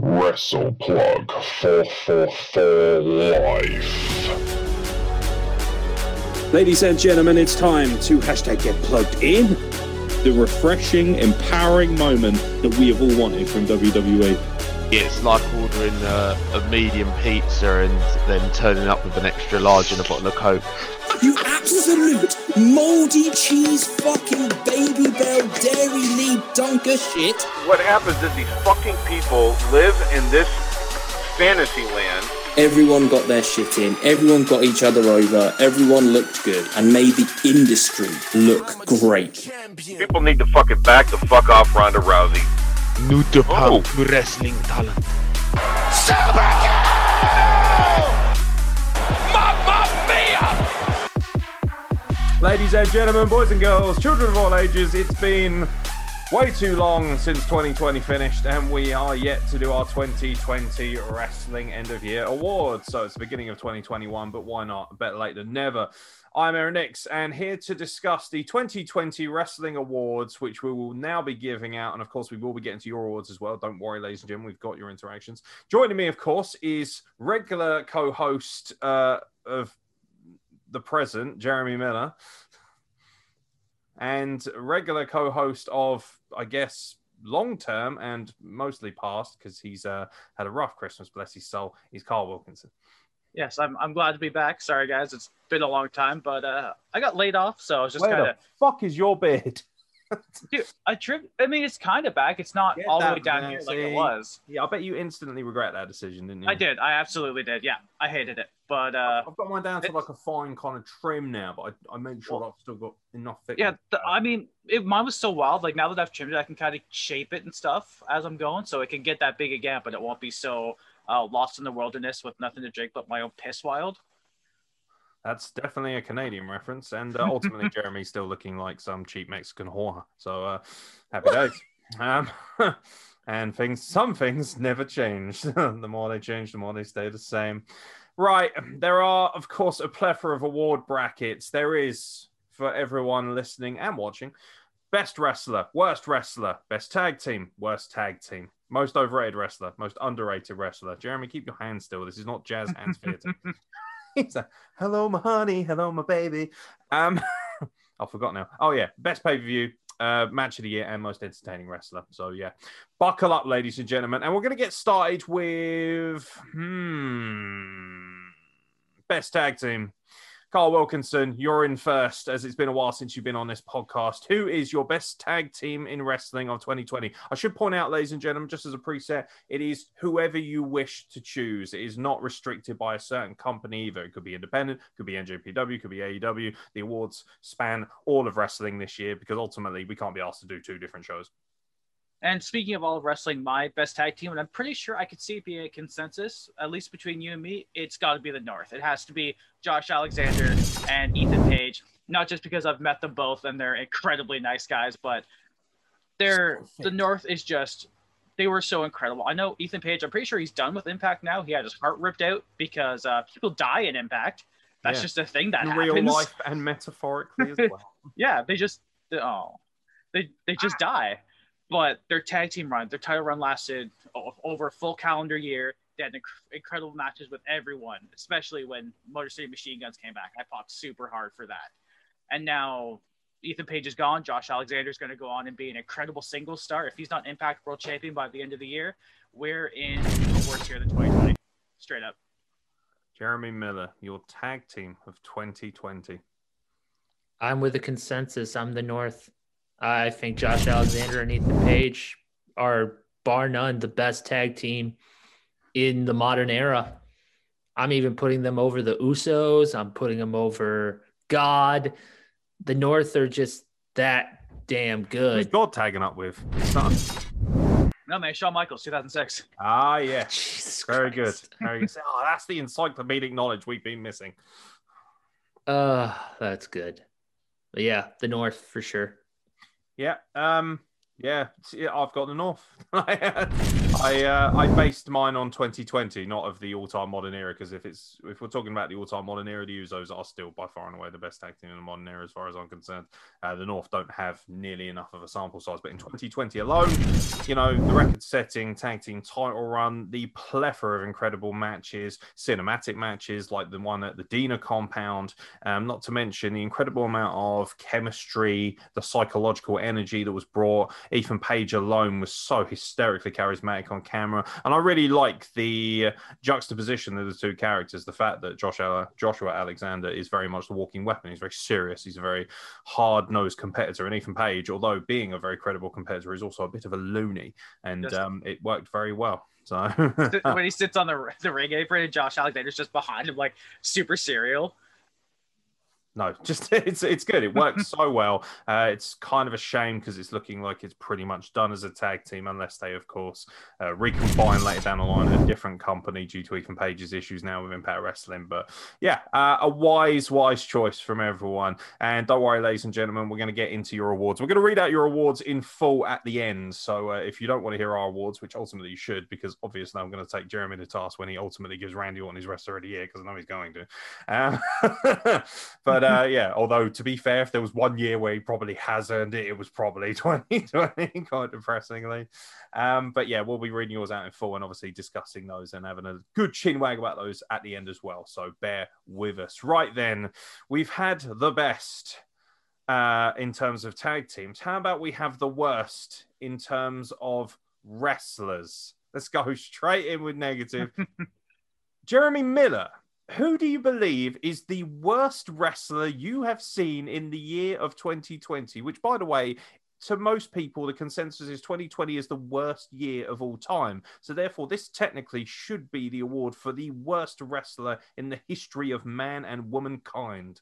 Wrestle Plug 444 Life. Ladies and gentlemen, it's time to hashtag get plugged in. The refreshing, empowering moment that we have all wanted from WWE. It's like ordering a, a medium pizza and then turning up with an extra large and a bottle of Coke. You absolute moldy cheese fucking Babybel dairy leaf dunker shit. What happens is these fucking people live in this fantasy land. Everyone got their shit in. Everyone got each other over. Everyone looked good and made the industry look great. People need to fucking back the fuck off Ronda Rousey. New to Oh. wrestling talent. Ladies and gentlemen, boys and girls, children of all ages, it's been way too long since 2020 finished, and we are yet to do our 2020 Wrestling End of Year Awards. So it's the beginning of 2021, but why not? Better late than never. I'm Aeron Nix, and here to discuss the 2020 Wrestling Awards, which we will now be giving out. And of course, we will be getting to your awards as well. Don't worry, ladies and gentlemen, we've got your interactions. Joining me, of course, is regular co host uh, of the present, Jeremy Miller, and regular co-host of, I guess, long term and mostly past because he's uh, had a rough Christmas, bless his soul. He's Carl Wilkinson. Yes, I'm, I'm glad to be back. Sorry, guys, it's been a long time, but uh, I got laid off, so I was just kind of. fuck is your beard? Dude, I trip. I mean, it's kind of back. It's not Get all the way down man, here like it was. Yeah, I bet you instantly regret that decision, didn't you? I did. I absolutely did. Yeah, I hated it. But uh, I've got mine down to like a fine kind of trim now, but I, I made sure Well, I've still got enough thickness. yeah, the, I mean, it, mine was so wild. Like now that I've trimmed it, I can kind of shape it and stuff as I'm going, so it can get that big again, but it won't be so uh, lost in the wilderness with nothing to drink but my own piss wild. That's definitely a Canadian reference, and uh, ultimately Jeremy's still looking like some cheap Mexican whore. So uh, happy days. Um, and things, some things never change. the more they change, the more they stay the same. Right. There are, of course, a plethora of award brackets. There is for everyone listening and watching. Best wrestler, worst wrestler, best tag team, worst tag team, most overrated wrestler, most underrated wrestler. Jeremy, keep your hands still. This is not jazz hands theater. He's like, hello, my honey, hello, my baby. Um, I forgot now. Oh yeah, best pay per view, uh, match of the year, and most entertaining wrestler. So yeah, buckle up, ladies and gentlemen, and we're gonna get started with hmm, best tag team. Carl Wilkinson, you're in first, as it's been a while since you've been on this podcast. Who is your best tag team in wrestling of 2020? I should point out, ladies and gentlemen, just as a preset, it is whoever you wish to choose. It is not restricted by a certain company either. It could be independent, could be NJPW, could be AEW. The awards span all of wrestling this year because ultimately we can't be asked to do two different shows. And speaking of all of wrestling, my best tag team, and I'm pretty sure I could see it being a consensus, at least between you and me, it's got to be the North. It has to be Josh Alexander and Ethan Page. Not just because I've met them both and they're incredibly nice guys, but they're the North is just they were so incredible. I know Ethan Page. I'm pretty sure he's done with Impact now. He had his heart ripped out because uh, people die in Impact. That's Yeah. just a thing that In happens. real life and metaphorically as well. Yeah, they just oh, they they just Ah. die. But their tag team run, their title run lasted over a full calendar year. They had inc- incredible matches with everyone, especially when Motor City Machine Guns came back. I popped super hard for that. And now Ethan Page is gone. Josh Alexander is going to go on and be an incredible single star. If he's not Impact World Champion by the end of the year, we're in a worse year than 2020. Straight up. Jeremy Miller, your tag team of 2020. I'm with the consensus. I'm the North. I think Josh Alexander and Ethan Page are bar none the best tag team in the modern era. I'm even putting them over the Usos. I'm putting them over God. The North are just that damn good. Who's good. God tagging up with? No, man, Shawn Michaels, 2006. Ah, yeah. Jesus Very good. Very good. Oh, that's the encyclopedic knowledge we've been missing. Uh, that's good. But yeah, the North for sure. Yeah. Um. Yeah. I've got the North. I uh, I based mine on 2020, not of the all-time modern era, because if it's if we're talking about the all-time modern era, the Usos are still by far and away the best tag team in the modern era, as far as I'm concerned. Uh, the North don't have nearly enough of a sample size, but in 2020 alone, you know, the record-setting tag team title run, the plethora of incredible matches, cinematic matches like the one at the Dina compound, um, not to mention the incredible amount of chemistry, the psychological energy that was brought. Ethan Page alone was so hysterically charismatic on camera, and I really like the juxtaposition of the two characters. The fact that Joshua Joshua Alexander is very much the walking weapon. He's very serious. He's a very hard-nosed competitor, and Ethan Page, although being a very credible competitor, is also a bit of a loony, and Just- um, it worked very well. So when he sits on the the ring apron and Josh Alexander's just behind him, like super serial. No, just it's it's good. It works so well. Uh, it's kind of a shame because it's looking like it's pretty much done as a tag team, unless they, of course, uh, recombine later down the line at a different company due to Ethan Page's issues now with Impact Wrestling. But yeah, uh, a wise, wise choice from everyone. And don't worry, ladies and gentlemen, we're going to get into your awards. We're going to read out your awards in full at the end. So uh, if you don't want to hear our awards, which ultimately you should, because obviously I'm going to take Jeremy to task when he ultimately gives Randy Orton his wrestler of the year, because I know he's going to. Um, but uh, yeah, although to be fair, if there was one year where he probably has earned it, it was probably 2020, quite depressingly. Um, but yeah, we'll be reading yours out in full and obviously discussing those and having a good chin wag about those at the end as well. So bear with us. Right then, we've had the best uh, in terms of tag teams. How about we have the worst in terms of wrestlers? Let's go straight in with negative. Jeremy Miller, who do you believe is the worst wrestler you have seen in the year of 2020? Which, by the way, to most people, the consensus is 2020 is the worst year of all time. So, therefore, this technically should be the award for the worst wrestler in the history of man and womankind.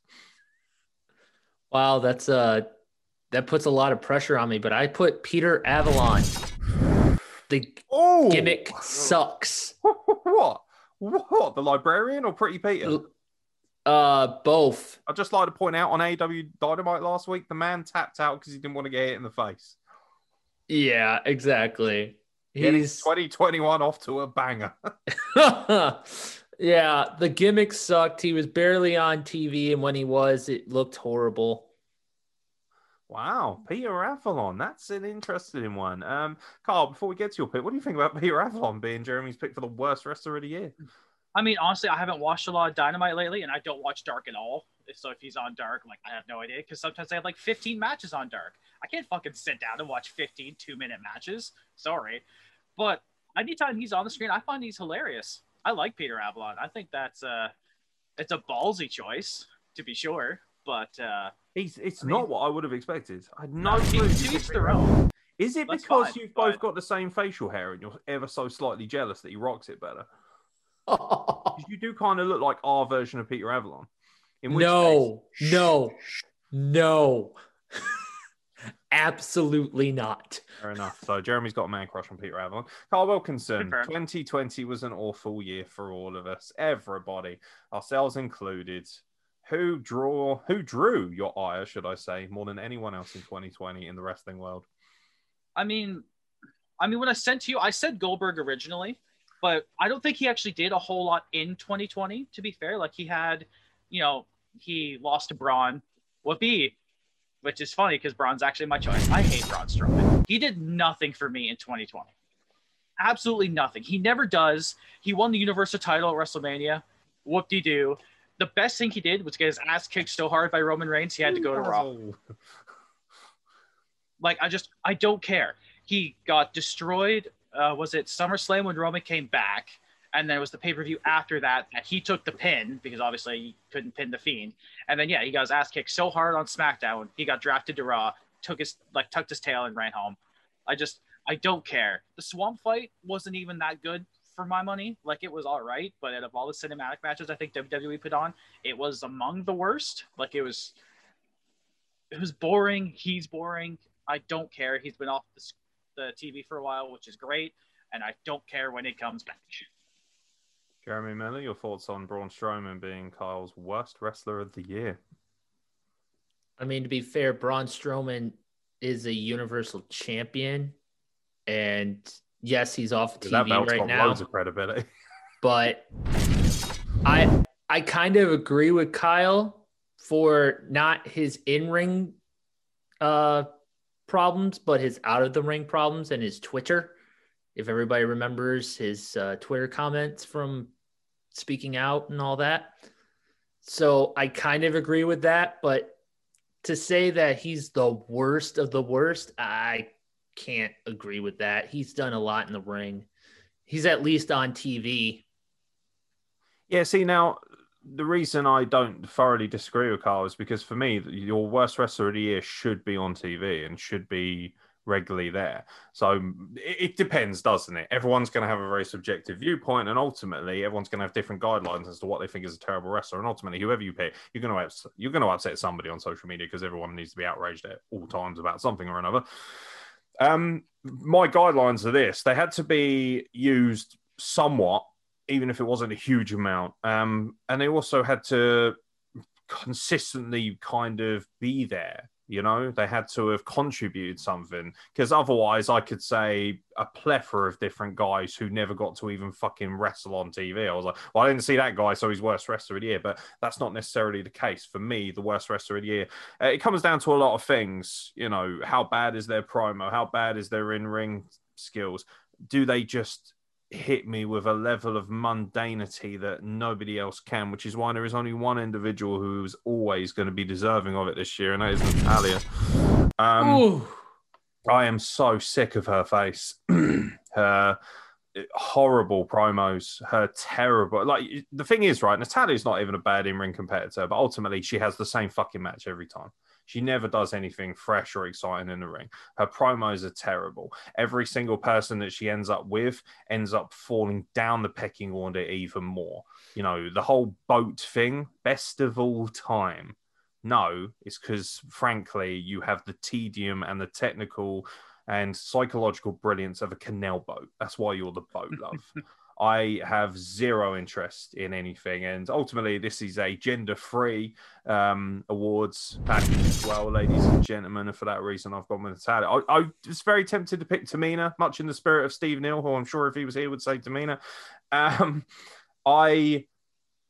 Wow, that's uh that puts a lot of pressure on me, but I put Peter Avalon. The Oh, gimmick sucks. what? What? The librarian or Pretty Peter? Uh both. I'd just like to point out on AEW Dynamite last week, the man tapped out because he didn't want to get hit in the face. Yeah, exactly. He's 2021 off to a banger. yeah, the gimmick sucked. He was barely on TV, and when he was, it looked horrible. Wow, Peter Avalon. That's an interesting one. Um, Carl, before we get to your pick, what do you think about Peter Avalon being Jeremy's pick for the worst wrestler of the year? I mean, honestly, I haven't watched a lot of Dynamite lately, and I don't watch Dark at all. So if he's on Dark, like I have no idea because sometimes they have like 15 matches on Dark. I can't fucking sit down and watch 15 two minute matches. Sorry, but anytime he's on the screen, I find he's hilarious. I like Peter Avalon. I think that's uh, it's a ballsy choice to be sure, but uh, He's, it's I mean- not what I would have expected. I had no no, clue. to each their own. Is it That's because fine, you've both got the same facial hair and you're ever so slightly jealous that he rocks it better? you do kind of look like our version of Peter Avalon. In which no, case- no, no. Absolutely not. Fair enough. So Jeremy's got a man crush on Peter Avalon. Carl Wilkinson, Confirmed. 2020 was an awful year for all of us, everybody, ourselves included. Who draw who drew your ire, should I say, more than anyone else in 2020 in the wrestling world? I mean, I mean, when I sent to you, I said Goldberg originally, but I don't think he actually did a whole lot in 2020. To be fair, like he had, you know, he lost to Braun, whoopee, which is funny because Braun's actually my choice. I hate Braun Strowman. He did nothing for me in 2020. Absolutely nothing. He never does. He won the Universal title at WrestleMania. Whoop de doo. The best thing he did was get his ass kicked so hard by Roman Reigns, he had to go to Raw. Like I just I don't care. He got destroyed. Uh, was it SummerSlam when Roman came back? And then it was the pay per view after that that he took the pin because obviously he couldn't pin the Fiend. And then yeah, he got his ass kicked so hard on SmackDown. He got drafted to Raw, took his like tucked his tail and ran home. I just I don't care. The Swamp fight wasn't even that good for my money. Like it was all right, but out of all the cinematic matches I think WWE put on, it was among the worst. Like it was it was boring. He's boring. I don't care. He's been off the, the TV for a while, which is great, and I don't care when he comes back. Jeremy Miller, your thoughts on Braun Strowman being Kyle's worst wrestler of the year? I mean, to be fair, Braun Strowman is a universal champion. And yes, he's off that TV belt's right now, loads of credibility. but I I kind of agree with Kyle for not his in ring uh problems, but his out of the ring problems and his Twitter. If everybody remembers his uh, Twitter comments from speaking out and all that. So I kind of agree with that, but to say that he's the worst of the worst, I can't agree with that. He's done a lot in the ring. He's at least on TV. Yeah, see now the reason I don't thoroughly disagree with Carl is because for me, your worst wrestler of the year should be on TV and should be regularly there. So it, depends, doesn't it? Everyone's going to have a very subjective viewpoint, and ultimately, everyone's going to have different guidelines as to what they think is a terrible wrestler. And ultimately, whoever you pick, you're going to you're going to upset somebody on social media because everyone needs to be outraged at all times about something or another. Um, my guidelines are this: they had to be used somewhat even if it wasn't a huge amount. Um, and they also had to consistently kind of be there. You know, they had to have contributed something because otherwise, I could say a plethora of different guys who never got to even fucking wrestle on TV. I was like, well, I didn't see that guy, so he's worst wrestler of the year. But that's not necessarily the case for me. The worst wrestler of the year, uh, it comes down to a lot of things. You know, how bad is their promo? How bad is their in ring skills? Do they just hit me with a level of mundanity that nobody else can, which is why there is only one individual who's always going to be deserving of it this year, and that is Natalya. Um, I am so sick of her face, her horrible promos, her terrible. Like the thing is, right? Natalya's not even a bad in-ring competitor, but ultimately she has the same fucking match every time. She never does anything fresh or exciting in the ring. Her promos are terrible. Every single person that she ends up with ends up falling down the pecking order even more. You know, the whole boat thing, best of all time. No, it's because, frankly, you have the tedium and the technical and psychological brilliance of a canal boat. That's why you're the boat, love. I have zero interest in anything. And ultimately, this is a gender free um, awards package as well, ladies and gentlemen. And for that reason, I've gone with Natalya. I, I was very tempted to pick Tamina, much in the spirit of Steve Neal, who I'm sure if he was here would say Tamina. Um, I.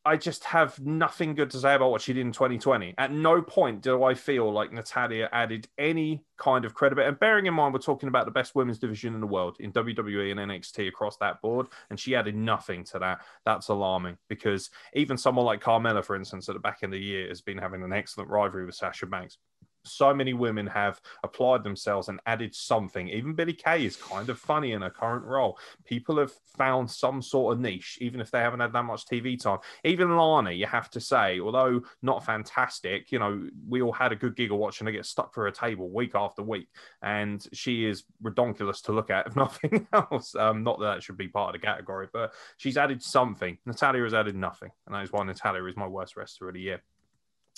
I just have nothing good to say about what she did in 2020. At no point do I feel like Natalya added any kind of credibility. And bearing in mind, we're talking about the best women's division in the world in WWE and NXT across that board, and she added nothing to that. That's alarming because even someone like Carmella, for instance, at the back end of the year, has been having an excellent rivalry with Sasha Banks so many women have applied themselves and added something. Even Billie Kay is kind of funny in her current role. People have found some sort of niche, even if they haven't had that much TV time. Even Lana, you have to say, although not fantastic, you know, we all had a good giggle watching her get stuck for a table week after week. And she is redonkulous to look at, if nothing else. Um, not that that should be part of the category, but she's added something. Natalya has added nothing. And that is why Natalya is my worst wrestler of the year.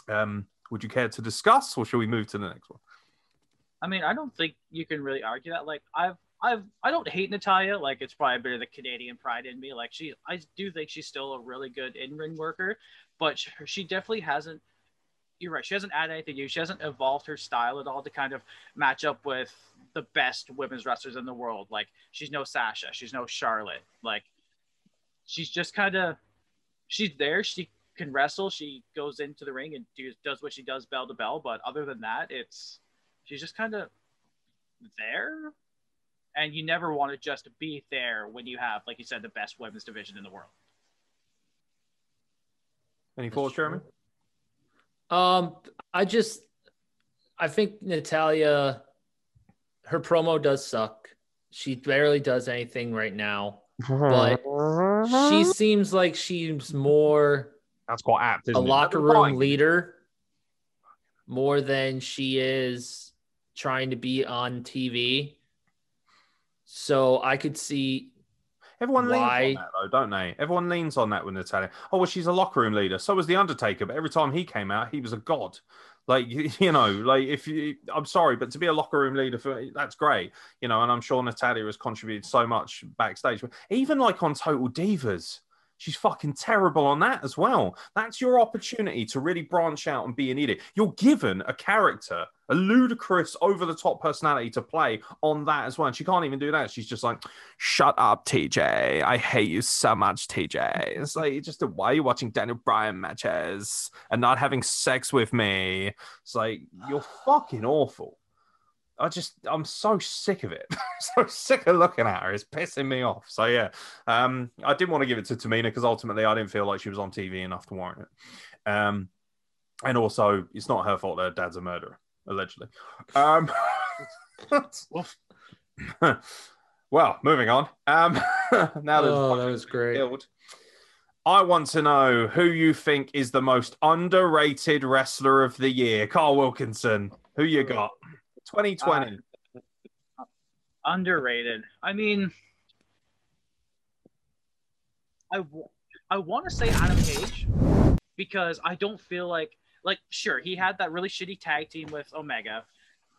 Um, would you care to discuss, or should we move to the next one? I mean, I don't think you can really argue that. Like, I've, I've, I don't hate Natalya. Like, it's probably a bit of the Canadian pride in me. Like, she, I do think she's still a really good in-ring worker, but she, she definitely hasn't. You're right. She hasn't added anything new. She hasn't evolved her style at all to kind of match up with the best women's wrestlers in the world. Like, she's no Sasha. She's no Charlotte. Like, she's just kind of, she's there. She can wrestle. She goes into the ring and do, does what she does bell to bell. But other than that, it's she's just kind of there. And you never want to just be there when you have, like you said, the best women's division in the world. Any thoughts, Jeremy? Um, I just, I think Natalya, her promo does suck. She barely does anything right now, but she seems like she's more That's quite apt. a Isn't it? locker Right. room leader more than she is trying to be on TV. So I could see Everyone Why? leans on that though, don't they? Everyone leans on that with Natalya. Oh, well, she's a locker room leader. So was the Undertaker, but every time he came out, he was a god. Like you know, like if you, I'm sorry, but to be a locker room leader for that's great, you know. And I'm sure Natalya has contributed so much backstage. But even like on Total Divas, She's fucking terrible on that as well. That's your opportunity to really branch out and be an idiot. You're given a character, a ludicrous, over the top personality to play on that as well. And she can't even do that. She's just like, shut up, TJ. I hate you so much, TJ. It's like, just why are you watching Daniel Bryan matches and not having sex with me? It's like, you're fucking awful. I just I'm so sick of it. so sick of looking at her. It's pissing me off. So yeah, um, I didn't want to give it to Tamina because ultimately I didn't feel like she was on TV enough to warrant it. Um, and also it's not her fault that her dad's a murderer, allegedly. Um, well, moving on. Um, now that, Oh, that was great. killed, I want to know who you think is the most underrated wrestler of the year. Carl Wilkinson, who you got? 2020. Underrated. I mean, I, w- I want to say Adam Page because I don't feel like like sure he had that really shitty tag team with Omega,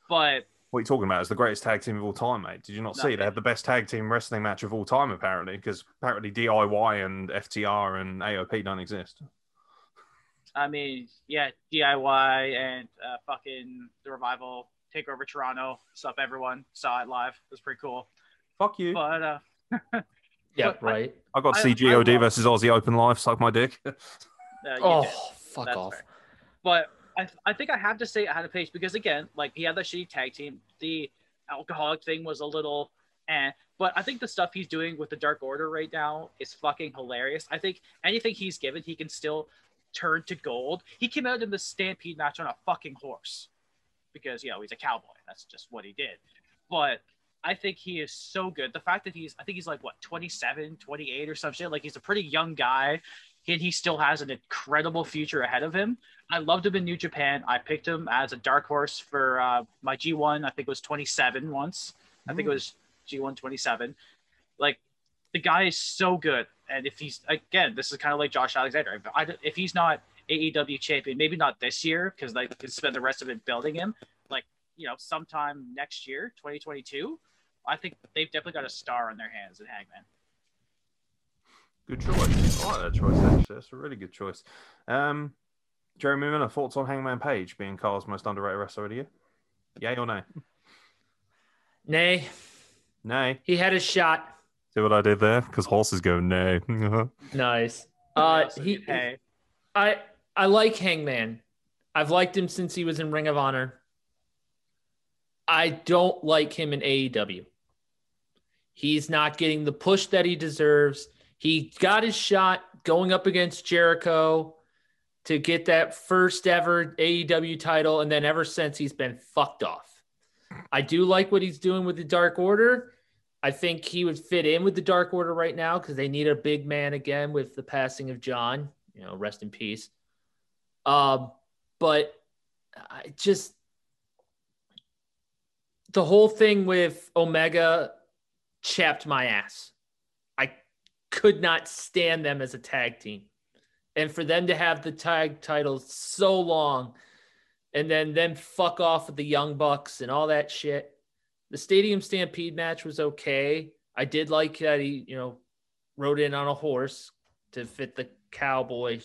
but What are you talking about? It's the greatest tag team of all time, mate. Did you not see? They had the best tag team wrestling match of all time, apparently, because apparently DIY and FTR and AOP don't exist. I mean yeah DIY and uh, fucking the revival take over Toronto stuff. Everyone saw it live. It was pretty cool. Fuck you. But uh, Yeah, But right. I got I- CGOD I love- versus Aussie Open Live. Suck my dick. uh, oh, did. fuck That's off. fair. But I, I think I have to say Adam Page because again, like he had that shitty tag team. The alcoholic thing was a little eh. But I think the stuff he's doing with the Dark Order right now is fucking hilarious. I think anything he's given, he can still turn to gold. He came out in the Stampede match on a fucking horse because you know he's a cowboy. That's just what he did. But I think he is so good. The fact that he's, I think he's like what 27, 28 or some shit. Like he's a pretty young guy, and he still has an incredible future ahead of him. I loved him in New Japan. I picked him as a dark horse for uh, my G1. I think it was 27 once. I think it was G1 27. Like the guy is so good. And if he's again, this is kind of like Josh Alexander. If, I, if he's not AEW champion, maybe not this year because they can spend the rest of it building him. Like you know, sometime next year, 2022. I think they've definitely got a star on their hands in Hangman. Good choice. I like that choice, actually. That's a really good choice. Um, Jeremy Miller, thoughts on Hangman Page being Carl's most underrated wrestler of the year? Yay or nay? Nay, Nay. he had a shot. See what I did there? Because horses go nay. Nice. Uh, Also, he, hey, I I like Hangman. I've liked him since he was in Ring of Honor. I don't like him in AEW. He's not getting the push that he deserves. He got his shot going up against Jericho to get that first ever AEW title, and then ever since he's been fucked off. I do like what he's doing with the Dark Order. I think he would fit in with the Dark Order right now because they need a big man again with the passing of John. You know, rest in peace. Um, but I just the whole thing with Omega chapped my ass. I could not stand them as a tag team. And for them to have the tag titles so long and then them fuck off with the Young Bucks and all that shit. The Stadium Stampede match was okay. I did like that he, you know, rode in on a horse to fit the cowboy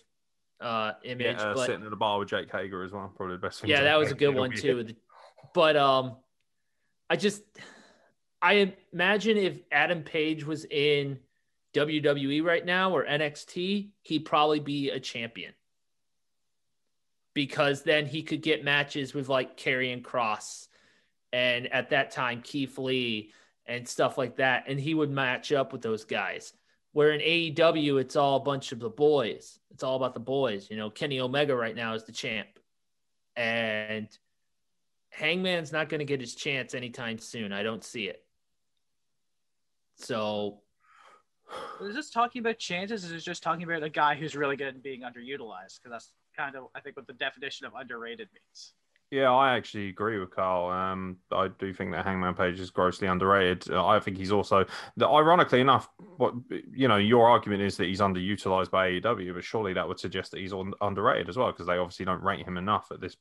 uh, image. Yeah, uh, but sitting at the bar with Jake Hager as well. Probably the best yeah, Jake that was a good one too. But um, I just I imagine if Adam Page was in WWE right now or NXT, he'd probably be a champion because then he could get matches with like Karrion Kross and at that time Keith Lee and stuff like that, and he would match up with those guys. Where in AEW, it's all a bunch of the boys. It's all about the boys. You know, Kenny Omega right now is the champ, and Hangman's not going to get his chance anytime soon. I don't see it. So is this talking about chances? Is it just talking about a guy who's really good and being underutilized? Because that's kind of, I think, what the definition of underrated means. Yeah, I actually agree with Carl. Um, I do think that Hangman Page is grossly underrated. Uh, I think he's also, ironically enough, what you know, your argument is that he's underutilized by AEW, but surely that would suggest that he's un- underrated as well because they obviously don't rate him enough at this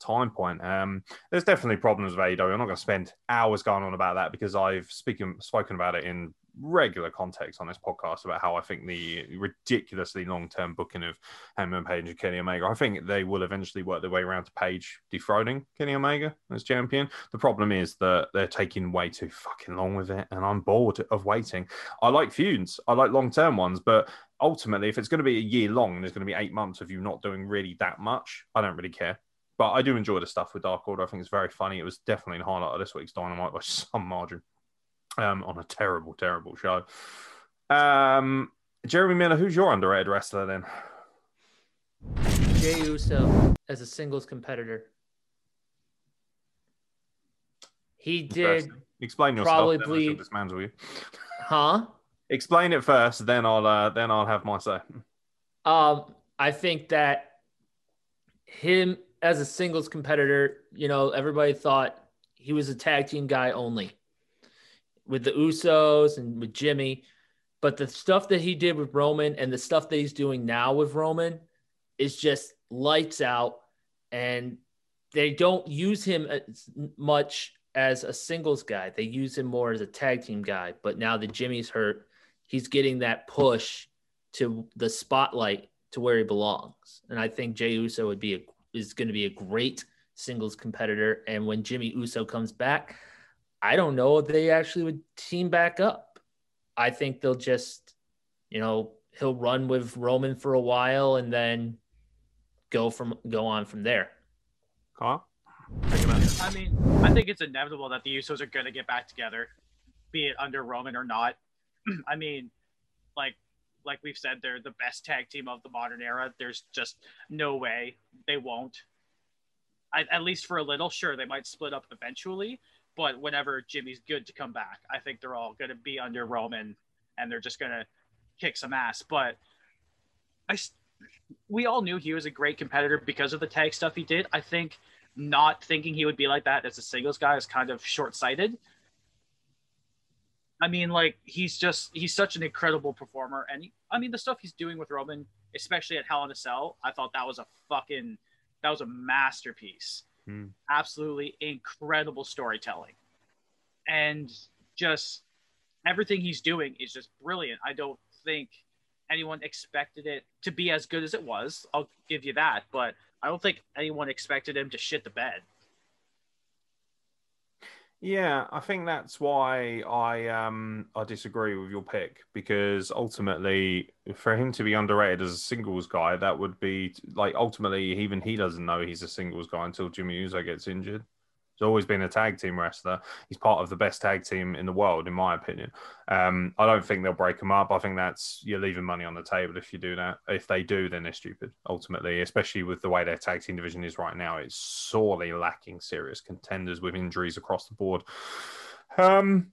time point. Um, there's definitely problems with AEW. I'm not going to spend hours going on about that because I've speaking spoken about it in regular context on this podcast about how I think the ridiculously long term booking of Hangman Page and Kenny Omega, I think they will eventually work their way around to Page dethroning Kenny Omega as champion. The problem is that they're taking way too fucking long with it, and I'm bored of waiting. I like feuds, I like long term ones, but ultimately, if it's going to be a year long and there's going to be eight months of you not doing really that much, I don't really care. But I do enjoy the stuff with Dark Order. I think it's very funny. It was definitely the highlight of this week's Dynamite by some margin um, on a terrible, terrible show. Um, Jeremy Miller, who's your underrated wrestler then? Jey Uso as a singles competitor. He did. Explain yourself. Probably- Then dismantle you. Huh? Explain it first, then I'll uh, then I'll have my say. Um, I think that him as a singles competitor, you know, everybody thought he was a tag team guy only with the Usos and with Jimmy. But the stuff that he did with Roman and the stuff that he's doing now with Roman is just lights out. And they don't use him as much as a singles guy. They use him more as a tag team guy. But now that Jimmy's hurt, he's getting that push to the spotlight to where he belongs. And I think Jey Uso would be a, is going to be a great singles competitor. And when Jimmy Uso comes back, I don't know if they actually would team back up. I think they'll just, you know, he'll run with Roman for a while and then go from go on from there. Carl? I mean, I think it's inevitable that the Usos are going to get back together, be it under Roman or not. I mean, like like we've said, they're the best tag team of the modern era. There's just no way they won't. I, at least for a little, sure, they might split up eventually, but whenever Jimmy's good to come back, I think they're all going to be under Roman, and they're just going to kick some ass. But I, we all knew he was a great competitor because of the tag stuff he did. I think not thinking he would be like that as a singles guy is kind of short sighted. I mean, like he's just he's such an incredible performer, and he, I mean the stuff he's doing with Roman, especially at Hell in a Cell, I thought that was a fucking that was a masterpiece. Hmm. Absolutely incredible storytelling, and just everything he's doing is just brilliant. I don't think anyone expected it to be as good as it was. I'll give you that, but I don't think anyone expected him to shit the bed. Yeah, I think that's why I um I disagree with your pick because ultimately for him to be underrated as a singles guy, that would be like ultimately even he doesn't know he's a singles guy until Jimmy Uso gets injured. He's always been a tag team wrestler. He's part of the best tag team in the world, in my opinion. Um, I don't think they'll break him up. I think that's you're leaving money on the table if you do that. If they do, then they're stupid. Ultimately, especially with the way their tag team division is right now, it's sorely lacking serious contenders with injuries across the board. Um,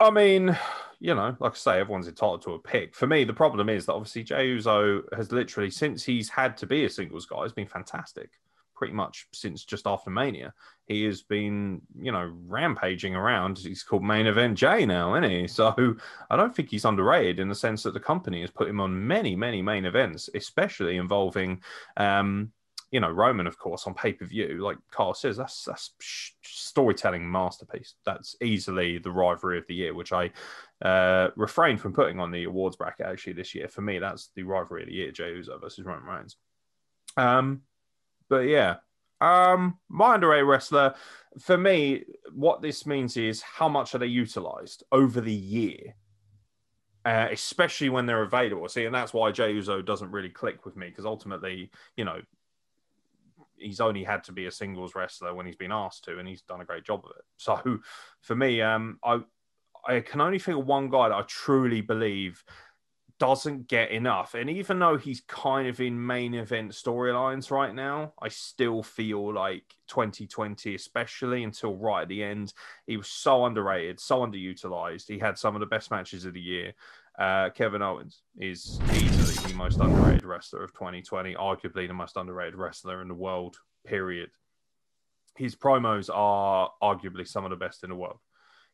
I mean, you know, like I say, everyone's entitled to a pick. For me, the problem is that obviously Jey Uso has literally, since he's had to be a singles guy, has been fantastic. Pretty much since just after Mania, he has been, you know, rampaging around. He's called Main Event Jey now, isn't he? So I don't think he's underrated in the sense that the company has put him on many, many main events, especially involving, um, you know, Roman, of course, on pay per view. Like Carl says, that's that's storytelling masterpiece. That's easily the rivalry of the year, which I uh, refrained from putting on the awards bracket actually this year. For me, that's the rivalry of the year: Jey Uso versus Roman Reigns. Um, but yeah, um, underrated wrestler. For me, what this means is how much are they utilized over the year. Uh, especially when they're available. See, and that's why Jey Uso doesn't really click with me because ultimately, you know, he's only had to be a singles wrestler when he's been asked to, and he's done a great job of it. So for me, um, I I can only think of one guy that I truly believe doesn't get enough. And even though he's kind of in main event storylines right now, I still feel like 2020, especially until right at the end, he was so underrated, so underutilized. He had some of the best matches of the year. Uh, Kevin Owens is easily the most underrated wrestler of 2020, arguably the most underrated wrestler in the world, period. His promos are arguably some of the best in the world.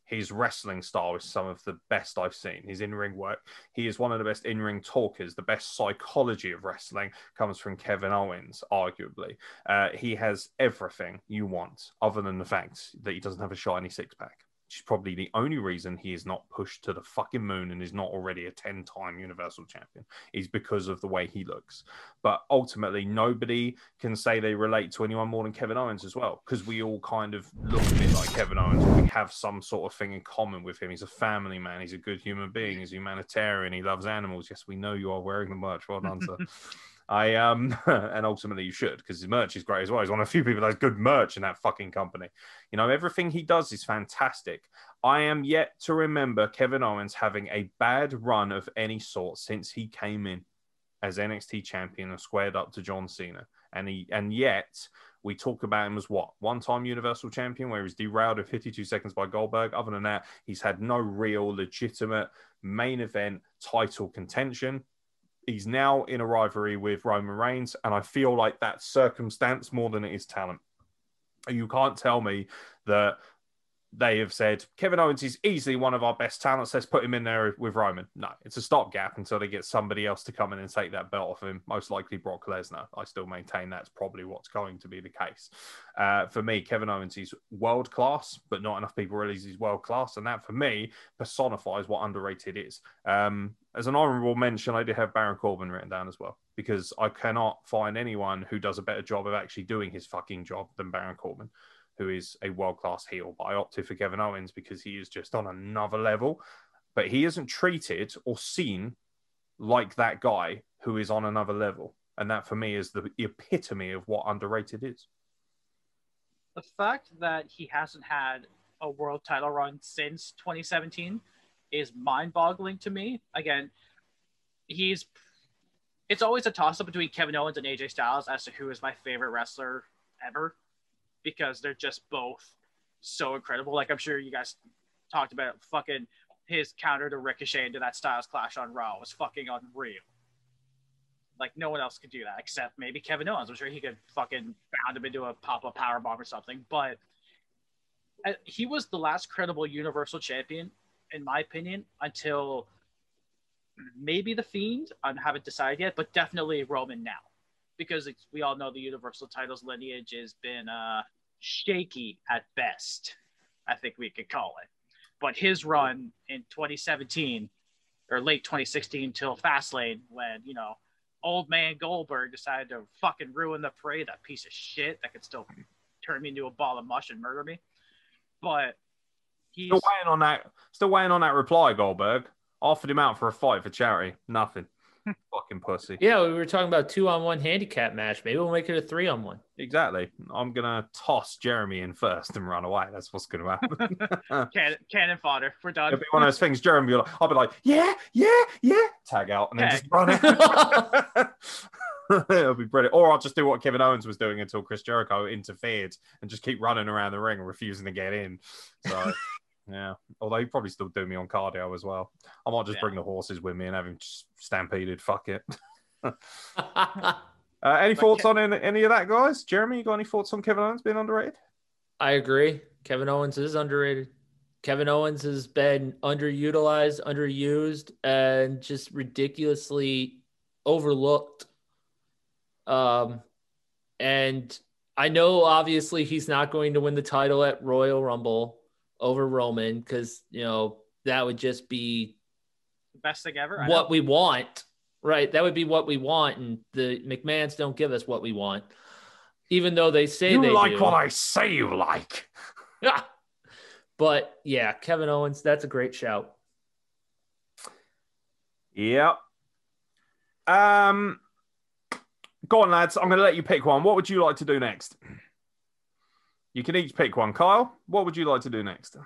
His wrestling style is some of the best I've seen. His in ring work, he is one of the best in ring talkers. The best psychology of wrestling comes from Kevin Owens, arguably. Uh, he has everything you want, other than the fact that he doesn't have a shiny six pack. Is probably the only reason he is not pushed to the fucking moon and is not already a 10 time Universal Champion, is because of the way he looks. But ultimately, nobody can say they relate to anyone more than Kevin Owens as well, because we all kind of look a bit like Kevin Owens. We have some sort of thing in common with him. He's a family man, he's a good human being, he's humanitarian, he loves animals. Yes, we know you are wearing the merch. Well done, sir. I um and ultimately you should because his merch is great as well. He's one of the few people that has good merch in that fucking company. You know, everything he does is fantastic. I am yet to remember Kevin Owens having a bad run of any sort since he came in as NXT champion and squared up to John Cena. And he and yet we talk about him as what one-time Universal Champion, where he's derailed in 52 seconds by Goldberg. Other than that, he's had no real legitimate main event title contention he's now in a rivalry with Roman Reigns, and I feel like that's circumstance more than it is talent. You can't tell me that they have said Kevin Owens is easily one of our best talents. Let's put him in there with Roman. No, it's a stopgap until they get somebody else to come in and take that belt off him. Most likely Brock Lesnar. I still maintain that's probably what's going to be the case. Uh, for me, Kevin Owens is world class, but not enough people realize he's world class, and that for me personifies what underrated is. Um, as an honorable mention, I did have Baron Corbin written down as well because I cannot find anyone who does a better job of actually doing his fucking job than Baron Corbin who is a world class heel. But I opted for Kevin Owens because he is just on another level. But he isn't treated or seen like that guy who is on another level. And that for me is the epitome of what underrated is. The fact that he hasn't had a world title run since 2017 is mind boggling to me. Again, he's it's always a toss up between Kevin Owens and AJ Styles as to who is my favorite wrestler ever because they're just both so incredible. Like I'm sure you guys talked about fucking his counter to Ricochet into that Styles Clash on Raw was fucking unreal. Like no one else could do that except maybe Kevin Owens. I'm sure he could fucking bound him into a pop up power bomb or something. But uh, he was the last credible Universal Champion, in my opinion, until maybe the Fiend. I haven't decided yet, but definitely Roman now because we all know the Universal titles lineage has been uh, shaky at best. I think we could call it. But his run in 2017 or late 2016 till Fastlane, when you know old man Goldberg decided to fucking ruin the parade, that piece of shit that could still turn me into a ball of mush and murder me. But he's still waiting on that. Still waiting on that reply, Goldberg. Offered him out for a fight for charity. Nothing. Fucking pussy. Yeah, we were talking about two on one handicap match. Maybe we'll make it a three on one. Exactly. I'm gonna toss Jeremy in first and run away. That's what's gonna happen. cannon, cannon fodder. We're done. It'll be one of those things. Jeremy, will I'll be like, yeah, yeah, yeah. Tag out and then just run out. It'll be brilliant. Or I'll just do what Kevin Owens was doing until Chris Jericho interfered and just keep running around the ring, refusing to get in. So. Yeah, although he probably still do me on cardio as well. I might just yeah. bring the horses with me and have him stampeded. Fuck it. uh, any but thoughts on any, any, of that, guys? Jeremy, you got any thoughts on Kevin Owens being underrated? I agree. Kevin Owens is underrated. Kevin Owens has been underutilized, underused, and just ridiculously overlooked. Um, and I know obviously he's not going to win the title at Royal Rumble over Roman because you know that would just be the best thing ever. what we want, right? That would be what we want, and the McMahon's don't give us what we want, even though they say you they like do. what I say you like. Yeah, but yeah, Kevin Owens, that's a great shout. Yep. Um, go on, lads. I'm going to let you pick one. What would you like to do next? You can each pick one. Kyle, what would you like to do next? Uh,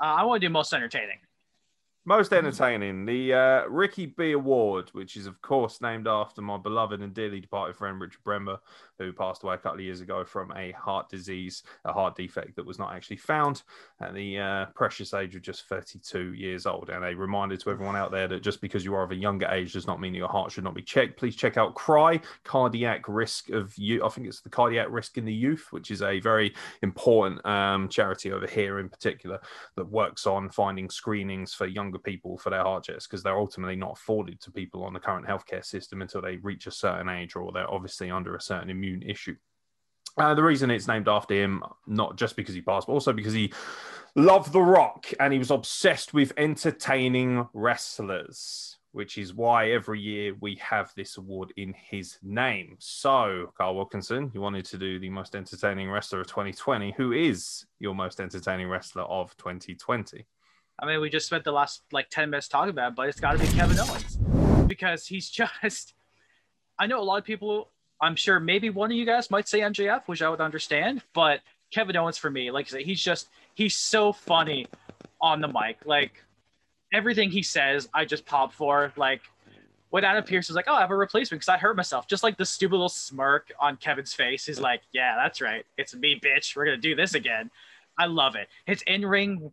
I want to do most entertaining. Most entertaining, the uh, Ricki B Award, which is of course named after my beloved and dearly departed friend Richard Bremner, who passed away a couple of years ago from a heart disease, a heart defect that was not actually found at the uh, precious age of just 32 years old. And a reminder to everyone out there that just because you are of a younger age does not mean your heart should not be checked. Please check out CRY, Cardiac Risk of You. I think it's the Cardiac Risk in the Youth, which is a very important um, charity over here in particular that works on finding screenings for younger people for their heart checks because they're ultimately not afforded to people on the current healthcare system until they reach a certain age or they're obviously under a certain immune issue. Uh, the reason it's named after him, not just because he passed, but also because he loved The Rock and he was obsessed with entertaining wrestlers, which is why every year we have this award in his name. So, Carl Wilkinson, you wanted to do the most entertaining wrestler of 2020. Who is your most entertaining wrestler of 2020? I mean, we just spent the last like 10 minutes talking about it, but it's got to be Kevin Owens because he's just. I know a lot of people, I'm sure maybe one of you guys might say MJF, which I would understand, but Kevin Owens for me, like I said, he's just, he's so funny on the mic. Like everything he says, I just pop for. Like when Adam Pearce was like, oh, I have a replacement because I hurt myself. Just like the stupid little smirk on Kevin's face He's like, yeah, that's right. It's me, bitch. We're to do this again. I love it. His in ring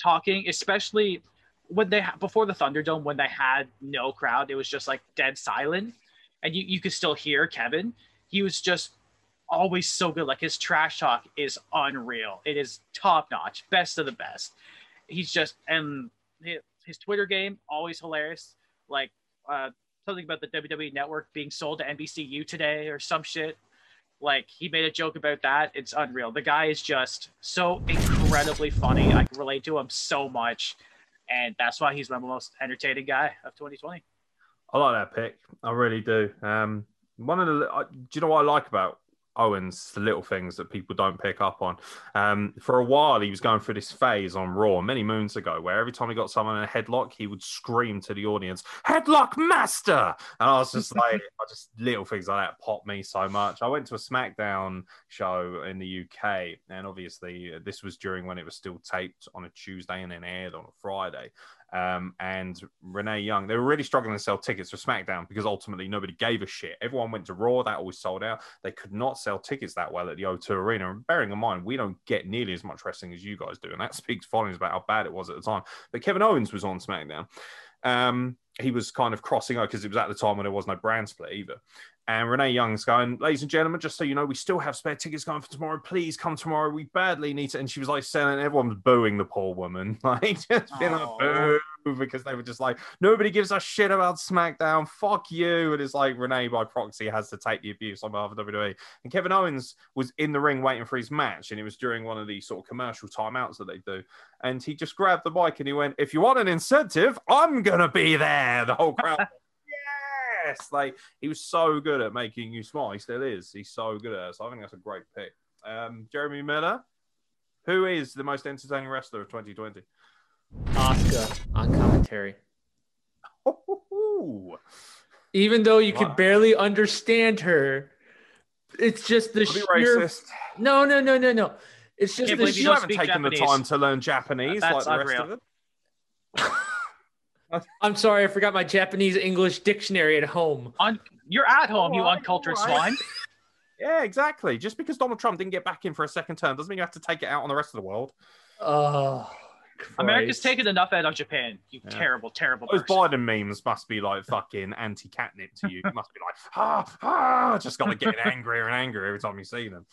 talking, especially when they before the Thunderdome when they had no crowd, it was just like dead silent, and you you could still hear Kevin. He was just always so good. Like his trash talk is unreal. It is top notch, best of the best. He's just and his, Twitter game always hilarious. Like uh, something about the WWE Network being sold to NBCU today or some shit. Like he made a joke about that. It's unreal. The guy is just so incredibly funny. I can relate to him so much, and that's why he's my most entertaining guy of 2020. I like that pick. I really do. Um, one of the, do you know what I like about Owens, the little things that people don't pick up on. Um, for a while, he was going through this phase on Raw many moons ago, where every time he got someone in a headlock, he would scream to the audience, "Headlock master!" And I was just like, I just little things like that pop me so much. I went to a SmackDown show in the UK, and obviously uh, this was during when it was still taped on a Tuesday and then aired on a Friday um, and Renee Young. They were really struggling to sell tickets for SmackDown because ultimately nobody gave a shit. Everyone went to Raw, that always sold out. They could not sell tickets that well at the O2 Arena. And bearing in mind, we don't get nearly as much wrestling as you guys do, and that speaks volumes about how bad it was at the time. But Kevin Owens was on SmackDown. Um, he was kind of crossing over because it was at the time when there was no brand split either. And Renee Young's going, ladies and gentlemen, just so you know, we still have spare tickets going for tomorrow. Please come tomorrow. We badly need to. And she was like selling, everyone was booing the poor woman, like just being like boo because they were just like, nobody gives a shit about SmackDown. Fuck you. And it's like Renee by proxy has to take the abuse on behalf of WWE. And Kevin Owens was in the ring waiting for his match, and it was during one of these sort of commercial timeouts that they do. And he just grabbed the mic and he went, "If you want an incentive, I'm gonna be there." The whole crowd. yes, like he was so good at making you smile. He still is. He's so good at it. So I think that's a great pick. Um, Jeremy Miller, who is the most entertaining wrestler of 2020? Asuka on commentary. Ooh. Even though you Wow. could barely understand her, it's just the Don't be sheer. racist. No, no, no, no, no. It's just Can't the believe you You haven't speak taken the time to learn Japanese That's like the rest of it. I'm sorry, I forgot my Japanese English dictionary at home. On you're at home, you Alright, uncultured alright. swine. Yeah, exactly. Just because Donald Trump didn't get back in for a second term doesn't mean you have to take it out on the rest of the world. Oh, America's taken enough out of Japan. You Yeah. terrible, terrible Those person. Biden memes must be like fucking anti catnip to you. You must be like, ah, ah, just got to get angrier and angrier every time you see them.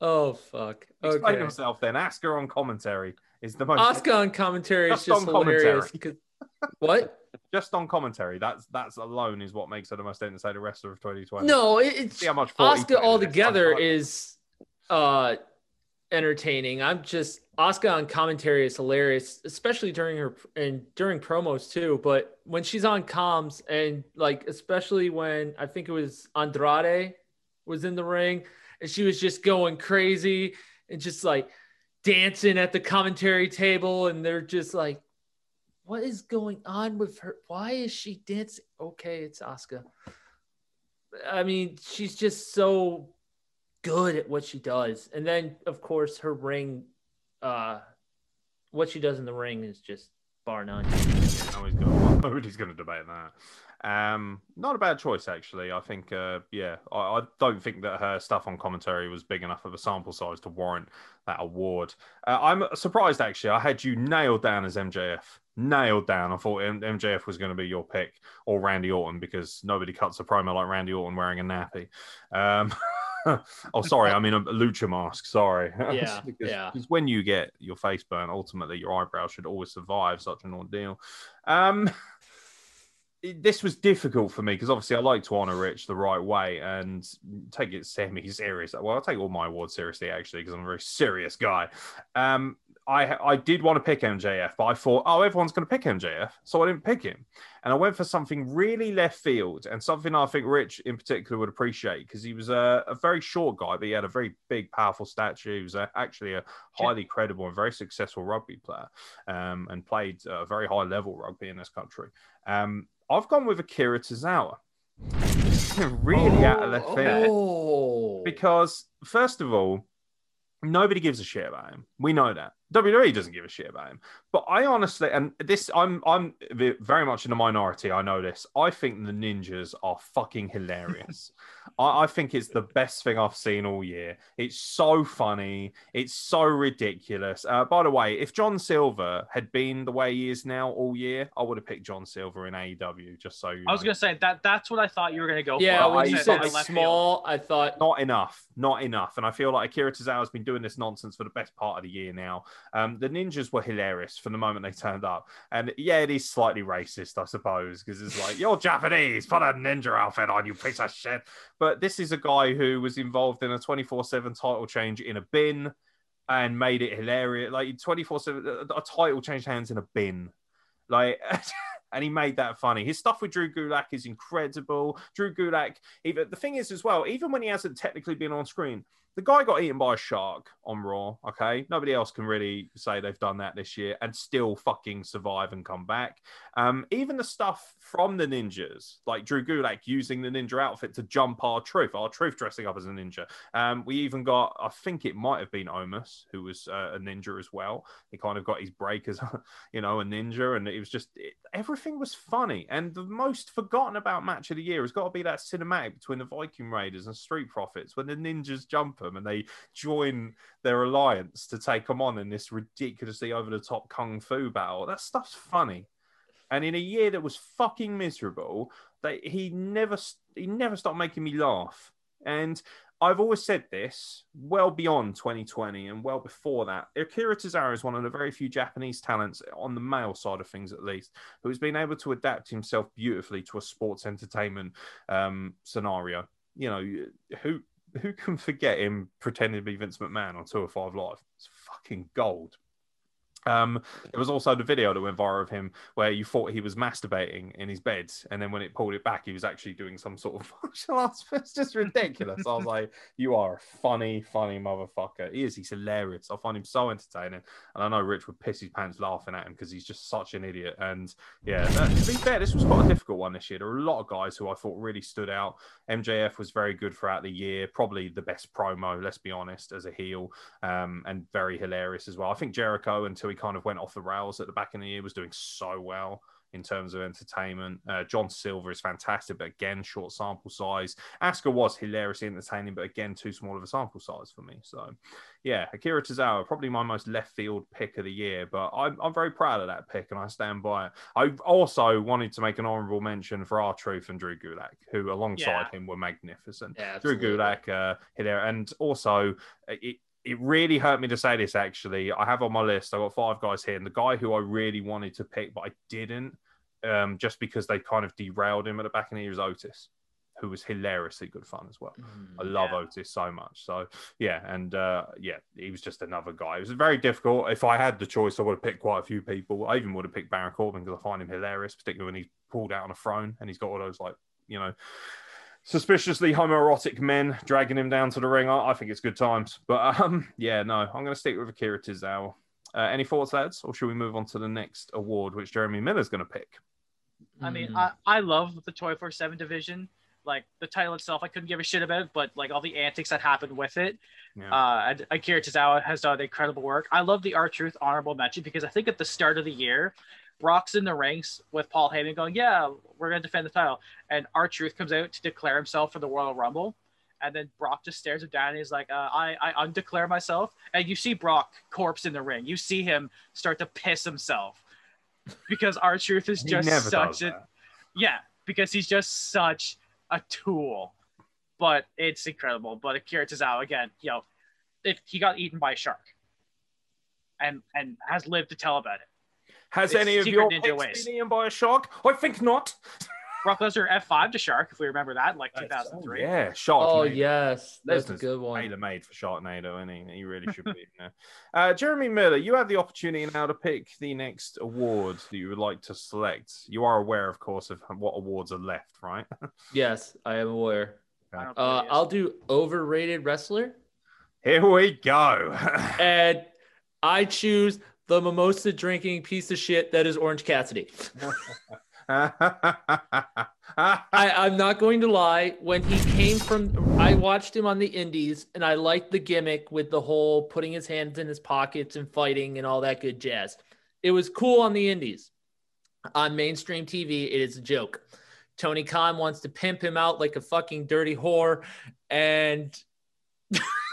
Oh fuck. Explain Okay. himself then. Asuka on commentary is the most Asuka on commentary is Just just on hilarious. What? just on commentary. That's that's alone is what makes her the most entertaining wrestler of 2020. No, it's See how much 40 Asuka altogether is uh entertaining. I'm just Asuka on commentary is hilarious, especially during her and during promos too. But when she's on comms and like especially when I think it was Andrade was in the ring and she was just going crazy and just like dancing at the commentary table and they're just like what is going on with her? Why is she dancing? Okay it's Asuka I mean she's just so good at what she does. And then of course her ring uh what she does in the ring is just bar none. Nobody's gonna, debate that. Um, not a bad choice actually. I think, uh, yeah, I, I don't think that her stuff on commentary was big enough of a sample size to warrant that award. Uh, I'm surprised actually. I had you nailed down as MJF. Nailed down. I thought M- MJF was going to be your pick or Randy Orton because nobody cuts a promo like Randy Orton wearing a nappy. Um, oh, sorry. I mean a lucha mask. Sorry. Yeah, because, yeah. because when you get your face burnt, ultimately your eyebrows should always survive such an ordeal. Um, this was difficult for me because obviously I like to honor Rich the right way and take it semi serious. Well, I take all my awards seriously actually because I'm a very serious guy. Um, I I did want to pick MJF, but I thought, oh, everyone's going to pick MJF, so I didn't pick him. And I went for something really left field and something I think Rich in particular would appreciate because he was a, a very short guy, but he had a very big, powerful stature. He was a, actually a highly credible and very successful rugby player um, and played a very high level rugby in this country. Um, I've gone with Akira Tozawa. really out of left oh, field Oh, because first of all, nobody gives a shit about him. We know that WWE doesn't give a shit about him. But I honestly, and this, I'm I'm very much in the minority. I know this. I think the ninjas are fucking hilarious. I, I think it's the best thing I've seen all year. It's so funny. It's so ridiculous. Uh, by the way, if John Silver had been the way he is now all year, I would have picked John Silver in AEW. Just so you I was know. gonna say that that's what I thought you were gonna go yeah. for. When I you said said left field. small, I thought not enough, not enough. And I feel like Akira Tozawa has been doing this nonsense for the best part of the year now. Um, the ninjas were hilarious from the moment they turned up, and yeah, it is slightly racist, I suppose, because it's like you're Japanese, put a ninja outfit on, you piece of shit. But this is a guy who was involved in a 24/7 title change in a bin and made it hilarious. Like 24/7, a title changed hands in a bin, like. and he made that funny. His stuff with Drew Gulak is incredible. Drew Gulak, even the thing is as well, even when he hasn't technically been on screen, the guy got eaten by a shark on Raw. Okay, nobody else can really say they've done that this year and still fucking survive and come back. Um, even the stuff from the ninjas, like Drew Gulak using the ninja outfit to jump R Truth, R Truth dressing up as a ninja. Um, we even got, I think it might have been Omos who was uh, a ninja as well. He kind of got his break as, you know, a ninja, and it was just it, everything was funny. And the most forgotten about match of the year has got to be that cinematic between the Viking Raiders and Street Profits when the ninjas jump them and they join their alliance to take them on in this ridiculously over the top kung fu battle. That stuff's funny. And in a year that was fucking miserable, they, he never he never stopped making me laugh. And I've always said this well beyond 2020 and well before that. Akira Tozawa is one of the very few Japanese talents on the male side of things, at least, who's been able to adapt himself beautifully to a sports entertainment um, scenario. You know, who who can forget him pretending to be Vince McMahon on 205 Live? It's fucking gold. Um, there was also the video that went viral of him where you thought he was masturbating in his bed, and then when it pulled it back, he was actually doing some sort of martial arts. It's just ridiculous. I was like, "You are a funny, funny motherfucker." He is. He's hilarious. I find him so entertaining, and I know Rich would piss his pants laughing at him because he's just such an idiot. And yeah, that, to be fair, this was quite a difficult one this year. There were a lot of guys who I thought really stood out. MJF was very good throughout the year, probably the best promo. Let's be honest, as a heel, um, and very hilarious as well. I think Jericho until he kind of went off the rails at the back of the year was doing so well in terms of entertainment. Uh, John Silver is fantastic, but again, short sample size. Asuka was hilariously entertaining, but again, too small of a sample size for me. So, yeah, Akira Tozawa, probably my most left field pick of the year, but I'm, I'm very proud of that pick and I stand by it. I also wanted to make an honorable mention for R Truth and Drew Gulak, who alongside him were magnificent. Yeah, Drew. Gulak, uh, hilarious. And also, uh, it, it really hurt me to say this actually. I have on my list, I've got five guys here, and the guy who I really wanted to pick, but I didn't, um, just because they kind of derailed him at the back of the year is Otis, who was hilariously good fun as well. I love Yeah. Otis so much. So yeah, and uh, yeah, he was just another guy. It was very difficult. If I had the choice, I would have picked quite a few people. I even would have picked Baron Corbin because I find him hilarious, particularly when he's pulled out on a throne and he's got all those like you know suspiciously homoerotic men dragging him down to the ring. I, I think it's good times. But um, yeah, no, I'm going to stick with Akira Tozawa. Uh, any thoughts, lads, or should we move on to the next award, which Jeremy Miller's going to pick? I mean, Mm. I, I love the 24/7 division. Like the title itself, I couldn't give a shit about, but like all the antics that happened with it. Yeah. Uh, and Akira Tozawa has done incredible work. I love the R Truth honorable mention because I think at the start of the year, Brock's in the ranks with Paul Heyman going, "Yeah, we're gonna defend the title," and R Truth comes out to declare himself for the Royal Rumble, and then Brock just stares him down and he's like, uh, "I I undeclare myself," and you see Brock corpse in the ring. You see him start to piss himself because R Truth is just such a that. yeah, because he's just such a tool. But it's incredible. But Akira Tozawa again, you know, if he got eaten by a shark, and and has lived to tell about it. Has It's any of Secret your Ninja picks ways. been eaten by a shark? I think not. Brock Lesnar F5 to Shark, if we remember that, like That's- 2003. Oh, yeah, Shark. Oh yes, that's a good one. Tailor made for Sharknado, and he? He really should be. you know. uh, Jeremy Miller, you have the opportunity now to pick the next award that you would like to select. You are aware, of course, of what awards are left, right? Yes, I am aware. I Uh, believe it is. I'll do overrated wrestler, Here we go. and I choose the mimosa drinking piece of shit that is Orange Cassidy. I, I'm not going to lie. When he came from, I watched him on the Indies, and I liked the gimmick with the whole putting his hands in his pockets and fighting and all that good jazz. It was cool on the Indies. On mainstream TV, it is a joke. Tony Khan wants to pimp him out like a fucking dirty whore, and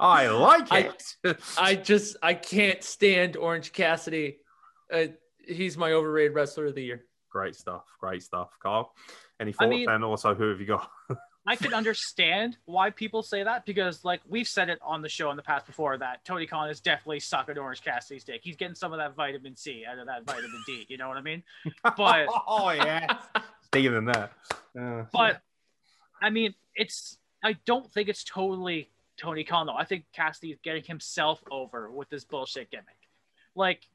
I like it. I just I can't stand Orange Cassidy. Uh, he's my overrated wrestler of the year. great stuff. Great stuff, Carl. Any I thoughts? mean- and also, who have you got? I can understand why people say that because, like, we've said it on the show in the past before that Tony Khan is definitely sucking Orange Cassidy's dick. He's getting some of that vitamin C out of that vitamin D. You know what I mean? But oh yeah, bigger than that. Uh, but I mean, it's I don't think it's totally Tony Khan though. I think Cassidy is getting himself over with this bullshit gimmick. Like,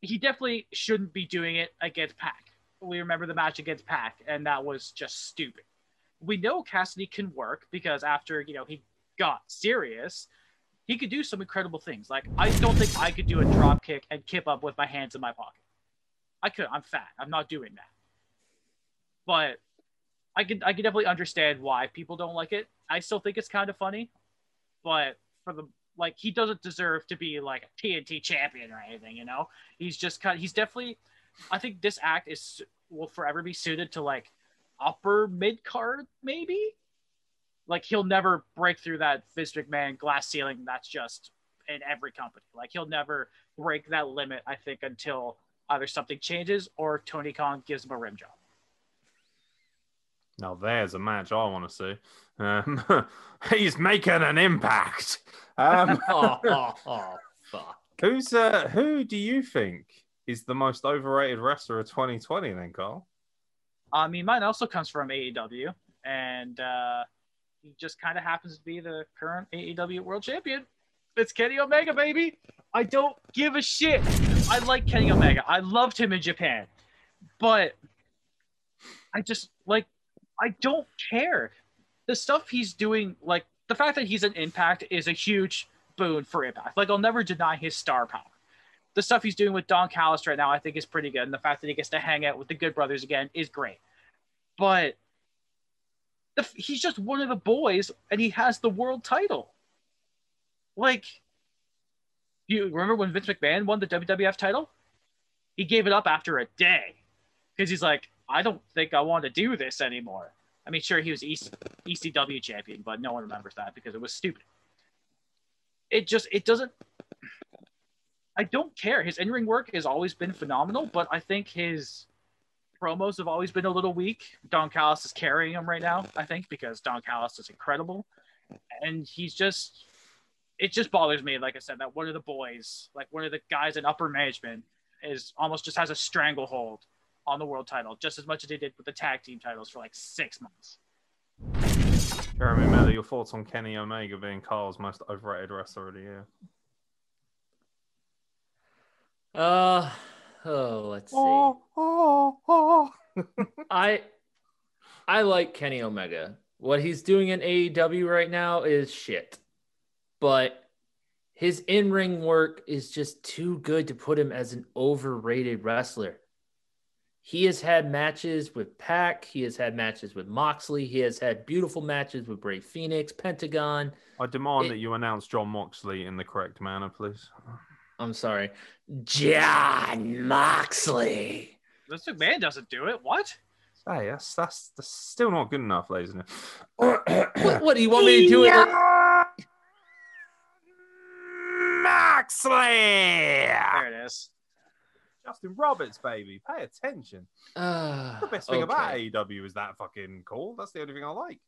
he definitely shouldn't be doing it against Pac. We remember the match against Pac, and that was just stupid. We know Cassidy can work because after you know he got serious, he could do some incredible things. Like I don't think I could do a drop kick and kip up with my hands in my pocket. I could. I'm fat. I'm not doing that. But I could I could definitely understand why people don't like it. I still think it's kind of funny, but for the like he doesn't deserve to be like a TNT champion or anything, you know. He's just kind he's definitely I think this act is will forever be suited to like upper mid card maybe. Like he'll never break through that Vince McMahon glass ceiling that's just in every company. Like he'll never break that limit I think until either something changes or Tony Khan gives him a rim job. Now there's a match I want to see. Um, he's making an impact. Um, oh, oh, oh, fuck. who's uh, who do you think is the most overrated wrestler of 2020? Then, Carl. I mean, mine also comes from AEW, and uh, he just kind of happens to be the current AEW World Champion. It's Kenny Omega, baby. I don't give a shit. I like Kenny Omega. I loved him in Japan, but I just like I don't care. The stuff he's doing, like the fact that he's an Impact, is a huge boon for Impact. Like I'll never deny his star power. The stuff he's doing with Don Callis right now, I think, is pretty good, and the fact that he gets to hang out with the Good Brothers again is great. But the, he's just one of the boys, and he has the world title. Like, you remember when Vince McMahon won the WWF title? He gave it up after a day because he's like, I don't think I want to do this anymore. I mean, sure, he was EC- ECW champion, but no one remembers that because it was stupid. It just, it doesn't. I don't care. His in-ring work has always been phenomenal, but I think his promos have always been a little weak. Don Callis is carrying him right now, I think, because Don Callis is incredible, and he's just. It just bothers me, like I said, that one of the boys, like one of the guys in upper management, is almost just has a stranglehold on the world title, just as much as they did with the tag team titles for like six months. Jeremy Miller, your thoughts on Kenny Omega being Carl's most overrated wrestler of the year? Uh, oh, let's see. oh, oh. I I like Kenny Omega. What he's doing in AEW right now is shit. But his in-ring work is just too good to put him as an overrated wrestler. He has had matches with Pac, he has had matches with Moxley, he has had beautiful matches with Rey Fénix, Pentagon. I demand It- that you announce Jon Moxley in the correct manner, please. I'm sorry. Jon Moxley. Vince McMahon doesn't do it. What? Hey, that's, that's, that's still not good enough, ladies and What, gentlemen. what do you want me to do it? Moxley! There it is. Justin Roberts, baby. Pay attention. Uh, The best thing about okay. AEW is that fucking cool. That's the only thing I like.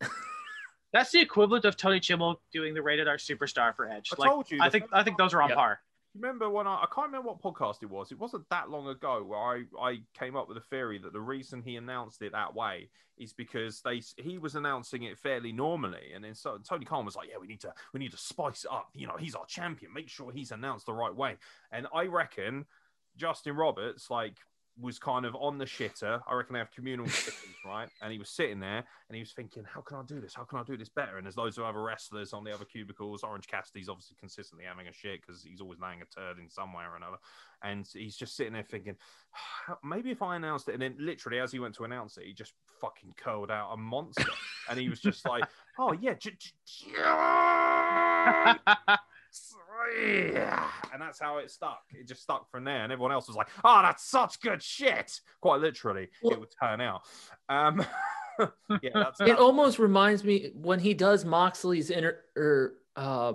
That's the equivalent of Tony Chimel doing the rated R superstar for Edge. I Like, told you. I think I think those are on Yep. par. remember when I, I can't remember what podcast it was. It wasn't that long ago where I, I came up with a theory that the reason he announced it that way is because they he was announcing it fairly normally, and then so Tony Khan was like, "Yeah, we need to we need to spice it up. You know, he's our champion. Make sure he's announced the right way." And I reckon Justin Roberts like was kind of on the shitter. I reckon they have communal shitters, right? And he was sitting there and he was thinking, how can I do this? How can I do this better? And there's loads of other wrestlers on the other cubicles. Orange Cassidy's obviously consistently having a shit because he's always laying a turd in some way or another. And he's just sitting there thinking, maybe if I announced it, and then literally as he went to announce it, he just fucking curled out a monster. and he was just like, oh, yeah. J- j- and that's how it stuck. It just stuck from there, and everyone else was like, "Oh, that's such good shit." Quite literally, Well- it would turn out. Um, yeah, that's, It almost reminds me when he does Moxley's inter, er, uh,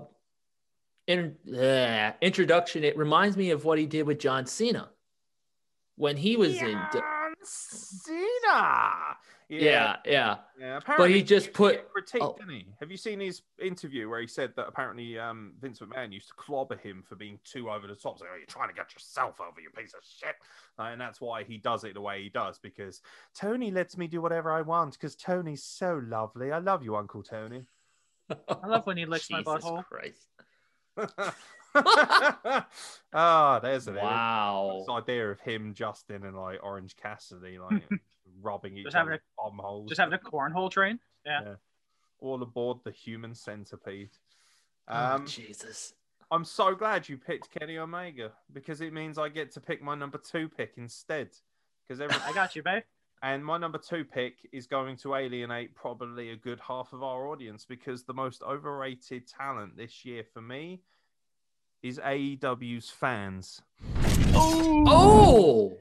in, uh, introduction. It reminds me of what he did with John Cena when he was in. John Cena. Yeah, yeah. yeah. But he just was put- getting critiqued, oh. didn't he? Have you seen his interview where he said that apparently um, Vince McMahon used to clobber him for being too over the top? So oh, you're trying to get yourself over, you piece of shit. Uh, and that's why he does it the way he does because Tony lets me do whatever I want because Tony's so lovely. I love you, Uncle Tony. I love when he licks my Jesus butthole. Christ. Ah, there's an. Wow. This idea of him, Justin, and like Orange Cassidy, like rubbing each Just having other's bum holes. Just having a cornhole train. Yeah. all aboard the human centipede. Oh, Um, Jesus. I'm so glad you picked Kenny Omega because it means I get to pick my number two pick instead. Because every I got you, babe. and my number two pick is going to alienate probably a good half of our audience because the most overrated talent this year for me is AEW's fans. Oh,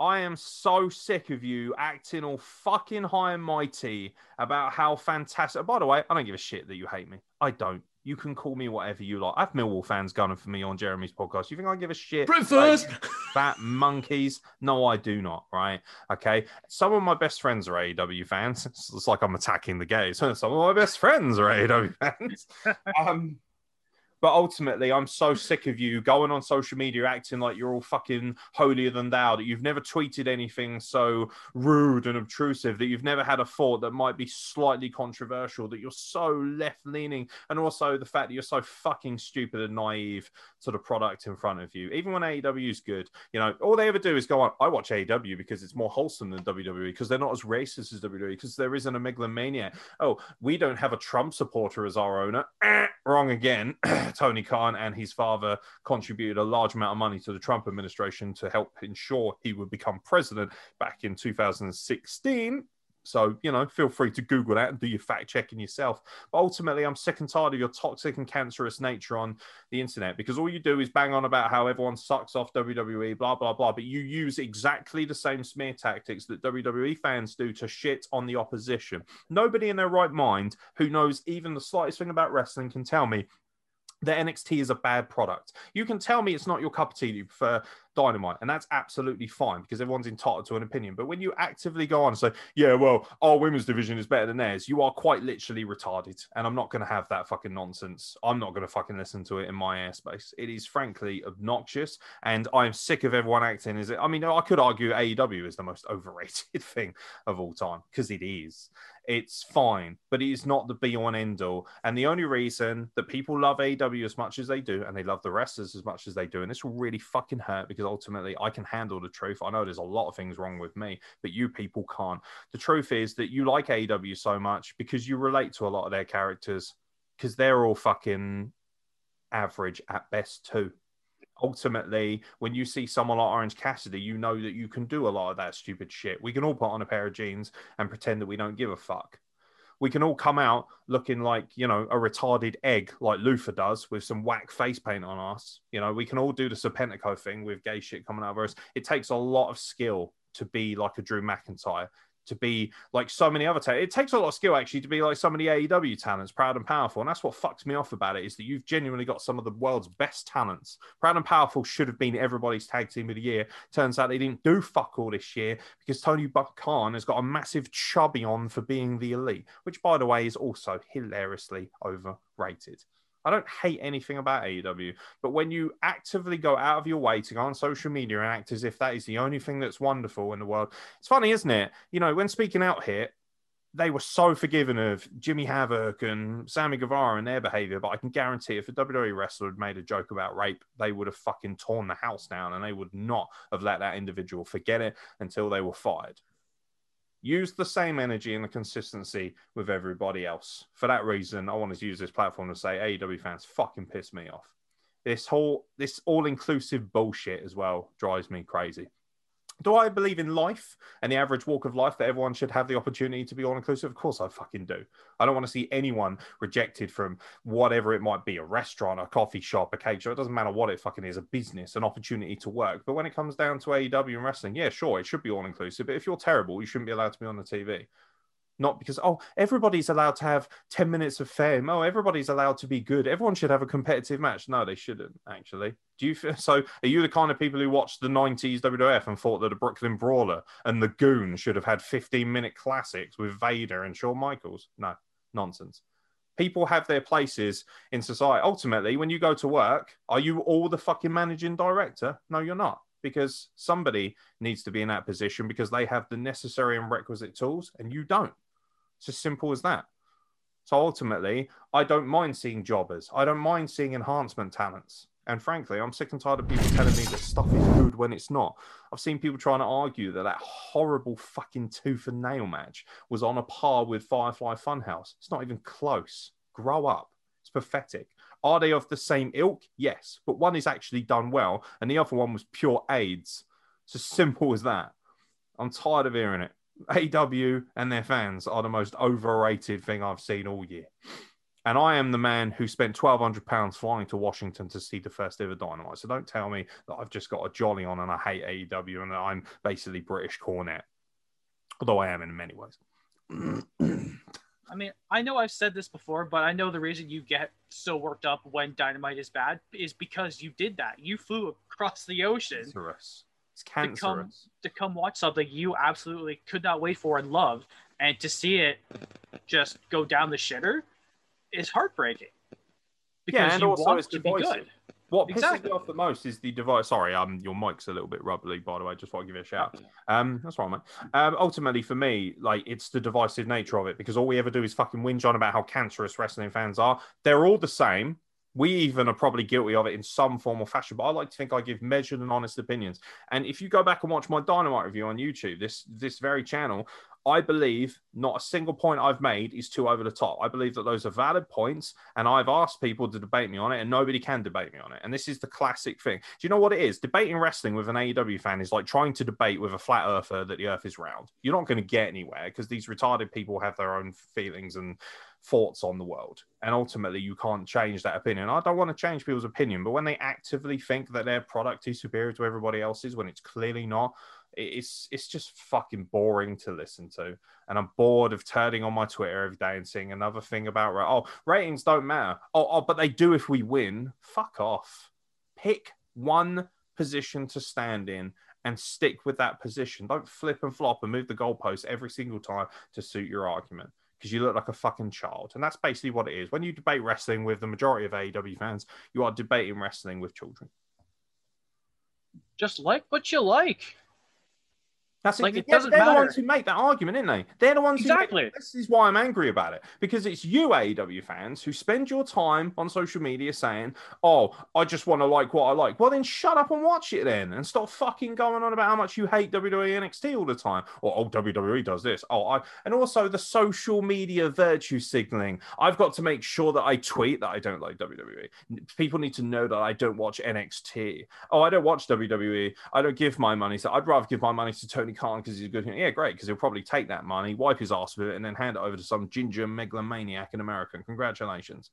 I am so sick of you acting all fucking high and mighty about how fantastic. By the way, I don't give a shit that you hate me. I don't. You can call me whatever you like. I have Millwall fans gunning for me on Jeremy's podcast. You think I give a shit? Breakfast. Like, fat monkeys? No, I do not. Right? Okay. Some of my best friends are AEW fans. It's, it's like I'm attacking the gays. Some of my best friends are AEW fans. um, but ultimately, I'm so sick of you going on social media acting like you're all fucking holier than thou, that you've never tweeted anything so rude and obtrusive, that you've never had a thought that might be slightly controversial, that you're so left leaning, and also the fact that you're so fucking stupid and naive to the product in front of you. Even when AEW is good, you know, all they ever do is go on, I watch AEW because it's more wholesome than WWE, because they're not as racist as WWE, because there isn't a megalomaniac. Oh, we don't have a Trump supporter as our owner. Eh, wrong again. Tony Khan and his father contributed a large amount of money to the Trump administration to help ensure he would become president back in 2016. So, you know, feel free to Google that and do your fact checking yourself. But ultimately, I'm sick and tired of your toxic and cancerous nature on the internet because all you do is bang on about how everyone sucks off WWE, blah, blah, blah. But you use exactly the same smear tactics that WWE fans do to shit on the opposition. Nobody in their right mind who knows even the slightest thing about wrestling can tell me that NXT is a bad product. You can tell me it's not your cup of tea, you prefer Dynamite, and that's absolutely fine because everyone's entitled to an opinion. But when you actively go on and say, yeah, well, our women's division is better than theirs, you are quite literally retarded. And I'm not going to have that fucking nonsense. I'm not going to fucking listen to it in my airspace. It is frankly obnoxious. And I'm sick of everyone acting as it. I mean, I could argue AEW is the most overrated thing of all time because it is. It's fine, but it is not the be all and end all. And the only reason that people love AEW as much as they do, and they love the wrestlers as much as they do, and this will really fucking hurt because ultimately I can handle the truth. I know there's a lot of things wrong with me, but you people can't. The truth is that you like AEW so much because you relate to a lot of their characters because they're all fucking average at best too ultimately, when you see someone like Orange Cassidy, you know that you can do a lot of that stupid shit. We can all put on a pair of jeans and pretend that we don't give a fuck. We can all come out looking like, you know, a retarded egg like Luther does with some whack face paint on us. You know, we can all do the Serpentico thing with gay shit coming out of us. It takes a lot of skill to be like a Drew McIntyre, to be like so many other talents. It takes a lot of skill actually to be like of the AEW talents, proud and powerful. And that's what fucks me off about it is that you've genuinely got some of the world's best talents. Proud and powerful should have been everybody's tag team of the year. Turns out they didn't do fuck all this year because Tony Buck Khan has got a massive chubby on for being the elite, which by the way is also hilariously overrated. I don't hate anything about AEW, but when you actively go out of your way to go on social media and act as if that is the only thing that's wonderful in the world, it's funny, isn't it? You know, when speaking out here, they were so forgiving of Jimmy Havoc and Sammy Guevara and their behavior, but I can guarantee if a WWE wrestler had made a joke about rape, they would have fucking torn the house down and they would not have let that individual forget it until they were fired. Use the same energy and the consistency with everybody else. For that reason, I wanted to use this platform to say AEW fans fucking piss me off. This whole this all-inclusive bullshit as well drives me crazy. Do I believe in life and the average walk of life that everyone should have the opportunity to be all inclusive? Of course, I fucking do. I don't want to see anyone rejected from whatever it might be a restaurant, a coffee shop, a cake shop. It doesn't matter what it fucking is a business, an opportunity to work. But when it comes down to AEW and wrestling, yeah, sure, it should be all inclusive. But if you're terrible, you shouldn't be allowed to be on the TV not because oh everybody's allowed to have 10 minutes of fame. Oh everybody's allowed to be good. Everyone should have a competitive match. No they shouldn't actually. Do you feel so are you the kind of people who watched the 90s wwf and thought that a brooklyn brawler and the goon should have had 15 minute classics with vader and shawn michaels? No nonsense. People have their places in society. Ultimately when you go to work are you all the fucking managing director? No you're not because somebody needs to be in that position because they have the necessary and requisite tools and you don't it's as simple as that. So ultimately, I don't mind seeing jobbers. I don't mind seeing enhancement talents. And frankly, I'm sick and tired of people telling me that stuff is good when it's not. I've seen people trying to argue that that horrible fucking tooth and nail match was on a par with Firefly Funhouse. It's not even close. Grow up. It's pathetic. Are they of the same ilk? Yes. But one is actually done well, and the other one was pure AIDS. It's as simple as that. I'm tired of hearing it. AW and their fans are the most overrated thing I've seen all year. And I am the man who spent twelve hundred pounds flying to Washington to see the first ever Dynamite. So don't tell me that I've just got a jolly on and I hate AEW and that I'm basically British Cornette, although I am in many ways. I mean, I know I've said this before, but I know the reason you get so worked up when Dynamite is bad is because you did that. You flew across the ocean It's to come to come watch something you absolutely could not wait for and love, and to see it just go down the shitter is heartbreaking. Yeah, and you also want it's to be good. What pisses Exactly. me off the most is the device. Sorry, um, your mic's a little bit rubbly, by the way. Just want to give it a shout. Um, that's right, mate. Um, ultimately, for me, like it's the divisive nature of it because all we ever do is fucking whinge on about how cancerous wrestling fans are. They're all the same. We even are probably guilty of it in some form or fashion, but I like to think I give measured and honest opinions. And if you go back and watch my Dynamite review on YouTube, this this very channel, I believe not a single point I've made is too over the top. I believe that those are valid points, and I've asked people to debate me on it, and nobody can debate me on it. And this is the classic thing. Do you know what it is? Debating wrestling with an AEW fan is like trying to debate with a flat earther that the earth is round. You're not going to get anywhere because these retarded people have their own feelings and thoughts on the world. And ultimately, you can't change that opinion. I don't want to change people's opinion, but when they actively think that their product is superior to everybody else's when it's clearly not, it's it's just fucking boring to listen to. And i'm bored of turning on my twitter every day and seeing another thing about oh ratings don't matter. Oh, oh but they do if we win. Fuck off. Pick one position to stand in and stick with that position. Don't flip and flop and move the goalpost every single time to suit your argument because you look like a fucking child. And that's basically what it is. When you debate wrestling with the majority of aew fans you are debating wrestling with children. Just like what you like. That's Like, it. it doesn't they're the ones who make that argument, aren't they? They're the ones Exactly. who make, this is why I'm angry about it because it's you AEW fans who spend your time on social media saying, "Oh, I just want to like what I like." Well, then shut up and watch it then, and stop fucking going on about how much you hate WWE NXT all the time, or oh WWE does this. Oh, I and also the social media virtue signaling. I've got to make sure that I tweet that I don't like WWE. People need to know that I don't watch NXT. Oh, I don't watch WWE. I don't give my money. So I'd rather give my money to Tony Khan because he's a good. Yeah, great. Because he'll probably take that money, wipe his ass with it, and then hand it over to some ginger megalomaniac in America. Congratulations.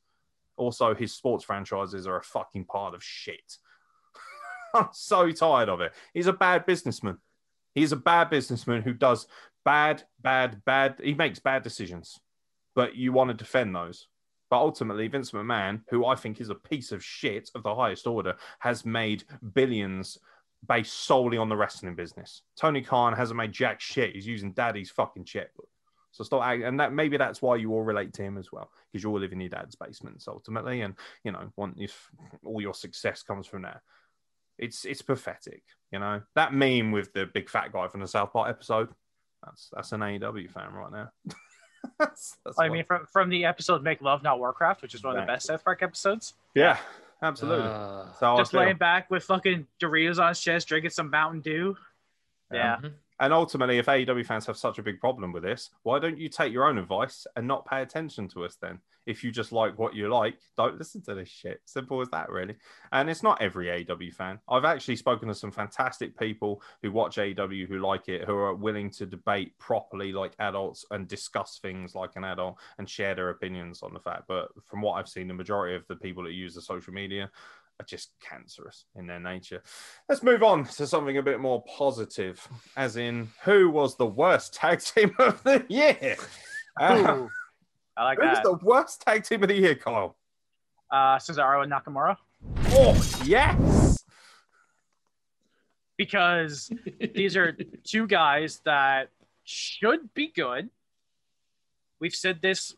Also, his sports franchises are a fucking pile of shit. I'm so tired of it. He's a bad businessman. He's a bad businessman who does bad, bad, bad. He makes bad decisions, but you want to defend those. But ultimately, Vince McMahon, who I think is a piece of shit of the highest order, has made billions based solely on the wrestling business. Tony Khan hasn't made jack shit. He's using daddy's fucking checkbook. So stop act- and that maybe that's why you all relate to him as well, because you all live in your dad's basements ultimately, and you know, want if all your success comes from there. It's it's pathetic, you know. That meme with the big fat guy from the South Park episode, that's that's an AEW fan right now. that's, that's I mean, from from the episode "Make Love Not Warcraft," which is one of the best South Park episodes. yeah, absolutely. Uh, so Just laying back with fucking Doritos on his chest, drinking some Mountain Dew. Yeah. mhm. And ultimately, if AEW fans have such a big problem with this, why don't you take your own advice and not pay attention to us then? If you just like what you like, don't listen to this shit. Simple as that, really. And it's not every AEW fan. I've actually spoken to some fantastic people who watch AEW who like it, who are willing to debate properly like adults and discuss things like an adult and share their opinions on the fact. But from what I've seen, the majority of the people that use the social media are just cancerous in their nature. Let's move on to something a bit more positive, as in who was the worst tag team of the year? Uh, I like that. who's that. the worst tag team of the year, Kyle? Uh, Cesaro and Nakamura, Oh, yes. because these are two guys that should be good. We've said this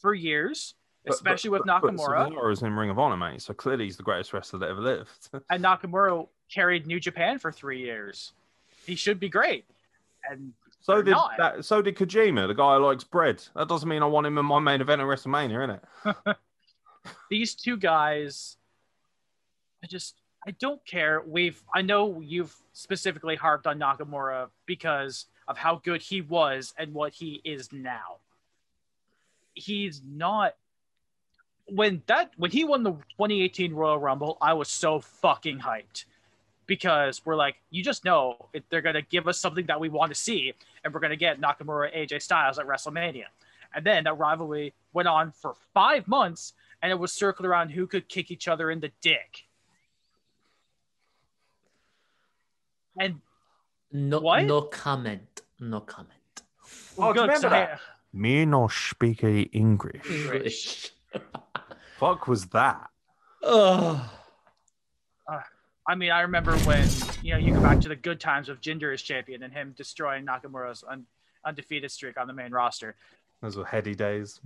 for years, But- especially but- with but- but Nakamura. Cesaro's in Ring of Honor, mate. So clearly he's the greatest wrestler that ever lived. and Nakamura carried New Japan for three years. He should be great. And So did not. that. So did Kojima, the guy who likes bread. That doesn't mean I want him in my main event at WrestleMania, innit? these two guys, I just I don't care. We've I know you've specifically harped on Nakamura because of how good he was and what he is now. He's not when that when he won the 2018 Royal Rumble, I was so fucking hyped because we're like, you just know it, they're gonna give us something that we want to see, and we're gonna get Nakamura AJ Styles at WrestleMania. And then that rivalry went on for five months, and it was circled around who could kick each other in the dick. And No, What? no comment. No comment. Oh, do you good, so remember that? Me no speak English. English. Fuck was that? oh, I mean, I remember when you know you go back to the good times of Jinder as champion and him destroying Nakamura's un- undefeated streak on the main roster. Those were heady days.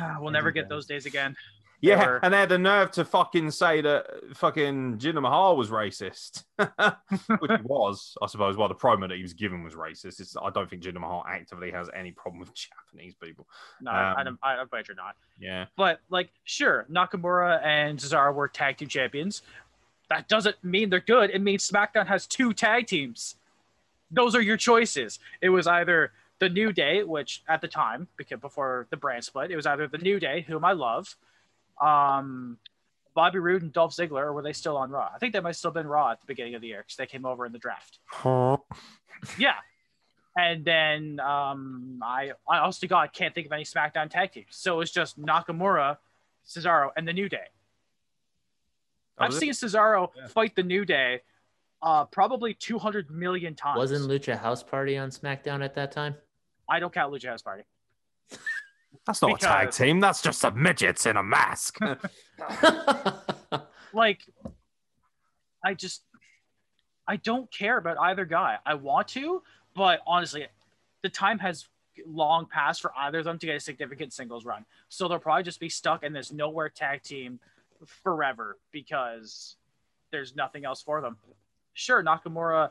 Ah, we'll never get those days again. Yeah, Or- and they had the nerve to fucking say that fucking Jinder Mahal was racist, which he was, I suppose. While the promo that he was given was racist, it's, I don't think Jinder Mahal actively has any problem with Japanese people. No, I Um. I, I bet you're not. Yeah, But like, sure, Nakamura and Cesaro were tag team champions. That doesn't mean they're good. It means SmackDown has two tag teams. Those are your choices. It was either the New Day, which at the time, because before the brand split, it was either the New Day, whom I love, um, Bobby Roode and Dolph Ziggler, or were they still on Raw? I think they might still been Raw at the beginning of the year because they came over in the draft. Yeah. And then um, I, I honest to God can't think of any SmackDown tag teams. So it was just Nakamura, Cesaro, and the New Day. That I've seen it? Cesaro Yeah. fight the New Day uh, probably 200 million times. wasn't Lucha House Party on SmackDown at that time? I don't count Lucha House Party. that's not a tag team. That's just a midgets in a mask. Like, I just, I don't care about either guy. I want to, but honestly, the time has long passed for either of them to get a significant singles run. So they'll probably just be stuck in this nowhere tag team forever because there's nothing else for them. Sure, Nakamura,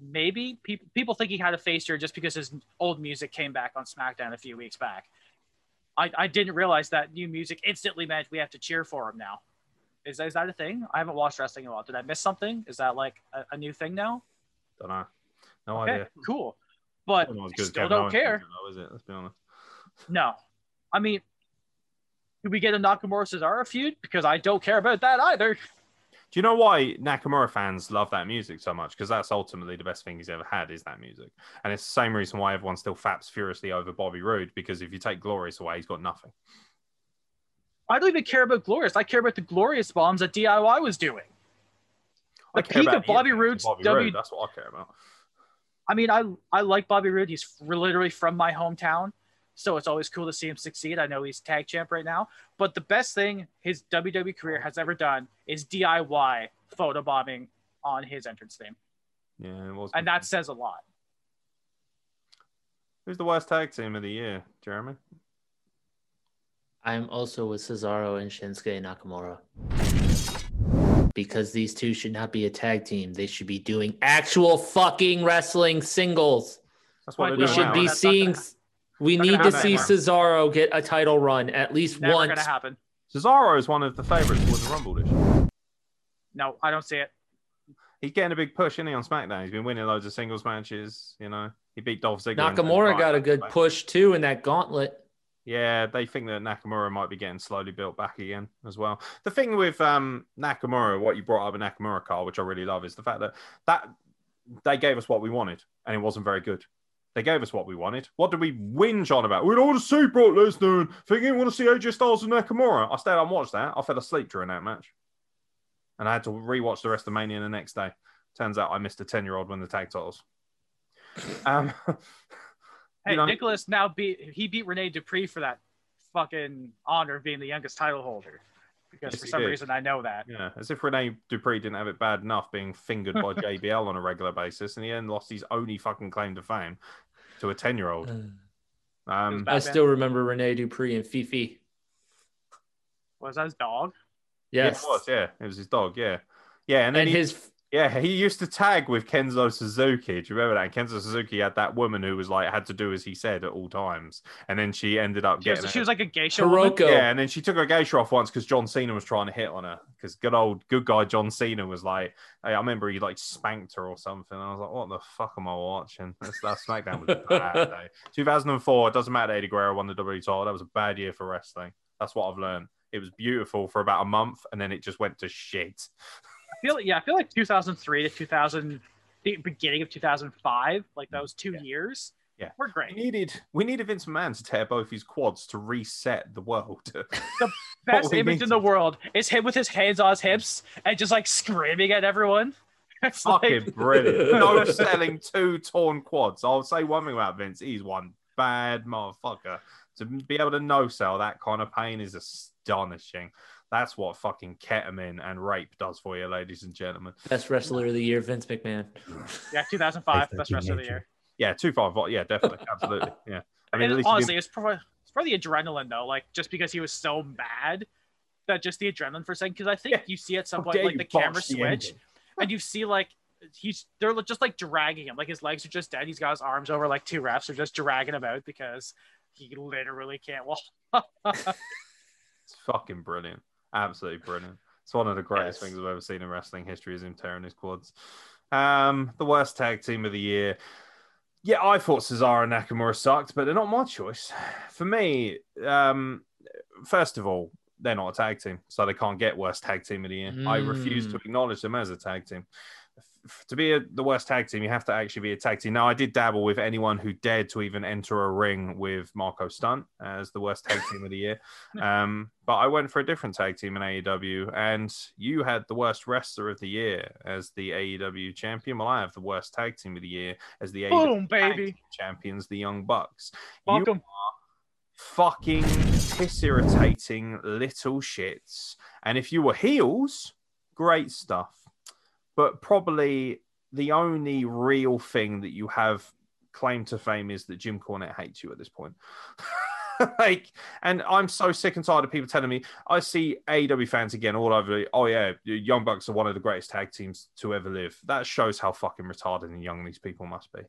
maybe people people think he had a face here just because his old music came back on SmackDown a few weeks back. I, I didn't realize that new music instantly meant we have to cheer for him now. Is that, is that a thing? I haven't watched wrestling in a while. Did I miss something? Is that like a, a new thing now? don't know. No Okay, idea. cool. But I as still don't care. though, is it? Let's be honest. No. I mean, do we get a Nakamura Cesaro feud? Because I don't care about that either. Do you know why Nakamura fans love that music so much? Because that's ultimately the best thing he's ever had is that music, and it's the same reason why everyone still faps furiously over Bobby Roode. Because if you take Glorious away, he's got nothing. I don't even care about Glorious. I care about the Glorious bombs that DIY was doing. I The care peak about of Bobby Roode's Bobby W- Roode, That's what I care about. I mean, I I like Bobby Roode. He's literally from my hometown, so it's always cool to see him succeed. I know he's tag champ right now, but the best thing his WWE career has ever done is DIY photobombing on his entrance theme, Yeah, it was. and that says a lot. Who's the worst tag team of the year, Jeremy? I'm also with Cesaro and Shinsuke Nakamura. Because these two should not be a tag team. They should be doing actual fucking wrestling singles. That's what We should now. be That's seeing. gonna- We not need gonna see anymore. Cesaro get a title run at least Never once. gonna happen. Cesaro is one of the favorites for the Rumble this year. No, I don't see it. He's getting a big push, isn't he, on SmackDown? He's been winning loads of singles matches. You know, he beat Dolph Ziggler. Nakamura got a good matches. push too in that gauntlet. Yeah, they think that Nakamura might be getting slowly built back again as well. The thing with um, Nakamura, what you brought up with Nakamura, Carl, which I really love, is the fact that that they gave us what we wanted, and it wasn't very good. They gave us what we wanted. What did we whinge on about? We don't want to see Brock Lesnar. Thinking we want to see AJ Styles and Nakamura. I stayed and watched that. I fell asleep during that match, and I had to rewatch the rest of Mania the next day. Turns out I missed a ten-year-old win the tag titles. Um, Hey, you know- Nicholas now beat he beat Rene Dupree for that fucking honor of being the youngest title holder. Because Yes, for some did. reason I know that. Yeah, as if Rene Dupree didn't have it bad enough being fingered by JBL on a regular basis, and he then lost his only fucking claim to fame to a ten-year-old. Um. I still remember Rene Dupree and Fifi. Was that his dog? Yes. it was. Yeah, it was his dog. Yeah, yeah, and then and he, his yeah, he used to tag with Kenzo Suzuki. Do you remember that? And Kenzo Suzuki had that woman who was like had to do as he said at all times, and then she ended up She was, getting. she was like a geisha woman. Yeah, and then she took her geisha off once because John Cena was trying to hit on her. Because good old good guy John Cena was like, hey, I remember he like spanked her or something. I was like, what the fuck am I watching? That's, that SmackDown was bad. Day. 2004. It doesn't matter. Eddie Guerrero won the WWE title. That was a bad year for wrestling. That's what I've learned. It was beautiful for about a month, and then it just went to shit. I feel yeah, I feel like 2003 to 2000, the beginning of 2005, like those mm, two Yeah. years, Yeah. we're great. We needed we needed Vince McMahon to tear both his quads to reset the world. The best we image in the world is him with his hands on his hips and just like screaming at everyone. It's Fucking like, brilliant. No selling two torn quads. I'll say one thing about Vince. He's one bad motherfucker. To be able to no sell that kind of pain is astonishing. That's what fucking ketamine and rape does for you, ladies and gentlemen. best wrestler of the year, Vince McMahon. yeah, 2005, best wrestler of the year. Yeah, two five. Yeah, definitely, absolutely. Yeah. I mean, and at least he honestly, it's probably it's probably the adrenaline though. Like just because he was so mad, that just the adrenaline for a second. Because I think Yeah. you see at some point like the camera the switch, ending. and you see like he's they're just like dragging him. Like his legs are just dead. He's got his arms over. Like two refs are just dragging him out because he literally can't walk. It's fucking brilliant. Absolutely brilliant. It's one of the greatest Yes. things I've ever seen in wrestling history is him tearing his quads. Um, the worst tag team of the year. Yeah, I thought Cesaro and Nakamura sucked, but they're not my choice. For me, um, first of all, they're not a tag team, so they can't get worst tag team of the year. I refuse to Mm. acknowledge them as a tag team. To be a, the worst tag team, you have to actually be a tag team. Now, I did dabble with anyone who dared to even enter a ring with Marko Stunt as the worst tag team of the year. Um, but I went for a different tag team in AEW, and you had the worst wrestler of the year as the AEW champion. Well, I have the worst tag team of the year as the AEW Boom, tag baby. champions, the Young Bucks. You Welcome. fucking piss irritating little shits. And if you were heels, great stuff. But probably the only real thing that you have claim to fame is that Jim Cornette hates you at this point. like, and I'm so sick and tired of people telling me. I see AEW fans again all over. Oh yeah, Young Bucks are one of the greatest tag teams to ever live. That shows how fucking retarded and young these people must be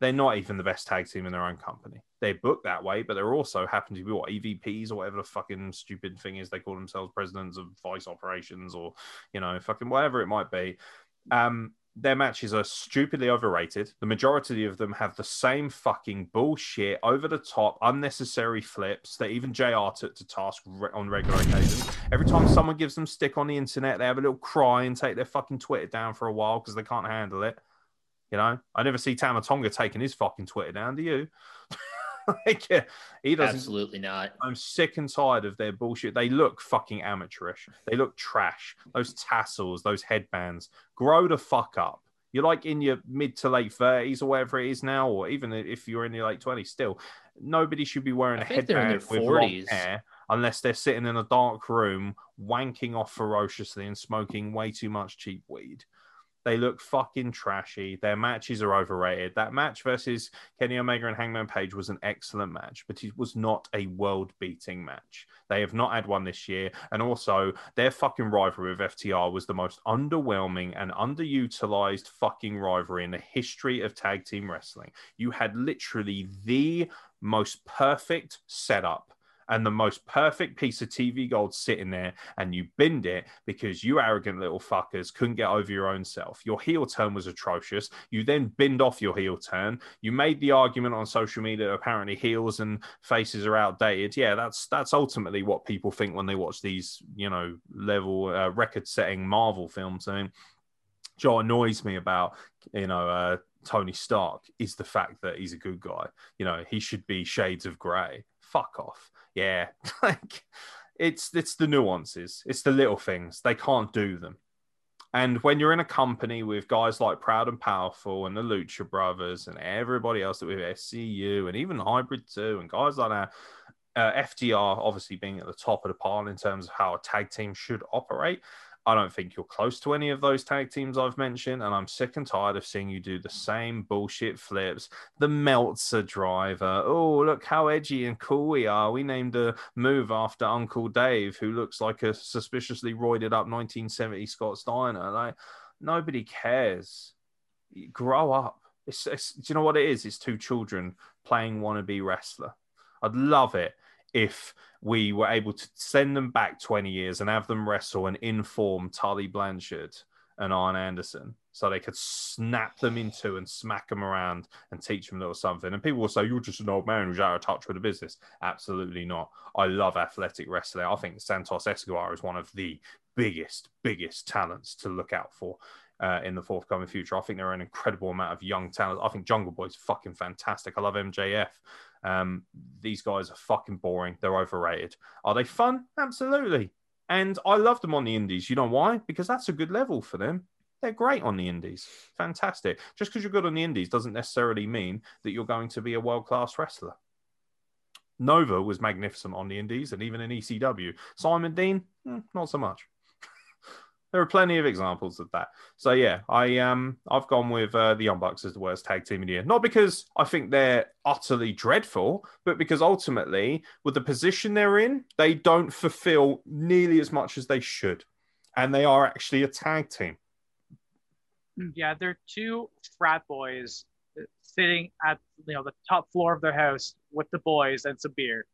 they're not even the best tag team in their own company. They're booked that way, but they're also happen to be what EVPs or whatever the fucking stupid thing is they call themselves presidents of vice operations or you know fucking whatever it might be. Um, their matches are stupidly overrated. The majority of them have the same fucking bullshit, over the top, unnecessary flips that even JR took to task re- on regular occasions. Every time someone gives them stick on the internet, they have a little cry and take their fucking Twitter down for a while because they can't handle it. You know, I never see Tama Tonga taking his fucking Twitter down. Do you? like, yeah, he doesn't. Absolutely not. I'm sick and tired of their bullshit. They look fucking amateurish. They look trash. Those tassels, those headbands. Grow the fuck up. You're like in your mid to late 30s or whatever it is now, or even if you're in your late 20s still. Nobody should be wearing a think they're in headband with long 40s. hair unless they're sitting in a dark room wanking off ferociously and smoking way too much cheap weed. They look fucking trashy. Their matches are overrated. That match versus Kenny Omega and Hangman Page was an excellent match, but it was not a world beating match. They have not had one this year. And also, their fucking rivalry with FTR was the most underwhelming and underutilized fucking rivalry in the history of tag team wrestling. You had literally the most perfect setup and the most perfect piece of TV gold sitting there, and you binned it because you arrogant little fuckers couldn't get over your own self. Your heel turn was atrocious. You then binned off your heel turn. You made the argument on social media apparently heels and faces are outdated. Yeah, that's that's ultimately what people think when they watch these, you know, level uh, record-setting Marvel films. I mean, what annoys me about you know uh, Tony Stark is the fact that he's a good guy. You know, he should be shades of grey. Fuck off. Yeah, like it's it's the nuances. It's the little things. They can't do them. And when you're in a company with guys like Proud and Powerful and the Lucha Brothers and everybody else that with SCU and even Hybrid 2 and guys like that, uh, FTR obviously being at the top of the pile in terms of how a tag team should operate. I don't think you're close to any of those tag teams I've mentioned, and I'm sick and tired of seeing you do the same bullshit flips. The Meltzer driver. Oh, look how edgy and cool we are. We named a move after Uncle Dave, who looks like a suspiciously roided up 1970 Scott Steiner. Like nobody cares. Grow up. It's, it's, do you know what it is? It's two children playing wannabe wrestler. I'd love it if we were able to send them back 20 years and have them wrestle and inform Tully Blanchard and Arn Anderson so they could snap them into and smack them around and teach them a little something. And people will say, You're just an old man who's out of touch with the business. Absolutely not. I love athletic wrestling. I think Santos Escobar is one of the biggest, biggest talents to look out for. Uh, in the forthcoming future, I think there are an incredible amount of young talent. I think Jungle Boy's fucking fantastic. I love MJF. Um, these guys are fucking boring. They're overrated. Are they fun? Absolutely. And I love them on the indies. You know why? Because that's a good level for them. They're great on the indies. Fantastic. Just because you're good on the indies doesn't necessarily mean that you're going to be a world class wrestler. Nova was magnificent on the indies and even in ECW. Simon Dean, hmm, not so much there are plenty of examples of that. So yeah, I um I've gone with uh, the Young Bucks as the worst tag team in the year. Not because I think they're utterly dreadful, but because ultimately, with the position they're in, they don't fulfill nearly as much as they should, and they are actually a tag team. Yeah, they're two frat boys sitting at you know the top floor of their house with the boys and some beer.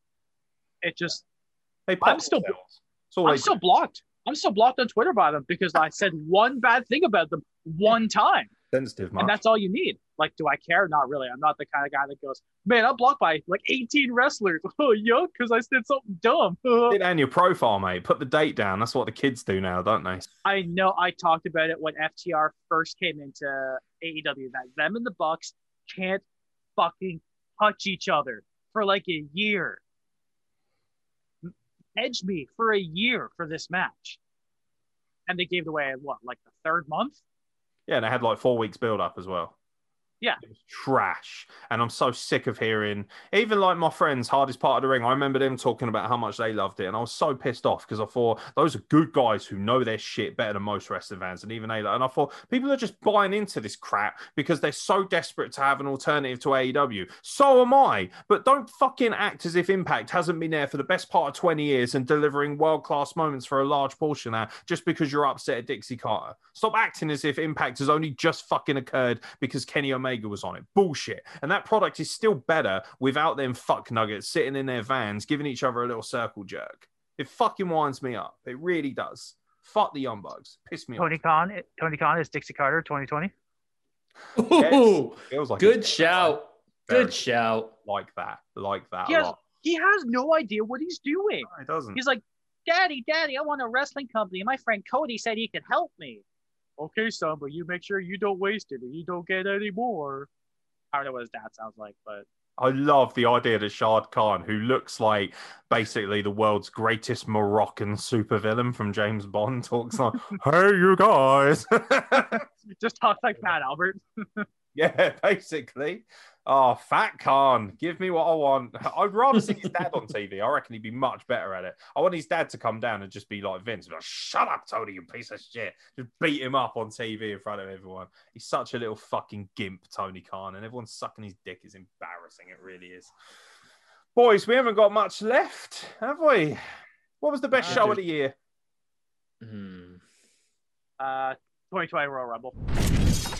It just They I'm still themselves. I'm still blocked. I'm still blocked on Twitter by them because I said one bad thing about them one time. sensitive, And that's all you need. Like, do I care? Not really. I'm not the kind of guy that goes, man, I'm blocked by like 18 wrestlers. Oh, yeah, because I said something dumb. It on your profile, mate. Put the date down. That's what the kids do now, don't they? I know I talked about it when FTR first came into AEW that them and the Bucks can't fucking touch each other for like a year. Edge me for a year for this match. And they gave it away what, like the third month? Yeah, and they had like four weeks build up as well. Yeah. Trash. And I'm so sick of hearing, even like my friends, hardest part of the ring, I remember them talking about how much they loved it. And I was so pissed off because I thought those are good guys who know their shit better than most wrestling fans. And even they, and I thought people are just buying into this crap because they're so desperate to have an alternative to AEW. So am I. But don't fucking act as if Impact hasn't been there for the best part of 20 years and delivering world class moments for a large portion now just because you're upset at Dixie Carter. Stop acting as if Impact has only just fucking occurred because Kenny Omega was on it. Bullshit. And that product is still better without them fuck nuggets sitting in their vans giving each other a little circle jerk. It fucking winds me up. It really does. Fuck the Young Bucks. Piss me Tony off. Khan, Tony Khan is Dixie Carter 2020. Ooh, Feels like good it's shout. Good shout. Like that. Like that. He a has, lot. he has no idea what he's doing. No, it doesn't. He's like, Daddy, Daddy, I want a wrestling company. My friend Cody said he could help me. Okay, son, but you make sure you don't waste it and you don't get any more. I don't know what his dad sounds like, but I love the idea that Shad Khan, who looks like basically the world's greatest Moroccan supervillain from James Bond, talks like, "Hey, you guys." just talks like Fat Albert. yeah, basically. Oh, Fat Khan, give me what I want. I'd rather see his dad on TV. I reckon he'd be much better at it. I want his dad to come down and just be like Vince, be like, "Shut up, Tony, you piece of shit!" Just beat him up on TV in front of everyone. He's such a little fucking gimp, Tony Khan, and everyone's sucking his dick. Is embarrassing. It really is. Boys, we haven't got much left, have we? What was the best Uh, show of the year? Hmm. Uh, 2020 Royal Rumble.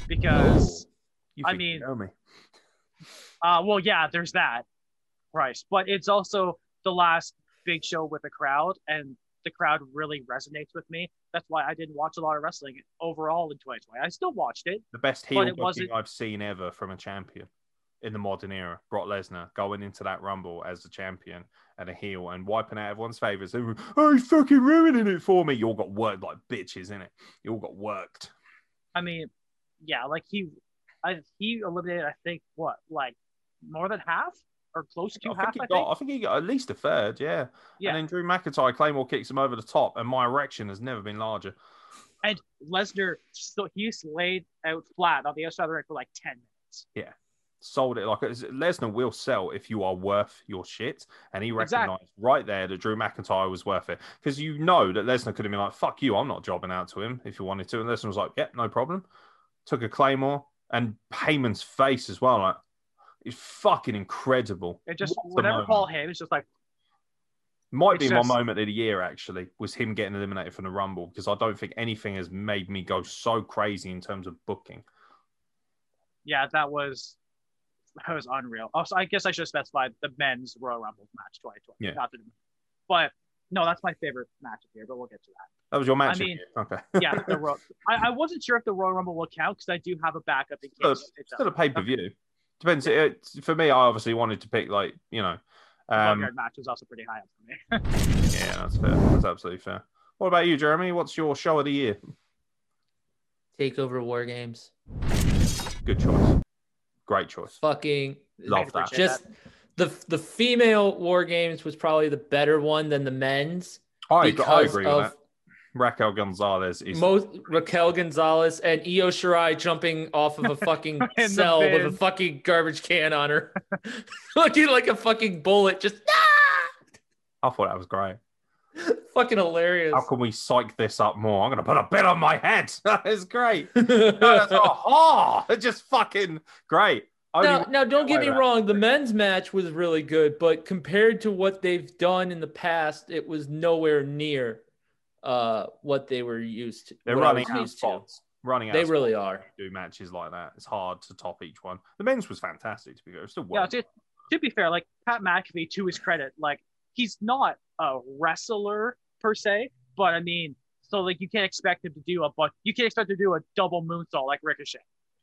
Because, You I mean- know me. Uh, well, yeah, there's that, Price, but it's also the last big show with a crowd, and the crowd really resonates with me. That's why I didn't watch a lot of wrestling overall in 2020. I still watched it. the best heel booking I've seen ever from a champion in the modern era. Brock Lesnar going into that Rumble as the champion and a heel and wiping out everyone's favors. Were, oh, he's fucking ruining it for me. You all got worked like bitches, innit? You all got worked. I mean, yeah, like he, I he eliminated, I think, what, like more than half or close to I half. think, I got, think. I think he got at least a third, yeah. Yeah. And then Drew McIntyre, Claymore kicks him over the top, and my erection has never been larger. And Lesnar, so he's laid out flat on the outside of the ring for like 10 minutes. Yeah. Sold it like Lesnar will sell if you are worth your shit, and he Exactly. recognized right there that Drew McIntyre was worth it because you know that Lesnar could have been like, "Fuck you, I'm not jobbing out to him if you wanted to," and Lesnar was like, "Yep, no problem." Took a claymore and Heyman's face as well, like it's fucking incredible. It just, What a whenever moment. Paul Heyman, it's just like, might be it's my moment of the year actually was him getting eliminated from the Rumble because I don't think anything has made me go so crazy in terms of booking. yeah, that was that was unreal. Also, I guess I should have specified the men's Royal Rumble match 2020. Yeah. The, but no, that's my favorite match of the year, but we'll get to that. That was your match. I mean, okay. Yeah, the Royal, I, I wasn't sure if the Royal Rumble will count because I do have a backup in still, case it still a pay per view. Depends. It, for me, I obviously wanted to pick like you know, The um, Boneyard match was also pretty high up for me. yeah, that's fair. That's absolutely fair. What about you, Jeremy? What's your show of the year? Takeover War Games. Good choice. Great choice. Fucking Love that. appreciate just the the female War Games was probably the better one than the men's I, I because agree with of that. Raquel Gonzalez is most Raquel Gonzalez and Io Shirai jumping off of a fucking cell with a fucking garbage can on her, looking like a fucking bullet. Just ah! I thought that was great. fucking hilarious. How can we psych this up more? I'm gonna put a bit on my head. That is great. No, that's oh, it's just fucking great. Now, now don't get me not? wrong. The men's match was really good, but compared to what they've done in the past, it was nowhere near uh, what they were used to. They're running out of used to. spots. Running out. They really are. to Do matches like that. It's hard to top each one. The men's was fantastic to be fair. It was still yeah, to, to be fair, like Pat McAfee, to his credit, like he's not a wrestler per se, but I mean, so like you can't expect him to do a but you can't expect him to do a double moonsault like Ricochet.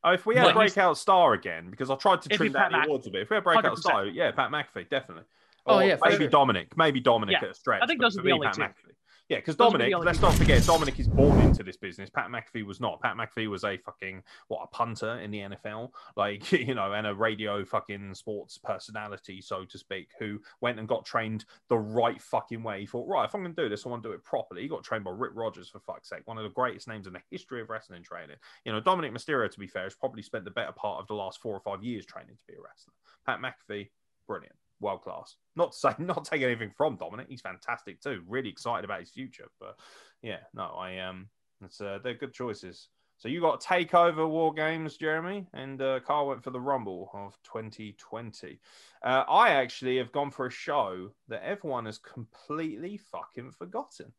Oh, if we had Well, breakout star again, because I tried to trim down Pat the Mc- awards a bit. If we had breakout 100%. star, yeah, Pat McAfee, definitely. Oh, yeah, maybe sure. Dominic, maybe Dominic Yeah. at a stretch. I think those are the me, only Pat two. McAfee. Yeah, because be Dominic, let's not forget, Dominic is born into this business. Pat McAfee was not. Pat McAfee was a fucking what a punter in the NFL, like you know, and a radio fucking sports personality, so to speak, who went and got trained the right fucking way. He thought, right, if I'm going to do this, I want to do it properly. He got trained by Rip Rogers for fuck's sake, one of the greatest names in the history of wrestling training. You know, Dominic Mysterio, to be fair, has probably spent the better part of the last four or five years training to be a wrestler. Pat McAfee, brilliant, world class. Not to say, not take anything from Dominic, he's fantastic too. Really excited about his future, but yeah, no, I um, it's uh, they're good choices. So you got Takeover War Games, Jeremy, and uh, Carl went for the Rumble of 2020. Uh, I actually have gone for a show that everyone has completely fucking forgotten.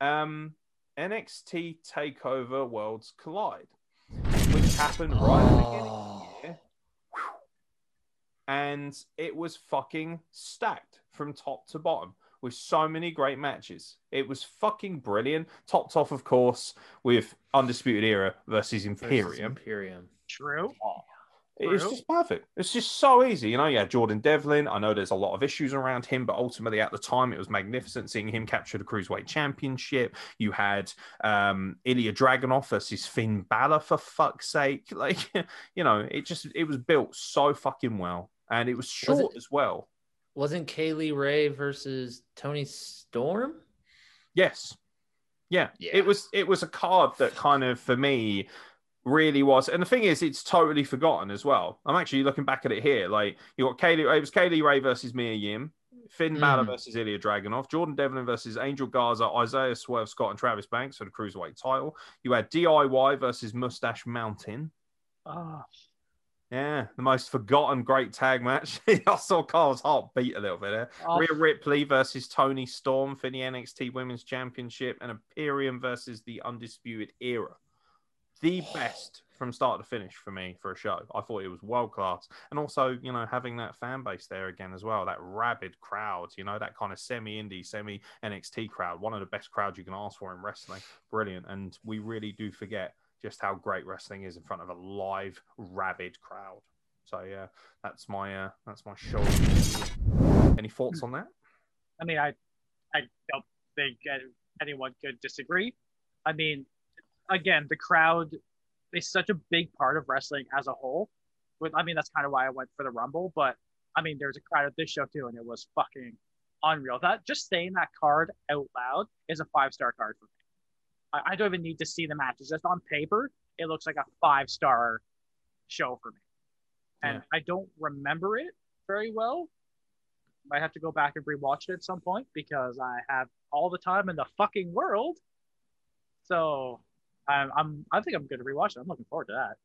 Um, NXT Takeover Worlds Collide, which happened right at the beginning of the year. Whew. And it was fucking stacked from top to bottom with so many great matches. It was fucking brilliant. Topped off, of course, with Undisputed Era versus Versus Imperium. Imperium. True. It's True. just perfect. It's just so easy. You know, yeah, Jordan Devlin. I know there's a lot of issues around him, but ultimately at the time it was magnificent seeing him capture the Cruiserweight Championship. You had um Ilya Dragunov versus Finn Balor for fuck's sake. Like, you know, it just it was built so fucking well. And it was short it- as well. Wasn't Kay Lee Ray versus Toni Storm? Yes. Yeah. Yeah. It was it was a card that kind of for me really was. And the thing is, it's totally forgotten as well. I'm actually looking back at it here. Like you got Kaylee, it was Kay Lee Ray versus Mia Yim, Finn Balor Mm. versus Ilya Dragunov, Jordan Devlin versus Angel Garza, Isaiah Swerve Scott, and Travis Banks for the cruiserweight title. You had DIY versus Mustache Mountain. Oh, Yeah, the most forgotten great tag match. I saw Carl's heart beat a little bit there. oh, Rhea Ripley versus Toni Storm for the NXT Women's Championship and Imperium versus the Undisputed Era. The best from start to finish for me for a show. I thought it was world class. And also, you know, having that fan base there again as well, that rabid crowd, you know, that kind of semi indie, semi NXT crowd, one of the best crowds you can ask for in wrestling. Brilliant. And we really do forget just how great wrestling is in front of a live, rabid crowd. So yeah, that's my uh, that's my show. Any thoughts on that? I mean, I, I don't think anyone could disagree. I mean, again, the crowd is such a big part of wrestling as a whole. With, I mean, that's kind of why I went for the Rumble. But I mean, there's a crowd at this show too, and it was fucking unreal. That just saying that card out loud is a five star card for me. I, I don't even need to see the matches. Just on paper, it looks like a five star show for me. And I don't remember it very well. Might have to go back and rewatch it at some point because I have all the time in the fucking world. So I'm, I'm I think I'm going to rewatch it. I'm looking forward to that.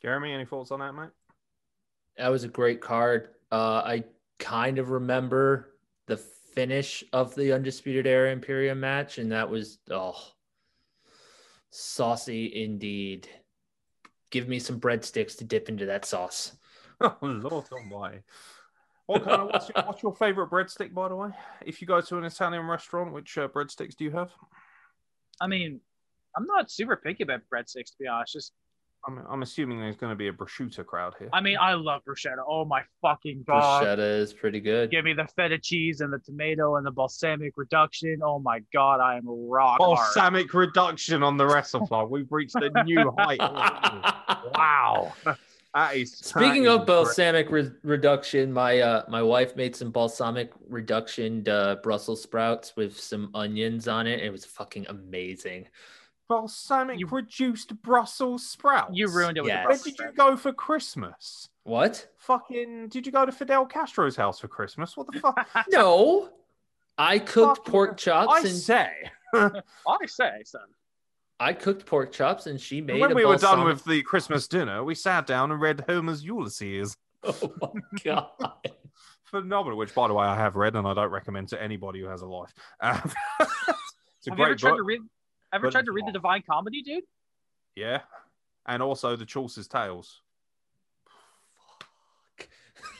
Jeremy, any thoughts on that, mate? That was a great card. Uh, I kind of remember the finish of the Undisputed Era Imperium match, and that was oh saucy indeed. Give me some breadsticks to dip into that sauce. Oh Lord Almighty! What kind of what's your, what's your favorite breadstick, by the way? If you go to an Italian restaurant, which uh, breadsticks do you have? I mean, I'm not super picky about breadsticks to be honest. Just I'm, I'm assuming there's going to be a prosciutto crowd here. I mean, I love bruschetta. Oh my fucking god! Bruschetta is pretty good. Give me the feta cheese and the tomato and the balsamic reduction. Oh my god, I am rock hard. Balsamic reduction on the WrestleFly. We've reached a new height. wow. That is Speaking of balsamic re- reduction, my uh my wife made some balsamic reduction uh, Brussels sprouts with some onions on it. It was fucking amazing. Balsamic You- reduced Brussels sprouts. You ruined it with Yes. the Where did you go for Christmas? What? Fucking, did you go to Fidel Castro's house for Christmas? What the fuck? No, I cooked Fucking- pork chops I and say. I say, son. I cooked pork chops and she made. when a we were done with the Christmas dinner, we sat down and read Homer's Ulysses. oh my god. Phenomenal, which, by the way, I have read and I don't recommend to anybody who has a life. Um, it's a Have you ever great tried book. to read? Ever but tried to read the. Divine Comedy, dude? Yeah. And also the Chaucer's Tales. Fuck.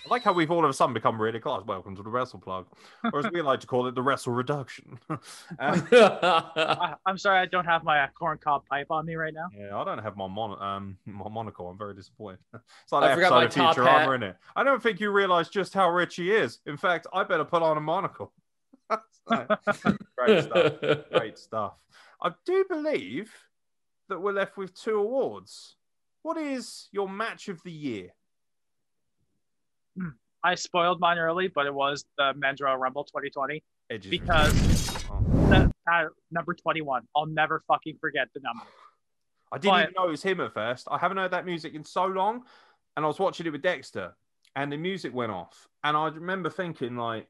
I like how we've all of a sudden become really close. Welcome to the Wrestle Plug. Or as we like to call it, the Wrestle Reduction. Um, I, I'm sorry, I don't have my uh, corn cob pipe on me right now. yeah, I don't have my, mon- um, my monocle. I'm very disappointed. It's like I that forgot episode my of top Future hat. Armor in it. I don't think you realize just how rich he is. In fact, I better put on a monocle. Great stuff. Great stuff. I do believe that we're left with two awards. What is your match of the year? Hmm. I spoiled mine early, but it was the Men's Royal Rumble 2020 Edges because Oh. that, that uh, number 21. I'll never fucking forget the number. I didn't But- even know it was him at first. I haven't heard that music in so long, and I was watching it with Dexter, and the music went off, and I remember thinking like,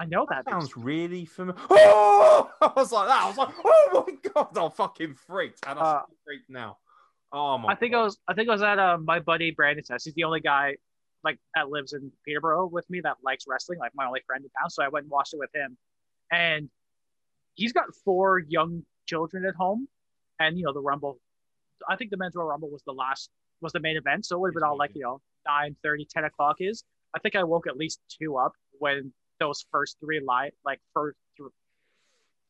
I know that that. sounds really familiar. Oh! I was like that. I was like, oh my god, I'm fucking freaked, and I'm Uh, freaked now. Oh my! I think god. I was I think I was at uh, my buddy Brandon's house. He's the only guy like that lives in Peterborough with me that likes wrestling, like my only friend in town. So I went and watched it with him. And he's got four young children at home. And you know, the Rumble I think the men's Royal Rumble was the last was the main event. So it would have been all like, you know, 9 30, 10 o'clock is. I think I woke at least two up when those first three line like first th-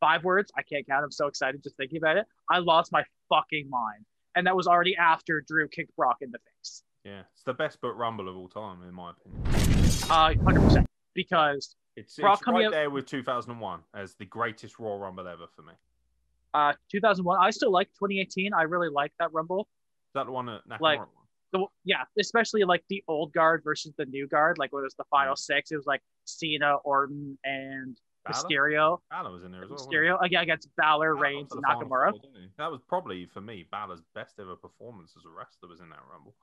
five words. I can't count. I'm so excited just thinking about it. I lost my fucking mind and that was already after Drew kicked Brock in the face. yeah, it's the best book rumble of all time, in my opinion. Uh, hundred percent. Because It's, Brock it's right there with 2001 as the greatest Raw Rumble ever for me. Uh, 2001, I still like 2018. I really like that Rumble. that the one Nakamura Like-? The, yeah, especially like the old guard versus the new guard. Like when it was the final six, it was like Cena, Orton, and Balor? Mysterio, Balor was in there as well. wasn't he? Mysterio again against Balor, Balor Reigns, and Nakamura. four. That was probably for me Balor's best ever performance as a wrestler was in that Rumble.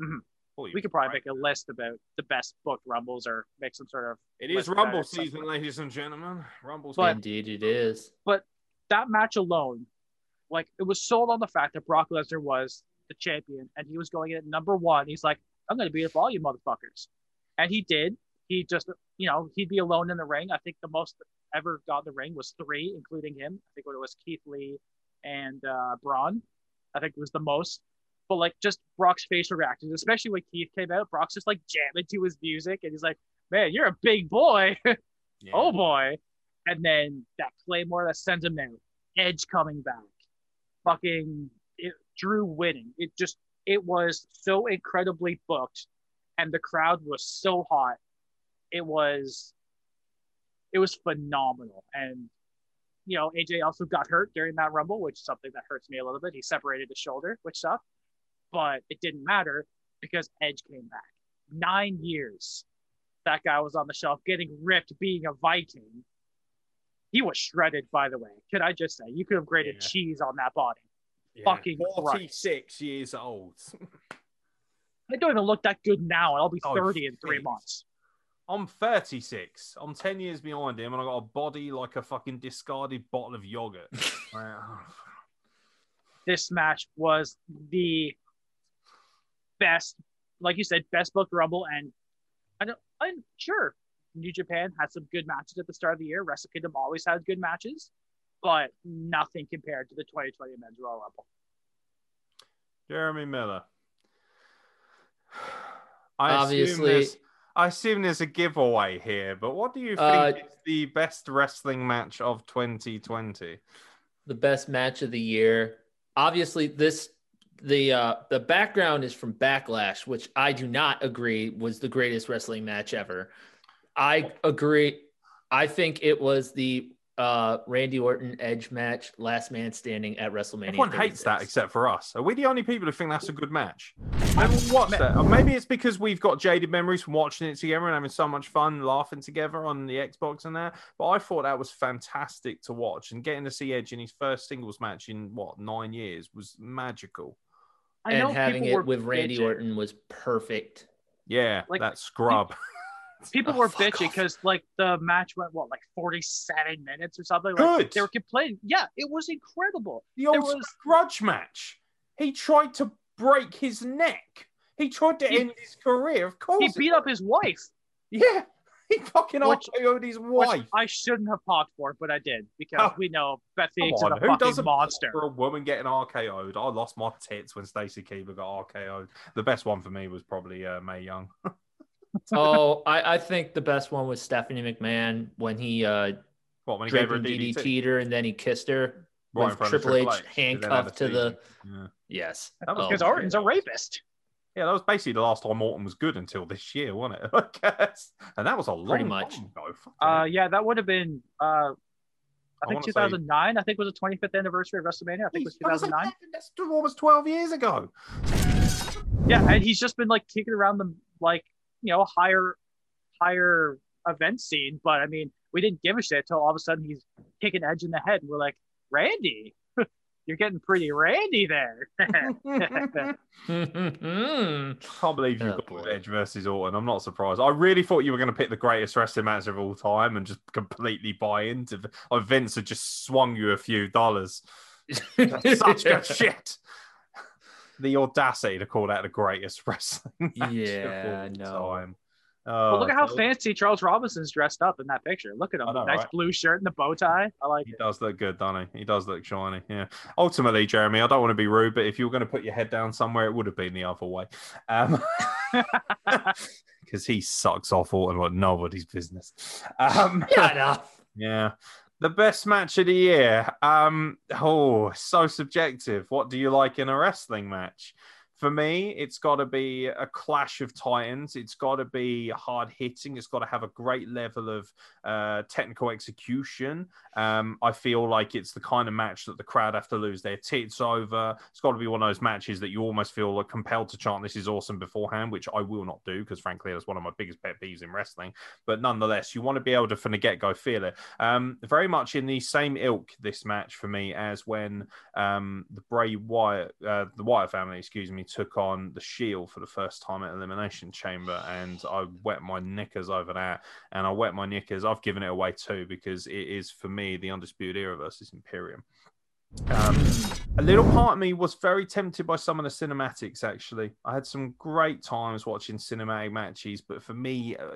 Mhm. Thought We could probably great. make a list about the best booked rumbles or make some sort of. It is Rumble season, ladies and gentlemen. Rumble But- Indeed, it is. But that match alone, like it was sold on the fact that Brock Lesnar was the champion and he was going in at number one. He's like, I'm going to beat up all you motherfuckers, and he did. He just, you know, he'd be alone in the ring. I think the most ever got in the ring was three, including him. I think it was Keith Lee and uh, Braun. I think it was the most. But like just Brock's facial reactions, especially when Keith came out, Brock's just like jamming to his music, and he's like, "Man, you're a big boy." Yeah. oh boy. And then that Claymore that sends him out, Edge coming back, fucking it, Drew winning. It just, it was so incredibly booked, and the crowd was so hot. It was, it was phenomenal. And, you know, AJ also got hurt during that Rumble, which is something that hurts me a little bit. He separated his shoulder, which sucked, but it didn't matter because Edge came back. Nine years that guy was on the shelf getting ripped being a Viking. He was shredded, by the way. Could I just say, you could have grated Yeah. cheese on that body. Yeah. fucking Christ. 46 years old. I don't even look that good now, and I'll be Oh, 30 in three months. I'm 36. I'm 10 years behind him, and I got a body like a fucking discarded bottle of yogurt. Oh, This match was the best, like you said, best booked Rumble, and I don't, I'm sure New Japan had some good matches at the start of the year. Wrestle Kingdom always has good matches, but nothing compared to the 2020 Men's Royal Rumble. Jeremy Miller. I Obviously- assume there's, I assume there's a giveaway here, but what do you think Uh, is the best wrestling match of 2020? the best match of the year. Obviously, this the uh the background is from Backlash, which I do not agree was the greatest wrestling match ever. I agree. I think it was the uh Randy Orton Edge match, last man standing at WrestleMania. Everyone hates that except for us. Are we the only people who think that's a good match? I haven't watched that. Or maybe it's because we've got jaded memories from watching it together and having so much fun laughing together on the Xbox and that. But I thought that was fantastic to watch. And getting to see Edge in his first singles match in what, nine years was magical. I know and having it with Randy. Orton was perfect. Yeah, Like, that scrub. People Oh, were bitching because like the match went what like 47 minutes or something. Like, Good. They were complaining. Yeah, it was incredible. The old was- grudge match. He tried to break his neck. He tried to He- end his career. Of course. He beat up his wife, Yeah. He fucking RKO'd his wife. I shouldn't have popped for, but I did because Oh. we know Beth Phoenix on, is a who fucking doesn't monster. for a woman getting RKO'd? I lost my tits when Stacy Keibler got RKO'd. The best one for me was probably uh, Mae Young. oh, I, I think the best one was Stephanie McMahon when he uh What when he gave her DDT? DDT'd her and then he kissed her Right with front Triple H H, who handcuffed to the. Yeah. yes. That was Oh, Because yeah. Orton's a rapist. Yeah, that was basically the last time Orton was good until this year, wasn't it? I guess. And that was a long Pretty much. time ago. Uh, hell. yeah, that would have been. Uh, I I think wanna say- 2009. I think was the 25th anniversary of WrestleMania. I think it was was 2009. like- That's almost 12 years ago. Yeah, and he's just been like kicking around the like you know higher higher event scene. But I mean, we didn't give a shit until all of a sudden he's kicking Edge in the head, and we're like, Randy, you're getting pretty Randy there. Can't believe you Oh, got boy. Edge versus Orton. I'm not surprised. I really thought you were going to pick the greatest wrestling match of all time and just completely buy into. Like oh, Vince had just swung you a few dollars. That's such good shit. The audacity to call that the greatest wrestling match Yeah, of no. all time. But look at how Oh, fancy Charles Robinson's dressed up in that picture. Look at him, I know, nice right? blue shirt and the bow tie. I like He it. does look good, doesn't he? He does look shiny. Yeah. Ultimately, Jeremy, I don't want to be rude, but if you were going to put your head down somewhere, it would have been the other way. Um, because he sucks off Orton what nobody's business. Um, yeah, no. yeah. The best match of the year. Um, oh, so subjective. What do you like in a wrestling match? For me, it's got to be a clash of titans. It's got to be hard hitting. It's got to have a great level of uh, technical execution. Um, I feel like it's the kind of match that the crowd have to lose their tits over. It's got to be one of those matches that you almost feel like compelled to chant "This is awesome" beforehand, which I will not do because, frankly, that's one of my biggest pet peeves in wrestling. But nonetheless, you want to be able to, from the get go, feel it. Um, very much in the same ilk this match for me as when um, the Bray Wyatt, uh, the Wyatt family, excuse me, took on the Shield for the first time at Elimination Chamber, and I wet my knickers over that, and I wet my knickers. I've given it away too because it is for me the Undisputed Era versus Imperium. Um, a little part of me was very tempted by some of the cinematics. Actually, I had some great times watching cinematic matches, but for me, uh,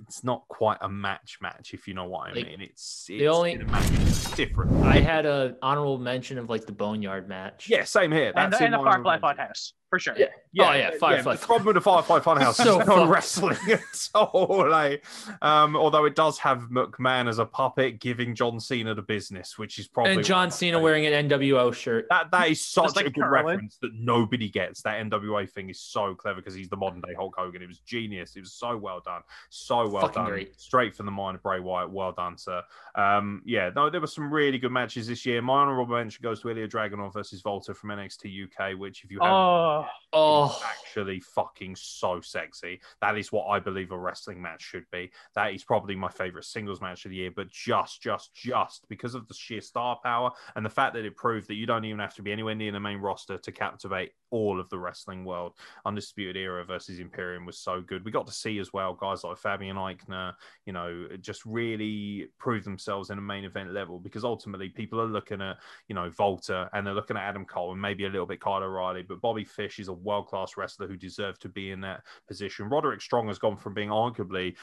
it's not quite a match match. If you know what I Like, mean, it's, the only- It's different. I had a honorable mention of like the Boneyard match. Yeah, same here. and, That's and the in my Firefly honorable Funhouse for sure. Yeah. Oh, yeah, Firefly. The problem with the Firefly Funhouse So is not fucked. wrestling at all. Like, um, although it does have McMahon as a puppet giving John Cena the business, which is probably and John Cena wearing an NWO shirt. That that is such like a good Carlin. reference that nobody gets. That NWA thing is so clever because he's the modern day Hulk Hogan. It was genius. It was so well done. So well Fucking done. great. Straight from the mind of Bray Wyatt. Well done, sir. Um, yeah, no, there were some really good matches this year. My honorable mention goes to Ilya Dragunov versus Walter from NXT UK, which if you haven't Oh, Oh, actually fucking so sexy. That is what I believe a wrestling match should be. That is probably my favorite singles match of the year, but just, just, just because of the sheer star power and the fact that it proved that you don't even have to be anywhere near the main roster to captivate all of the wrestling world. Undisputed Era versus Imperium was so good. We got to see as well guys like Fabian Aichner, you know, just really prove themselves in a main event level because ultimately people are looking at, you know, Walter and they're looking at Adam Cole and maybe a little bit Kyle O'Reilly, but Bobby Fish is a world class wrestler who deserves to be in that position. Roderick Strong has gone from being arguably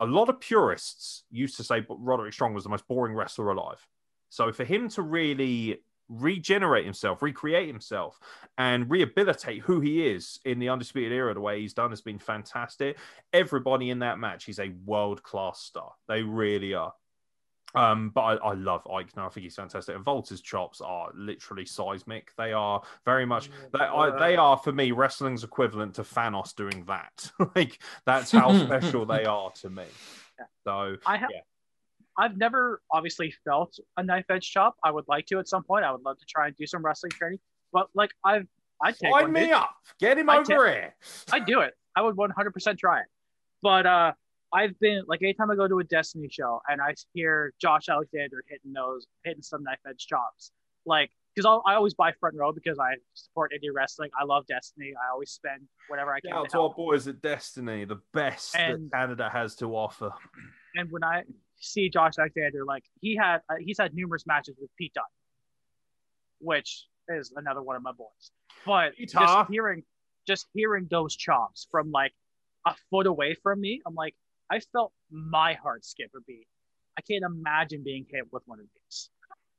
a lot of purists used to say Roderick Strong was the most boring wrestler alive. So for him to really regenerate himself, recreate himself, and rehabilitate who he is in the Undisputed Era, the way he's done has been fantastic. Everybody in that match is a world class star. They really are. Um, but I, I love Aichner. I think he's fantastic. And Walter's chops are literally seismic. They are very much they, I, they are for me wrestling's equivalent to Thanos doing that. like that's how special they are to me. So I have. Yeah. I've never obviously felt a knife edge chop. I would like to at some point. I would love to try and do some wrestling training. But like I've, I take sign me up. Get him I over here. I do it. I would 100% try it. But uh, I've been like anytime I go to a Destiny show and I hear Josh Alexander hitting those, hitting some knife edge chops, like because I always buy front row because I support indie wrestling. I love Destiny. I always spend whatever I can. Shout out to to our boys at Destiny, the best And- that Canada has to offer. And when I see Josh Alexander, like he had, uh, he's had numerous matches with Pete Dunne, which is another one of my boys. But Peter. just hearing, just hearing those chops from like a foot away from me, I'm like, I felt my heart skip a beat. I can't imagine being hit with one of these.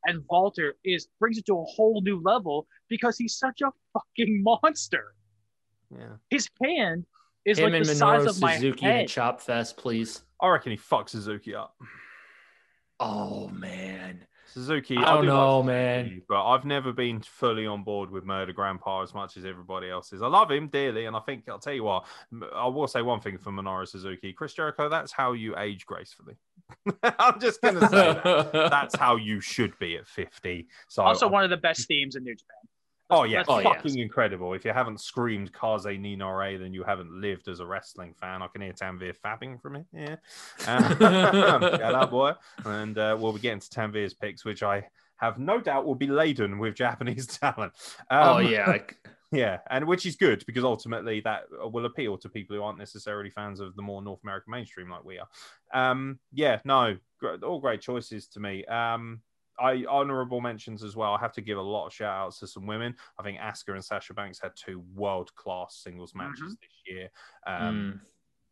And Walter is brings it to a whole new level because he's such a fucking monster. Yeah. His hand is him like and the size of my Suzuki in a head. chop fest, please. I reckon he fucks Suzuki up. Oh man, Suzuki, I I don't do like know, Suzuki, man. But I've never been fully on board with Murder Grandpa as much as everybody else is. I love him dearly, and I think I'll tell you what. I will say one thing for Minoru Suzuki, Chris Jericho. That's how you age gracefully. I'm just gonna say that. that's how you should be at 50. So Also, one of the best themes in New Japan. Oh yeah, Oh, yeah. fucking incredible! If you haven't screamed Kaze ni Nare, then you haven't lived as a wrestling fan. I can hear Tanvir fapping from it. Yeah, um, up, boy. And uh, we'll be getting to Tanvir's picks, which I have no doubt will be laden with Japanese talent. Um, oh yeah, like, yeah, and which is good because ultimately that will appeal to people who aren't necessarily fans of the more North American mainstream like we are. Um, yeah, no, all great choices to me. Um, I honorable mentions as well. I have to give a lot of shout outs to some women. I think Asuka and Sasha Banks had two world class singles matches this year. Um, mm,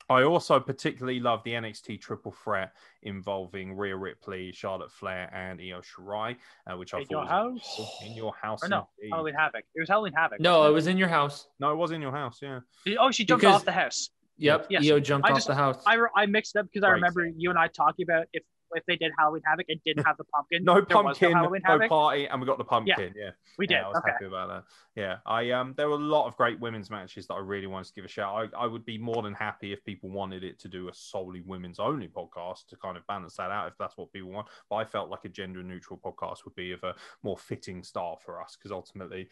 I also particularly love the NXT triple threat involving Rhea Ripley, Charlotte Flair, and Io Shirai, uh, which I In thought your was house? in your house. Or no, indeed. Halloween Havoc. It was Halloween Havoc. no, it was in your house. No, it was in your house. Yeah. Oh, she jumped Because- off the house. Yep, Yes. Io jumped I off just- the house. I, I mixed up because I remember you and I talking about if if they did Halloween Havoc and didn't have the pumpkin. No there pumpkin, no, Havoc. party, and we got the pumpkin. Yeah, We did. Yeah, I was okay. happy about that. Yeah, I um, there were a lot of great women's matches that I really wanted to give a shout. I, I would be more than happy if people wanted it to do a solely women's only podcast to kind of balance that out if that's what people want. But I felt like a gender neutral podcast would be of a more fitting style for us because ultimately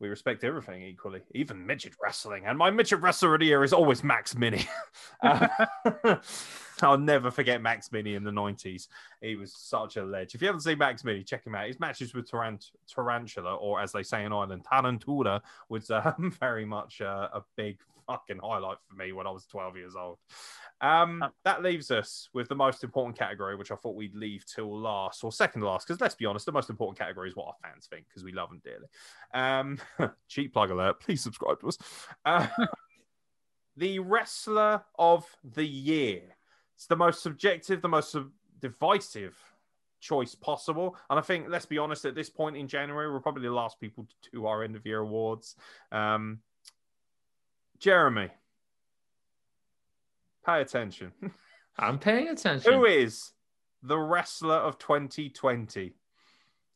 we respect everything equally, even midget wrestling. And my midget wrestler of the year is always Max Mini. Uh, I'll never forget Max Mini in the 90s. He was such a ledge. If you haven't seen Max Mini, check him out. His matches with Tarant- Tarantula, or as they say in Ireland, Tarantula, was um, very much uh, a big fucking highlight for me when I was 12 years old. Um, that leaves us with the most important category, which I thought we'd leave till last or second to last, because let's be honest, the most important category is what our fans think, because we love them dearly. Um, cheap plug alert, please subscribe to us. Uh, the wrestler of the year. It's the most subjective, the most sub- divisive choice possible. And I think, let's be honest, at this point in January, we're probably the last people to do our end of year awards. Um, Jeremy, pay attention. I'm paying attention. Who is the wrestler of 2020?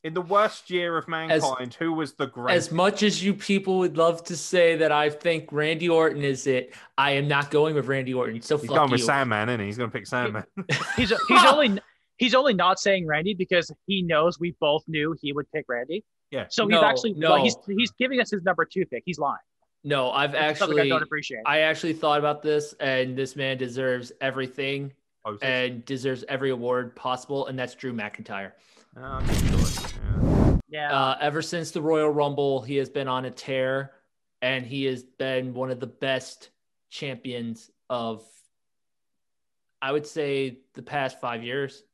In the worst year of mankind, who was the greatest? As much as you people would love to say that I think Randy Orton is it, I am not going with Randy Orton. So He's fuck going you. with Sandman, isn't he? He's going to pick Sandman. He's he's only he's only not saying Randy because he knows we both knew he would pick Randy. Yeah. So he's No, actually no. well, he's he's giving us his number two pick. He's lying. No, I've It's something I actually don't appreciate. I actually thought about this, and this man deserves everything Oh, and deserves every award possible, and that's Drew McIntyre. Ah, good choice. Yeah. Uh, ever since the Royal Rumble, he has been on a tear, and he has been one of the best champions of, I would say, the past five years.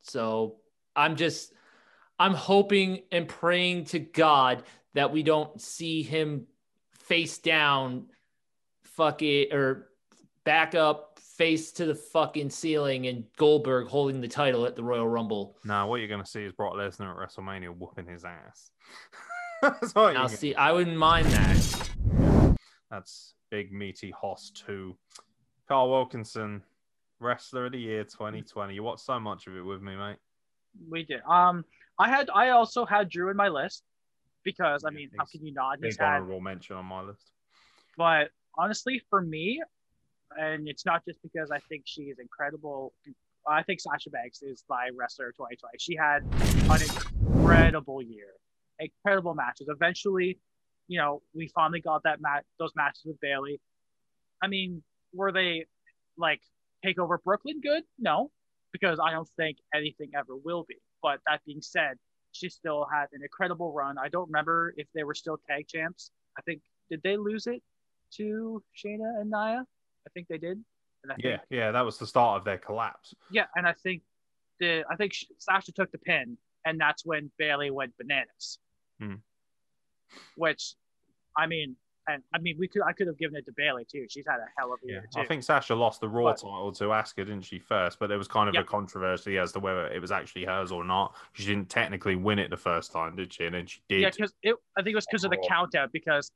So I'm just, I'm hoping and praying to God that we don't see him face down, fuck it, or back up, face to the fucking ceiling, and Goldberg holding the title at the Royal Rumble. No, what you're going to see is Brock Lesnar at WrestleMania whooping his ass. That's what Now, see, I wouldn't mind that. That's big meaty Hoss too. Carl Wilkinson, wrestler of the year 2020. You watched so much of it with me, mate. we did. Um, I had I also had Drew in my list because I mean, how can you not? He's Big had, honorable mention on my list. but honestly, for me, and it's not just because I think she is incredible. I think Sasha Banks is my wrestler of 2020. She had an incredible year, incredible matches. Eventually, you know, we finally got that match, those matches with Bayley. I mean, were they like take over Brooklyn good? No, because I don't think anything ever will be. But that being said, she still had an incredible run. I don't remember if they were still tag champs. I think did they lose it to Shayna and Nia? I think they did. And I Yeah, think, yeah, that was the start of their collapse. yeah, and I think the I think Sasha took the pin, and that's when Bayley went bananas. Hmm. Which, I mean, and I mean, we could I could have given it to Bayley too. She's had a hell of a Yeah, year too. I think Sasha lost the Raw But- title to Asuka, didn't she, first? But there was kind of a controversy as to whether it was actually hers or not. She didn't technically win it the first time, did she? And then she did. Yeah, because I think it was because of the Overall. count out because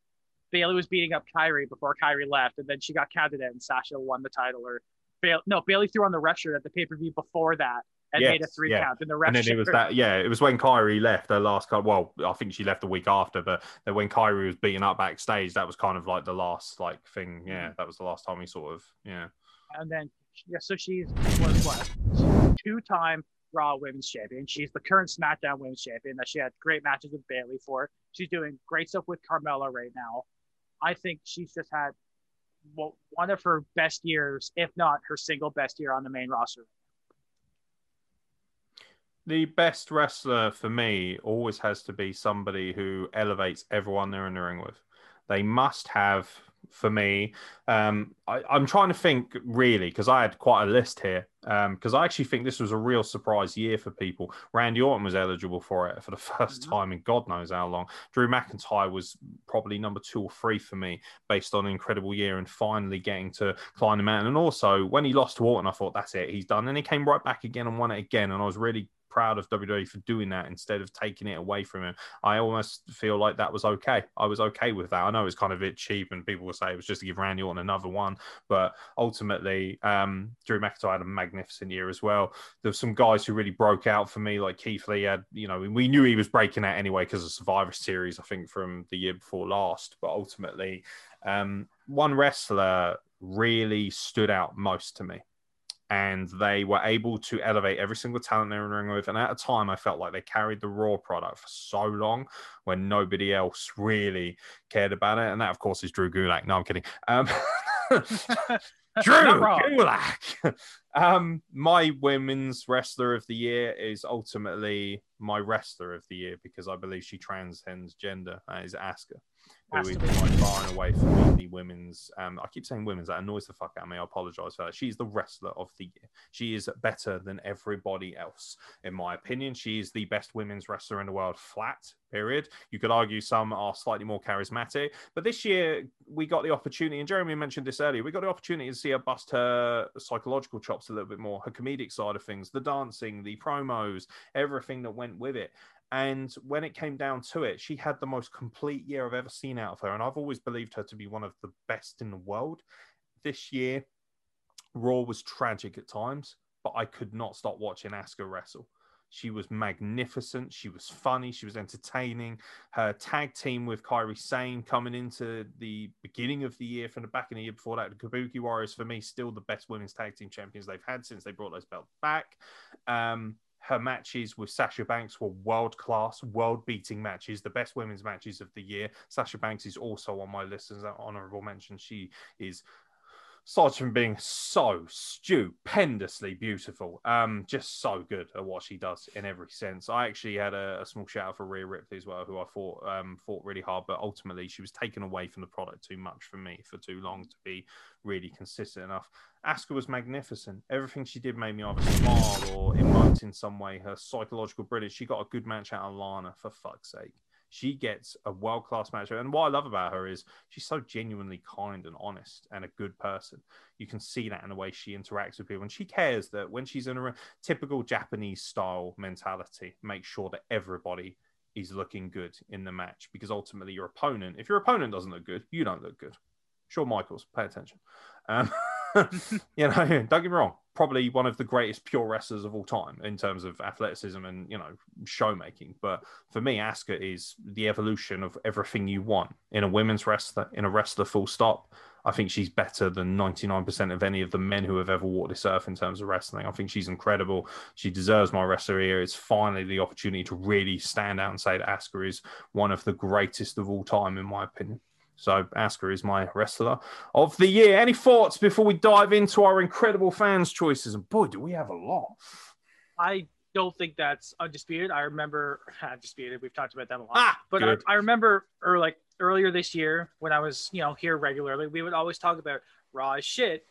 Bayley was beating up Kairi before Kairi left, and then she got counted in. and Sasha won the title. Or Bayley, no, Bayley threw on the ref shirt at the pay per view before that and made a Yes, three yeah. count, and the ref and then it was that, yeah, it was when Kairi left her last card. Well, I think she left the week after, but then when Kairi was beaten up backstage, that was kind of like the last like thing. Yeah, Mm. that was the last time we sort of, yeah. and then yeah, so she's was what two time Raw Women's Champion. She's the current SmackDown Women's Champion. That she had great matches with Bayley for. She's doing great stuff with Carmella right now. I think she's just had well, one of her best years, if not her single best year on the main roster. The best wrestler for me always has to be somebody who elevates everyone they're in the ring with. They must have, for me, um, I, I'm trying to think really because I had quite a list here. Um, because I actually think this was a real surprise year for people. Randy Orton was eligible for it for the 1st time in God knows how long. Drew McIntyre was probably number two or three for me based on an incredible year and finally getting to climb the mountain. And also, when he lost to Orton, I thought that's it, he's done. And he came right back again and won it again. And I was really proud of WWE for doing that instead of taking it away from him. I almost feel like that was okay. I was okay with that. I know it's kind of a bit cheap, and people will say it was just to give Randy Orton another one, but ultimately, um, Drew McIntyre had a magnificent year as well. There were some guys who really broke out for me, like Keith Lee had. You know, we knew he was breaking out anyway because of Survivor Series, I think, from the year before last. But ultimately, um, one wrestler really stood out most to me and they were able to elevate every single talent they were in the ring with. And at a time, I felt like they carried the Raw product for so long when nobody else really cared about it. And that, of course, is Drew Gulak. No, I'm kidding. Um, Drew Gulak. um, my women's wrestler of the year is ultimately my wrestler of the year because I believe she transcends gender. That is Asuka who is far and away for me the women's. Um, I keep saying women's. That annoys the fuck out of me. I apologize for that. She's the wrestler of the year. She is better than everybody else, in my opinion. She is the best women's wrestler in the world. Flat. Period. You could argue some are slightly more charismatic, but this year we got the opportunity, and Jeremy mentioned this earlier. We got the opportunity to see her bust her psychological chops a little bit more, her comedic side of things, the dancing, the promos, everything that went with it. And when it came down to it, she had the most complete year I've ever seen out of her. And I've always believed her to be one of the best in the world. This year, Raw was tragic at times, but I could not stop watching Asuka wrestle. She was magnificent. She was funny. She was entertaining. Her tag team with Kairi Sane coming into the beginning of the year from the back in the year before that, the Kabuki Warriors, for me, still the best women's tag team champions they've had since they brought those belts back. Um, her matches with Sasha Banks were world class, world beating matches, the best women's matches of the year. Sasha Banks is also on my list as an honorable mention. She is aside from being so stupendously beautiful, um, just so good at what she does in every sense. I actually had a, a small shout out for Rhea Ripley as well, who I thought um, fought really hard, but ultimately she was taken away from the product too much for me for too long to be really consistent enough. Asuka was magnificent. Everything she did made me either smile or emote in some way. Her psychological brilliance. She got a good match out of Lana, for fuck's sake she gets a world class match. And what I love about her is she's so genuinely kind and honest and a good person. You can see that in the way she interacts with people. And she cares that when she's in a typical Japanese style mentality, make sure that everybody is looking good in the match because ultimately your opponent, if your opponent doesn't look good, you don't look good. Sure, Michaels, pay attention. Um, you know, don't get me wrong, probably one of the greatest pure wrestlers of all time in terms of athleticism and you know show making. But for me, Asuka is the evolution of everything you want in a women's wrestler, in a wrestler. Full stop. I think she's better than 99% of any of the men who have ever walked this earth in terms of wrestling. I think she's incredible. She deserves my wrestler here. It's finally the opportunity to really stand out and say that Asuka is one of the greatest of all time, in my opinion. So Asuka is my wrestler of the year. Any thoughts before we dive into our incredible fans' choices? And boy, do we have a lot. I don't think that's undisputed. I remember undisputed. We've talked about that a lot. Ah, but I, I, remember, or like earlier this year when I was, you know, here regularly, we would always talk about Raw as shit,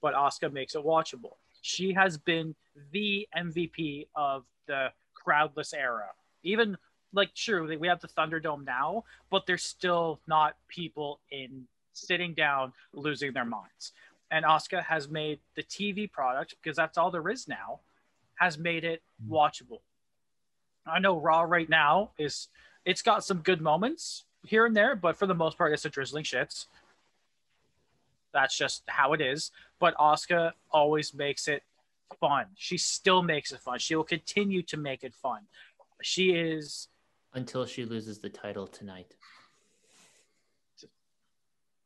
but Asuka makes it watchable. She has been the MVP of the crowdless era. Even like sure we have the Thunderdome now, but there's still not people in sitting down losing their minds. And Asuka has made the TV product because that's all there is now, has made it mm. watchable. I know Raw right now is it's got some good moments here and there, but for the most part, it's a drizzling shits. That's just how it is. But Asuka always makes it fun. She still makes it fun. She will continue to make it fun. She is until she loses the title tonight.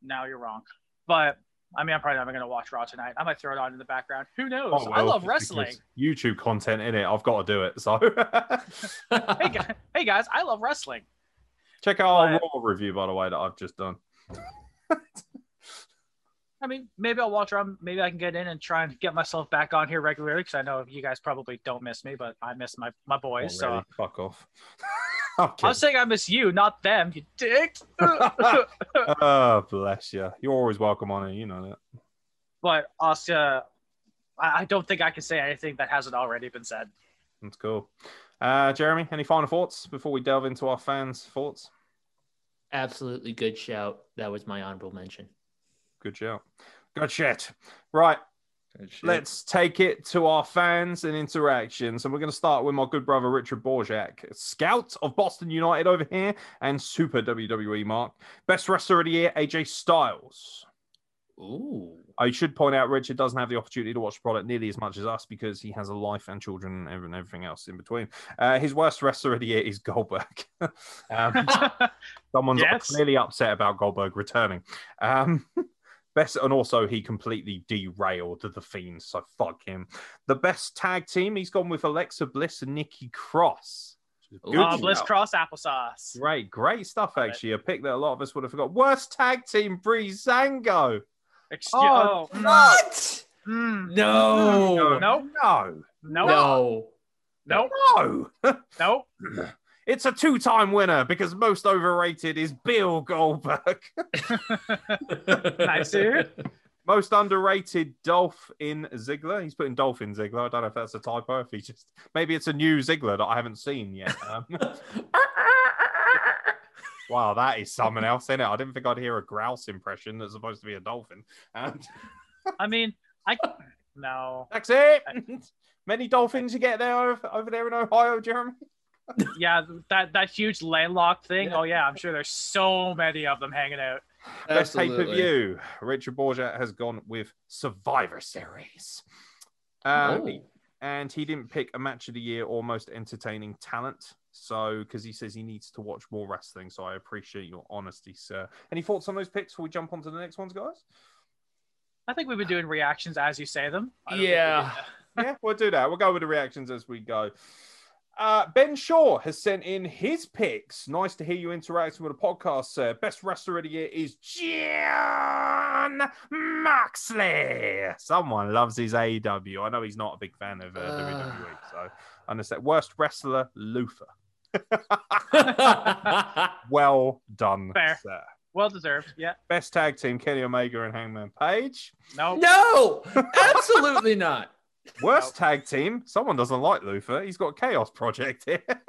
Now you're wrong. But I mean, I'm probably not going to watch Raw tonight. I might throw it on in the background. Who knows? Oh, well, I love wrestling. YouTube content in it. I've got to do it. So, hey, guys, hey guys, I love wrestling. Check out our Raw review, by the way, that I've just done. I mean, maybe I'll watch around. Maybe I can get in and try and get myself back on here regularly because I know you guys probably don't miss me, but I miss my my boys. Really? So fuck off. Okay. I'm saying I miss you, not them, you dick. oh, bless you. You're always welcome on it. You know that. But Asuka, I don't think I can say anything that hasn't already been said. That's cool. Uh, Jeremy, any final thoughts before we delve into our fans' thoughts? Absolutely good shout. That was my honorable mention. Good shout. Good shit. Right. Let's take it to our fans and interactions. And we're going to start with my good brother, Richard Borjak, scout of Boston United over here and super WWE Mark. Best wrestler of the year, AJ Styles. Ooh. I should point out Richard doesn't have the opportunity to watch the product nearly as much as us because he has a life and children and everything- everything else in between. Uh, his worst wrestler of the year is Goldberg. um, someone's Yes. clearly upset about Goldberg returning. Um, best, and also he completely derailed the Fiend, so fuck him. The best tag team, he's gone with Alexa Bliss and Nikki Cross. Good Uh, Bliss. Cross applesauce. Great, great stuff, Love it. actually. A pick that a lot of us would have forgot. Worst tag team, Breezango. Excuse- Oh, oh, What? mm, No. No. No. no, No. no, No. no. It's a two time winner because most overrated is Bill Goldberg. Nice, dude. most underrated Dolph in Ziggler. He's putting Dolph in Ziggler. I don't know if that's a typo. If he just maybe it's a new Ziggler that I haven't seen yet. Um, wow, that is something else in it. I didn't think I'd hear a grouse impression that's supposed to be a dolphin. And I mean, I no. that's it. Many dolphins you get there over, over there in Ohio, Jeremy. Yeah, that that huge landlocked thing. Oh yeah, I'm sure there's so many of them hanging out. Best pay per view. Richard Borgia has gone with Survivor Series. Um, Oh. And he didn't pick a match of the year or most entertaining talent. So, because he says he needs to watch more wrestling. So, I appreciate your honesty, sir. Any thoughts on those picks before we jump on to the next ones, guys? I think we've been doing reactions as you say them. I don't think we Yeah. yeah, we'll do that. We'll go with the reactions as we go. Uh, ben Shaw has sent in his picks. Nice to hear you interacting with the podcast, sir. Best wrestler of the year is Jon Moxley. Someone loves his AEW. I know he's not a big fan of uh, WWE, so I understand. Worst wrestler, Luther. Well done, Fair. sir. Well deserved. Yeah. Best tag team, Kenny Omega and Hangman Page. No. no. Absolutely not. Worst tag team, someone doesn't like Luther. He's got Chaos Project here.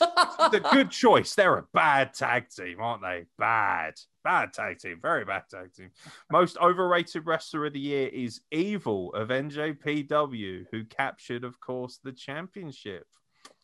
the good choice. They're a bad tag team, aren't they? Bad. Bad tag team. Very bad tag team. Most overrated wrestler of the year is Evil of NJPW, who captured, of course, the championship.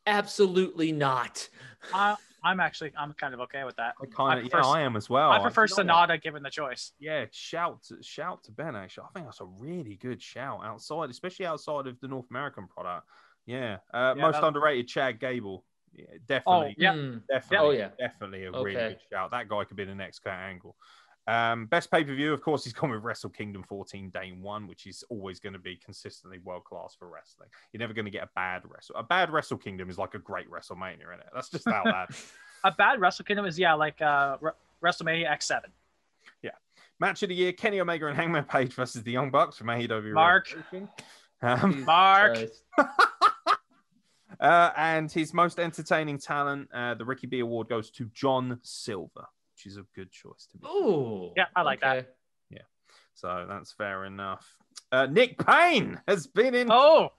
Absolutely not. I, I'm actually I'm kind of okay with that. I kind I of, prefer- yeah, I am as well. I prefer you know what? Sanada given the choice. Yeah, shout shout to Ben. Actually, I think that's a really good shout outside, especially outside of the North American product. Yeah, uh, Yeah, most that- underrated Chad Gable. Yeah, Oh definitely. yeah. Hmm. Definitely. Oh, yeah. Definitely a really Okay. good shout. That guy could be the next Kurt Angle. Um, best pay per view, of course, he's gone with Wrestle Kingdom 14 Day One, which is always going to be consistently world class for wrestling. You're never going to get a bad Wrestle. A bad Wrestle Kingdom is like a great WrestleMania in it. That's just how that. A bad Wrestle Kingdom is yeah like uh Re- WrestleMania X7. Yeah. Match of the year: Kenny Omega and Hangman Page versus the Young Bucks from AEW. Mark. Revolution. Um, Mark. Uh, and his most entertaining talent, uh, the Ricki B Award, goes to John Silver, which is a good choice to be. Oh, Yeah, I like that. Yeah, So that's fair enough. Uh, Nick Payne has been in. Oh,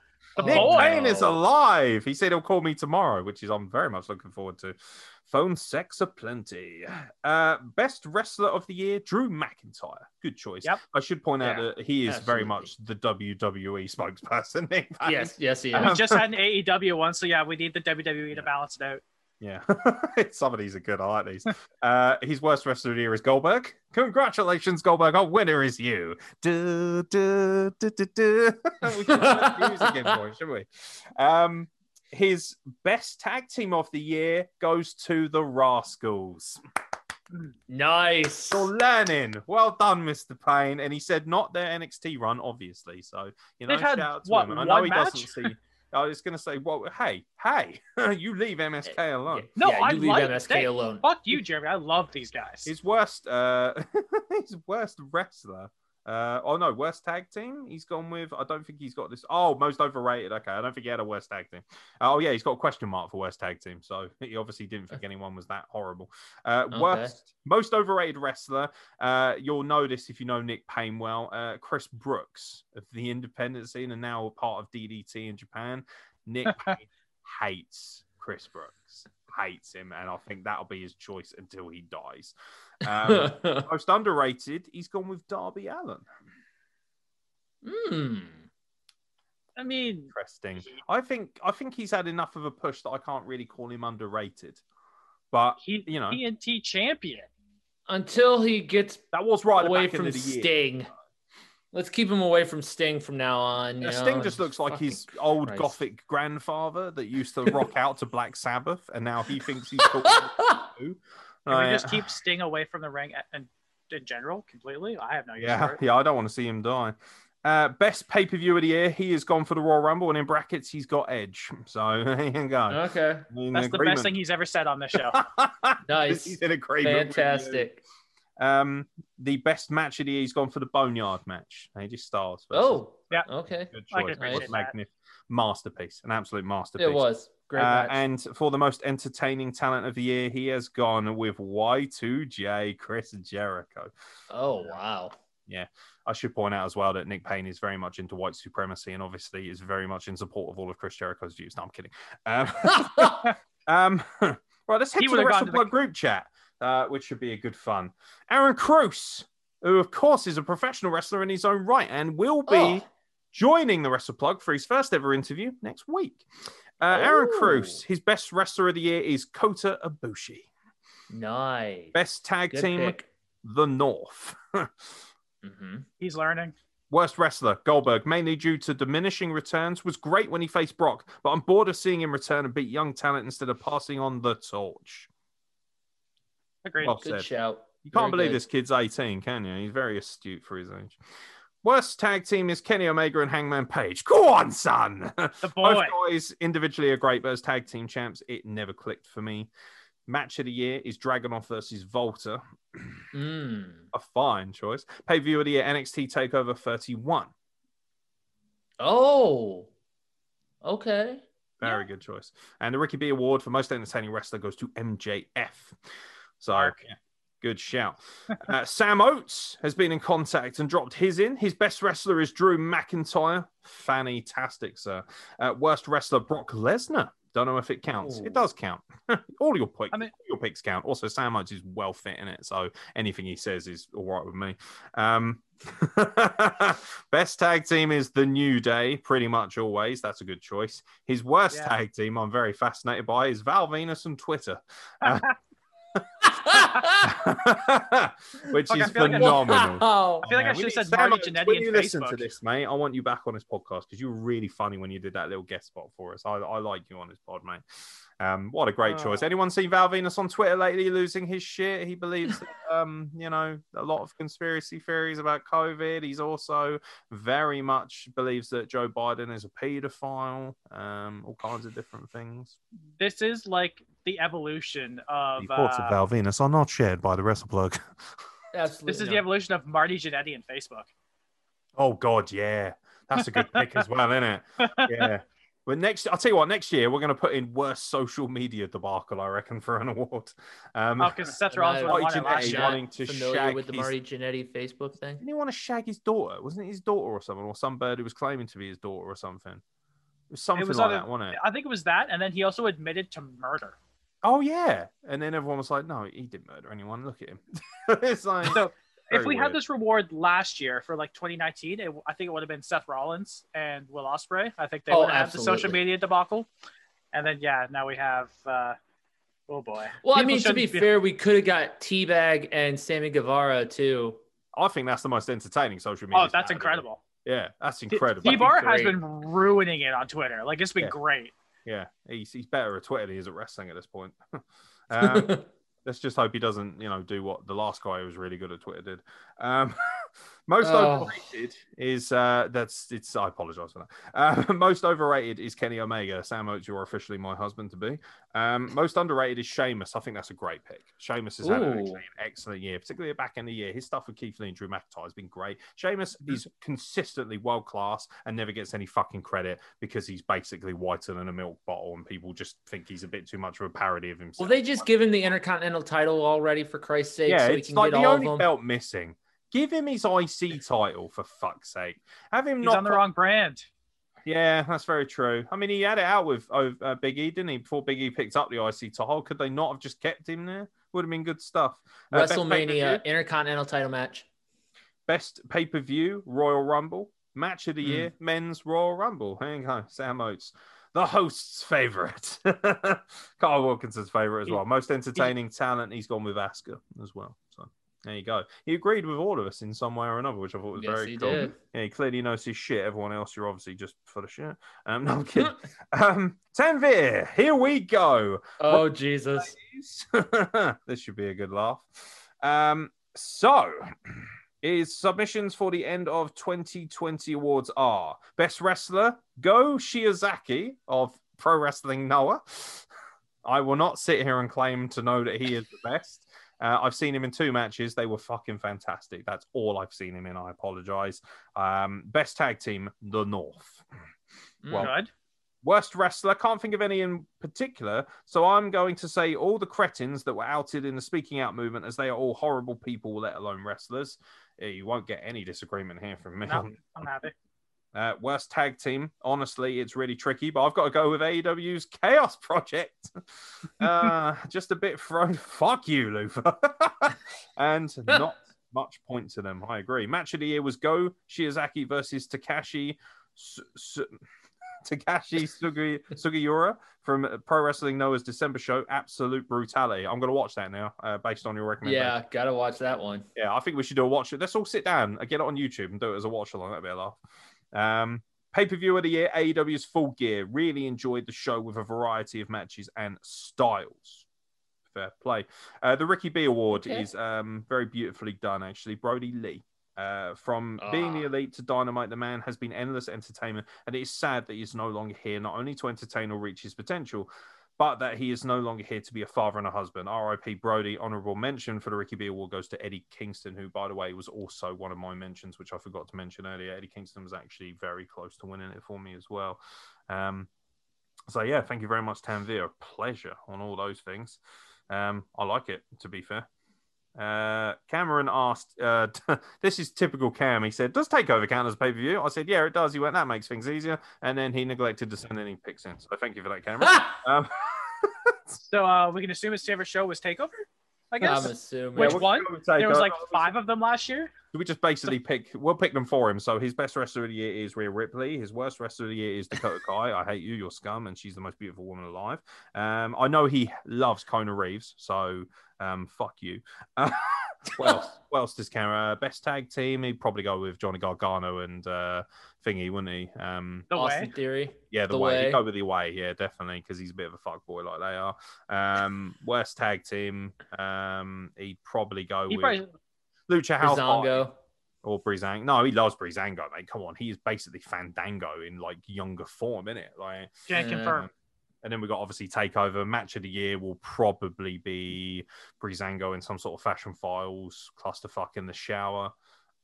Nick boy. Payne is alive. He said he'll call me tomorrow, which is I'm very much looking forward to. Phone sex aplenty. Uh, best wrestler of the year, Drew McIntyre. Good choice. Yep. I should point out Yeah, that he is very much the WWE spokesperson. Nick Payne. Yes, yes, he Um, We just had an AEW one, so yeah, we need the WWE to balance it out. Yeah, some of these are good. I like these. Uh, his worst wrestler of the year is Goldberg. Congratulations, Goldberg. Our winner is you. Du, du, du, du, du. we should music in for it, should we? Um, his best tag team of the year goes to the Rascals. Nice. You're learning. Well done, Mr. Payne. And he said not their NXT run, obviously. So you know, They've shout out to what, him. I know he match? doesn't see. I was going to say, well, hey, hey, you leave MSK alone. No, yeah, I leave like MSK they- alone. Fuck you, Jeremy. I love these guys. His worst, uh, his worst wrestler. Uh, oh no, worst tag team. He's gone with. I don't think he's got this. Oh, most overrated. Okay, I don't think he had a worst tag team. Oh yeah, he's got a question mark for worst tag team. So he obviously didn't think anyone was that horrible. Uh, Okay. worst, most overrated wrestler. Uh, you'll know this if you know Nick Payne well. Uh, Chris Brooks of the independent scene and now a part of DDT in Japan. Nick Payne hates Chris Brooks. Hates him, and I think that'll be his choice until he dies. Um, most underrated, he's gone with Darby Allin. Hmm. I mean, Interesting. I think I think he's had enough of a push that I can't really call him underrated. But he, you know, TNT champion. Until he gets that was right away from of the year. Sting. Let's keep him away from Sting from now on. you Yeah, know, Sting just looks like his old Christ. gothic grandfather that used to rock out to Black Sabbath, and now he thinks he's cool. Too. Can we Uh, just keep Sting away from the ring and in general completely? I have no use Yeah, for it. yeah, I don't want to see him die. Uh, best pay per view of the year, he has gone for the Royal Rumble, and in brackets, he's got Edge. So there you go. Okay. In That's the best thing he's ever said on this show. Nice. he's in agreement. with. Fantastic. Um, the best match of the year, he's gone for the Boneyard match. AJ Styles. versus- Oh. Yeah. Okay. good I choice. can It was appreciate that. magnif- masterpiece, an absolute masterpiece. It was. Uh, and for the most entertaining talent of the year, he has gone with Y2J Chris Jericho. oh wow. Yeah. I should point out as well that Nick Payne is very much into white supremacy and obviously is very much in support of all of Chris Jericho's views. No, I'm kidding. Um, um, right, let's head He to the WrestlePlug the- group chat, uh, which should be a good fun. Aaron Cruz, who of course is a professional wrestler in his own right and will be Oh. joining the WrestlePlug for his first ever interview next week. Uh, Aaron. Cruz, his best wrestler of the year is Kota Ibushi. Nice. Best tag Good team, pick. The North. hmm He's learning. Worst wrestler, Goldberg, mainly due to diminishing returns, was great when he faced Brock, but I'm bored of seeing him return and beat young talent instead of passing on the torch. Agreed. Well Good said. shout. You can't Very believe good. this kid's 18, can you? He's very astute for his age. Worst tag team is Kenny Omega and Hangman Page. Go on, son. the Both boy. guys individually are great, but as tag team champs, it never clicked for me. Match of the year is Dragunov versus Walter. Mm. A fine choice. Pay view of the year NXT Takeover 31. Oh. Okay. Very good choice. And the Ricki B Award for most entertaining wrestler goes to MJF. So, yeah, good shout. uh, Sam Oates has been in contact and dropped his in. His best wrestler is Drew McIntyre. Fantastic, sir. Uh, worst wrestler, Brock Lesnar. Don't know if it counts. Ooh. It does count. all your picks, I mean- all your picks count. Also, Sam Oates is well fit in it, so anything he says is all right with me. Um, best tag team is the New Day, pretty much always. That's a good choice. His worst Yeah. tag team, I'm very fascinated by, is Val Venis and Twitter, uh, which Fuck, I is feel like I- phenomenal. Wow. I feel like I should we have said Sam Marty Jannetty When in you listen to Facebook. this, mate, I want you back on this podcast because you were really funny when you did that little guest spot for us. I, I like you on this pod, mate. Um, what a great Oh. choice. Anyone seen Val Venis on Twitter lately losing his shit? He believes, that, um, you know, a lot of conspiracy theories about COVID. He's also very much believes that Joe Biden is a paedophile. Um, all kinds of different things. This is like the evolution of. The thoughts uh, of Val Venis are not shared by the WrestlePlug. Absolutely. this is the evolution of Marty Jannetty and Facebook. Oh God, yeah, that's a good pick as well, isn't it? Yeah. But next, I'll tell you what. Next year, we're going to put in worst social media debacle, I reckon, for an award. Um, Oh, because Seth Rollins I- would have won it Marty last Jannetty year. wanting to familiar shag with the his- Marty Jannetty Facebook thing. didn't he want to shag his daughter? Wasn't it his daughter or someone, or some bird who was claiming to be his daughter or something? It was something was like either- that, wasn't it? I think it was that, and then he also admitted to murder. Oh yeah, and then everyone was like, "No, he didn't murder anyone. Look at him." it's like So if very we had this reward last year for like 2019, it, I think it would have been Seth Rollins and Will Ospreay. I think they Oh, would have had the social media debacle. And then yeah, now we have. Uh, oh boy. Well, I mean, to be shouldn't fair, we could have got Teabag and Sammy Guevara too. I think that's the most entertaining social media. Oh, that's incredible. Yeah, that's incredible. T-Bar has been ruining it on Twitter. Like it's been Yeah. great. Yeah, he's, he's better at Twitter than he is at wrestling at this point. um, let's just hope he doesn't, you know, do what the last guy who was really good at Twitter did. Um, most Oh. overrated is uh, that's it's. I apologize for that. Uh, most overrated is Kenny Omega. Sam Oates, you're officially my husband to be. Um, most underrated is Sheamus. I think that's a great pick. Sheamus has had an excellent, year, particularly at back end of the year. His stuff with Keith Lee and Drew McIntyre has been great. Sheamus Mm-hmm. is consistently world class and never gets any fucking credit because he's basically whiter than a milk bottle, and people just think he's a bit too much of a parody of himself. well, they just give him the Intercontinental title already for Christ's sake, yeah, so it's can like get the only belt missing. Give him his IC title for fuck's sake. Have him He's not on the wrong brand. Yeah, that's very true. I mean, he had it out with oh, uh, Big E, didn't he? Before Big E picked up the IC title, could they not have just kept him there? Would have been good stuff. Uh, WrestleMania Intercontinental title match. Best pay per view, Royal Rumble. Match of the Hmm. year, men's Royal Rumble. Hang on, go, Sam Oates. The host's favorite. Carl Wilkinson's favorite as well. Most entertaining talent. He's gone with Asuka as well. There you go. He agreed with all of us in some way or another, which I thought was Yes, very he cool. did. Yeah, he clearly knows his shit. Everyone else, you're obviously just full of shit. Um, no, I'm kidding. um, Tanvir, here we go. Oh Jesus! this should be a good laugh. Um, so, is submissions for the end of 2020 awards are Best Wrestler, Go Shiozaki of Pro Wrestling Noah. I will not sit here and claim to know that he is the best. Uh, I've seen him in two matches. They were fucking fantastic. That's all I've seen him in. I apologize. Um, best tag team, The North. Well, Good. Worst wrestler, can't think of any in particular. So I'm going to say all the cretins that were outed in the speaking out movement, as they are all horrible people, let alone wrestlers. Uh, You won't get any disagreement here from me. No, I'm happy. Uh, worst tag team, honestly, it's really tricky, but I've got to go with AEW's Chaos Project. uh, just a bit thrown. Fuck you, Luther. and not much point to them. I agree. Match of the year was Go Shiozaki versus Takashi. Su- Su- Takashi Sugi- Sugiura from Pro Wrestling Noah's December show. Absolute brutality. I'm going to watch that now, uh, based on your recommendation. Yeah, gotta watch that one. Yeah, I think we should do a watch. Let's all sit down and get it on YouTube and do it as a watch along. That'd be a laugh. Um, Pay per view of the year, AEW's Full Gear. Really enjoyed the show with a variety of matches and styles. Fair play. Uh, the Ricki B Award Okay. is um, very beautifully done, actually. Brodie Lee. Uh, from being the Ah. elite to dynamite, the man has been endless entertainment, and it is sad that he is no longer here, not only to entertain or reach his potential, but that he is no longer here to be a father and a husband. R.I.P. Brodie. Honorable mention for the Ricki B Award goes to Eddie Kingston, who, by the way, was also one of my mentions, which I forgot to mention earlier. Eddie Kingston was actually very close to winning it for me as well. Um, so yeah, thank you very much, Tanvir. Pleasure on all those things. Um, I like it, to be fair. Uh, Cameron asked, uh, this is typical Cam. He said, Does takeover count as a pay per view? I said, Yeah, it does. He went, That makes things easier. And then he neglected to send any picks in. So thank you for that, Cameron. um, So uh, we can assume his favorite show was Takeover. I guess. I'm assuming. Which we'll one? There was like five of them last year. So we just basically pick. We'll pick them for him. So his best wrestler of the year is Rhea Ripley. His worst wrestler of the year is Dakota Kai. I hate you. You're scum, and she's the most beautiful woman alive. Um, I know he loves Kona Reeves, so um, fuck you. Uh, what else? What else does Kara? Best tag team? He'd probably go with Johnny Gargano and uh, Thingy, wouldn't he? Um, The Austin way. Theory. yeah, the, The way. He'd go with the way. Yeah, definitely, because he's a bit of a fuck boy like they are. Um, worst tag team? Um, he'd probably go He with probably Lucha House Party Breezango. or Brizang. No, he loves Breezango, mate. Come on, he is basically Fandango in like younger form, isn't it? Like, can't Yeah. confirm. and then we got obviously Takeover. Match of the year will probably be Breezango in some sort of fashion files clusterfuck in the shower.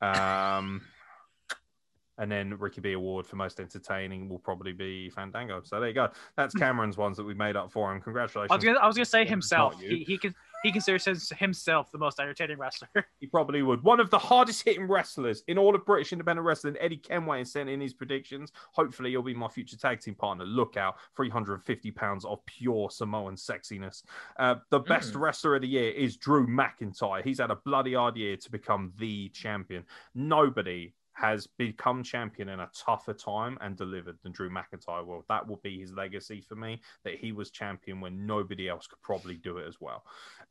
Um, and then Ricki B Award for most entertaining will probably be Fandango. So there you go. That's Cameron's ones that we made up for him. Congratulations. I was gonna, I was gonna say himself. He, he can he considers himself the most entertaining wrestler. He probably would. One of the hardest hitting wrestlers in all of British independent wrestling, Eddie Kenway, sent in his predictions. Hopefully, he'll be my future tag team partner. Look out, 350 pounds of pure Samoan sexiness. Uh, the best wrestler of the year is Drew McIntyre. He's had a bloody hard year to become the champion. Nobody has become champion in a tougher time and delivered than Drew McIntyre will. That will be his legacy for me, that he was champion when nobody else could probably do it as well.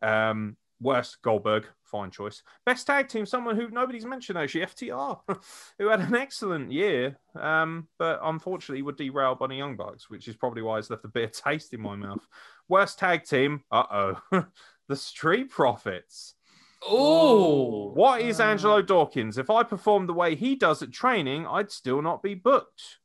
Um, worst Goldberg, fine choice. Best tag team, someone who nobody's mentioned actually, FTR, who had an excellent year, um, but unfortunately were derailed by the Young Bucks, which is probably why it's left a bitter taste in my mouth. Worst tag team, uh oh, the Street Profits. Oh, What is hmm. Angelo Dawkins? If I performed the way he does at training, I'd still not be booked.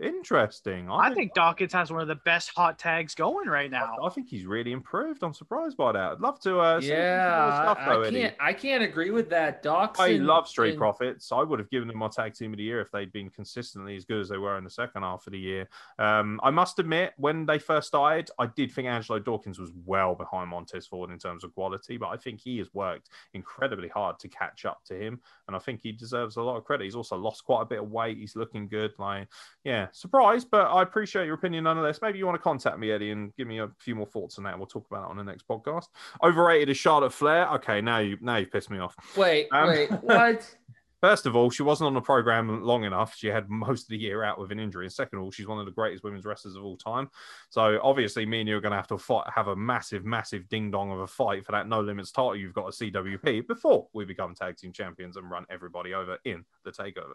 Interesting. I think Dawkins has one of the best hot tags going right now. I think he's really improved. I'm surprised by that. I'd love to. Uh, see more yeah. stuff, I, though, I can't. I can't agree with that. Docs. I love Street and- Profits. I would have given them my tag team of the year if they'd been consistently as good as they were in the second half of the year. Um, I must admit, when they first started, I did think Angelo Dawkins was well behind Montez Ford in terms of quality, but I think he has worked incredibly hard to catch up to him, and I think he deserves a lot of credit. He's also lost quite a bit of weight. He's looking good. Like, yeah, surprised, but I appreciate your opinion nonetheless. Maybe you want to contact me, Eddie, and give me a few more thoughts on that. We'll talk about it on the next podcast. Overrated is Charlotte Flair. Okay, now you now you pissed me off. Wait. Um, wait. What? First of all, she wasn't on the program long enough. She had most of the year out with an injury. And second of all, she's one of the greatest women's wrestlers of all time. So obviously, me and you are going to have to fight, have a massive, massive ding dong of a fight for that no limits title you've got a CWP before we become tag team champions and run everybody over in the takeover.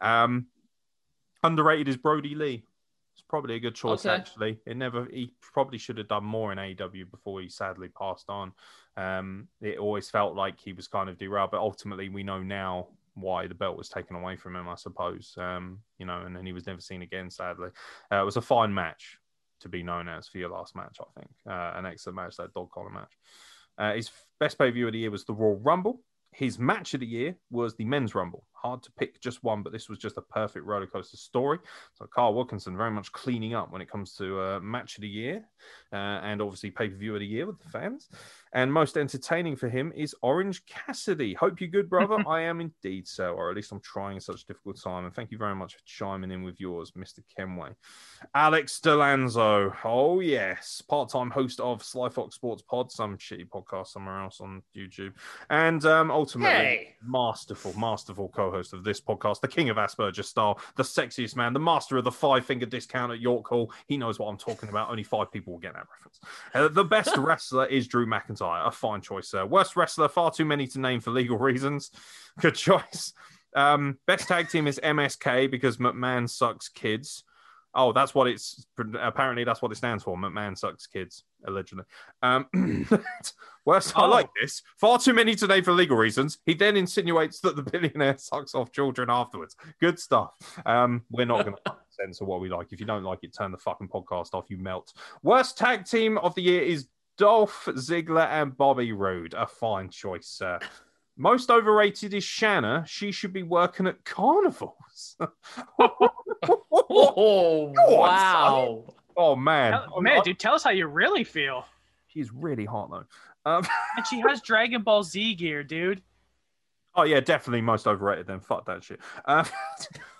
Um, underrated is Brodie Lee. It's probably a good choice Okay. actually. It never he probably should have done more in AEW before he sadly passed on. Um, it always felt like he was kind of derailed, but ultimately we know now why the belt was taken away from him, I suppose. Um, you know, and then he was never seen again, sadly. Uh, it was a fine match to be known as for your last match, I think. Uh, an excellent match, that dog collar match. Uh, his best pay view of the year was the Royal Rumble. His match of the year was the Men's Rumble. Hard to pick just one, but this was just a perfect roller coaster story. So Carl Wilkinson very much cleaning up when it comes to uh, match of the year uh, and obviously pay per view of the year with the fans. And most entertaining for him is Orange Cassidy. Hope you're good, brother. I am indeed so, or at least I'm trying such a difficult time. And thank you very much for chiming in with yours, Mr. Kenway. Alex Delanzo. Oh, yes. Part time host of Sly Fox Sports Pod, some shitty podcast somewhere else on YouTube. And um, ultimately, Hey. masterful, masterful co host of this podcast, the king of Asperger style, the sexiest man, the master of the five finger discount at York Hall. He knows what I'm talking about. Only five people will get that reference. Uh, the best wrestler is Drew McIntyre. A fine choice, sir. Worst wrestler, far too many to name for legal reasons. Good choice. Um, best tag team is MSK because McMahon sucks kids. Oh, that's what it's apparently that's what it stands for. McMahon sucks kids, allegedly. Um, worst, I like this. Far too many today for legal reasons. He then insinuates that the billionaire sucks off children afterwards. Good stuff. Um, we're not going to censor what we like. If you don't like it, turn the fucking podcast off. You melt. Worst tag team of the year is Dolph Ziggler and Bobby Roode. A fine choice, sir. Most overrated is Shayna. She should be working at carnivals. Oh, Go on, wow. oh man, Tell- man, dude, tell us how you really feel. she's really hot though. Um, And she has Dragon Ball Z gear, dude. oh yeah, definitely most overrated. Then fuck that shit. Um,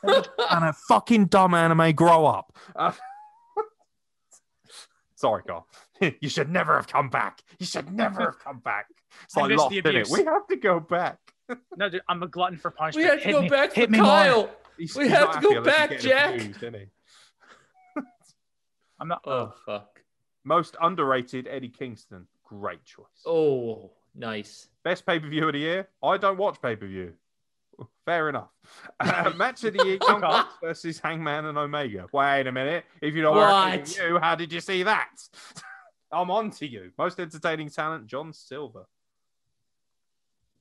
and a fucking dumb anime. Grow up. Uh, sorry, Carl. you should never have come back. You should never have come back. It's I like lost, the innit? abuse. We have to go back. No, dude, I'm a glutton for punishment. We have to Hit go me- back for me. Kyle. He's- We he's have to go back, Jack. abused. I'm not. Oh, fuck. Most underrated Eddie Kingston. Great choice. Oh, nice. Best pay per view of the year. I don't watch pay per view. Fair enough. Uh, match of the year: Young Okay. Bucks versus Hangman and Omega. Wait a minute. If you don't What? watch you, how did you see that? I'm on to you. Most entertaining talent: John Silver.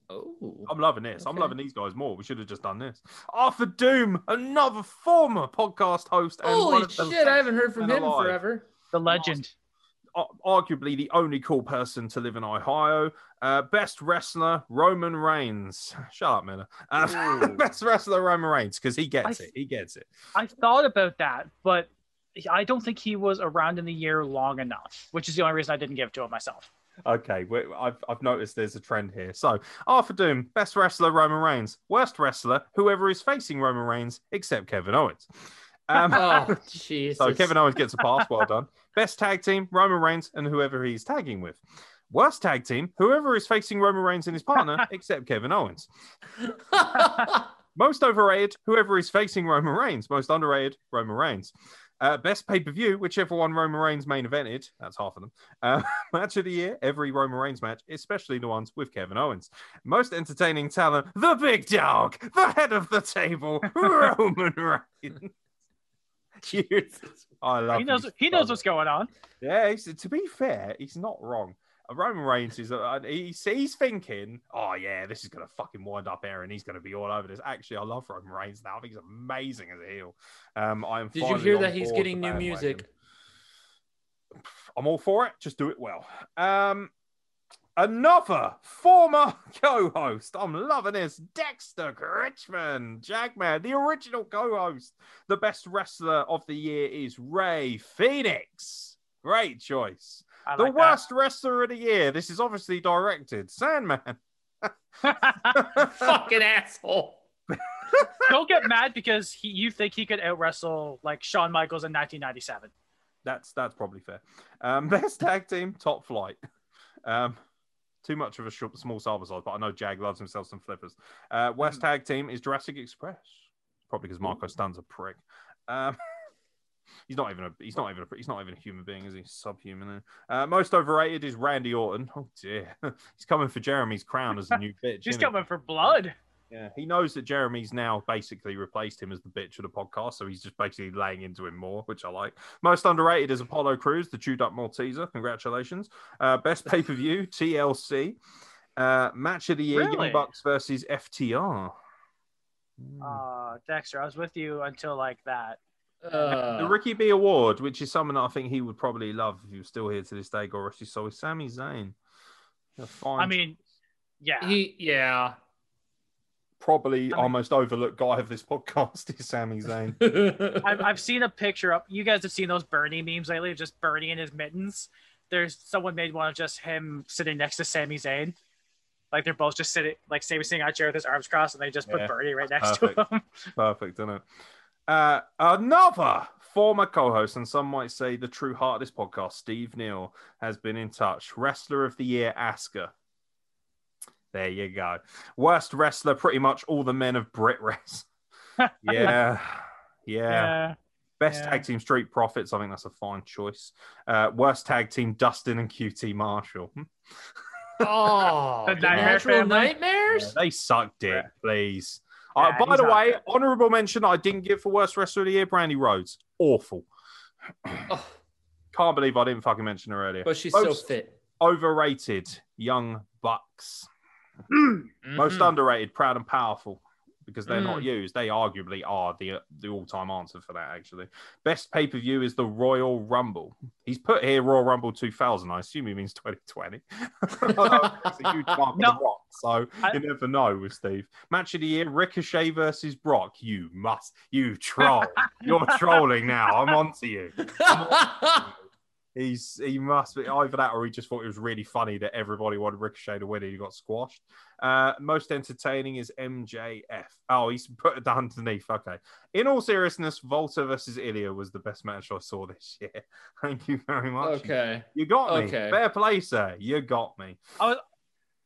Oh. I'm loving this. I'm loving these guys more. We should have just done this. Arthur Doom, another former podcast host and one Holy of the shit, I haven't heard from him alive. forever. The legend. arguably the only cool person to live in Ohio. Uh, best wrestler Roman Reigns. Shut up, Miller. Uh, best wrestler Roman Reigns because he gets I- it. He gets it. I thought about that, but I don't think he was around in the year long enough, which is the only reason I didn't give it to him myself. Okay, I've I've noticed there's a trend here. So Arthur Doom, best wrestler Roman Reigns, worst wrestler whoever is facing Roman Reigns except Kevin Owens. Um, Oh, Jesus. So Kevin Owens gets a pass. Well done. Best tag team, Roman Reigns and whoever he's tagging with. Worst tag team, whoever is facing Roman Reigns and his partner, except Kevin Owens. Most overrated, whoever is facing Roman Reigns. Most underrated, Roman Reigns. Uh, best pay per view, whichever one Roman Reigns main evented. That's half of them. Uh, match of the year, every Roman Reigns match, especially the ones with Kevin Owens. Most entertaining talent, the big dog, the head of the table, Roman Reigns. I love He knows. He knows what's going on. Yeah, he's, to be fair, he's not wrong. Roman Reigns is uh, he's, he's thinking, oh yeah, this is gonna fucking wind up here, and he's gonna be all over this. Actually, I love Roman Reigns now. I think he's amazing as a heel. Um, I am. Did you hear that he's getting new music? I'm all for it. Just do it well. Um, another former co-host. I'm loving this. Dexter Richmond, Jackman, the original co-host. The best wrestler of the year is Rey Fénix. Great choice. I the like that. worst wrestler of the year. This is obviously directed. Sandman. Fucking asshole. Don't get mad because he, you think he could out wrestle like Shawn Michaels in 1997. That's that's probably fair. Um, best tag team, top flight. Um, Too much of a short, small sample size, but I know Jag loves himself some flippers. Uh, West tag team is Jurassic Express, probably because Marko Stunt's a prick. Um, he's not even a he's not even a he's not even a human being, is he? Subhuman. Uh, most overrated is Randy Orton. Oh dear, he's coming for Jeremy's crown as a new bitch. He's coming for blood. Yeah, he knows that Jeremy's now basically replaced him as the bitch of the podcast, so he's just basically laying into him more, which I like. Most underrated is Apollo Crews, the chewed up Malteser. Congratulations. Uh, best pay per view, TLC. Uh, match of the year, Really? Young Bucks versus FTR. Hmm. Uh, Dexter, I was with you until like that. Uh, the Ricki B Award, which is something I think he would probably love if he was still here to this day, Goroshy. So is Sami Zayn. Fine I mean, yeah. he, yeah. probably I our mean- most overlooked guy of this podcast is Sami Zayn. I've, I've seen a picture up. You guys have seen those Bernie memes lately, of just Bernie in his mittens. There's someone made one of just him sitting next to Sami Zayn. Like they're both just sitting, like Sami sitting on a chair with his arms crossed, and they just put Yeah, Bernie right next perfect. to him. Perfect, isn't it? Uh, another former co-host, and some might say the true heart of this podcast, Steve Neal, has been in touch. Wrestler of the year, Asuka. There you go. Worst wrestler, pretty much all the men of Brit Res. yeah, yeah. yeah. Best yeah. tag team, Street Profits. I think that's a fine choice. Uh, worst tag team, Dustin and QT Marshall. Oh, The the Nightmare natural Family? nightmares. They suck dick, please. Yeah, uh, by the way, honorable mention I didn't give for worst wrestler of the year, Brandi Rhodes. Awful. Oh, Can't believe I didn't fucking mention her earlier. but she's so fit. overrated, Young Bucks. Most Mhm. underrated, Proud and Powerful. Because they're not Mm. used. They arguably are the the all time answer for that, actually. Best pay per view is the Royal Rumble. He's put here Royal Rumble 2000. I assume he means 2020. It's a huge mark No. rock, so I- you never know with Steve. Match of the year Ricochet versus Brock. You must, you troll. You're trolling now. I'm onto you. He's he must be either that or he just thought it was really funny that everybody wanted Ricochet to win and he got squashed. Uh, most entertaining is MJF. Oh, he's put it underneath. Okay. In all seriousness, Walter versus Ilja was the best match I saw this year. Thank you very much. okay. You got me. Okay. Fair play, sir. You got me. I was,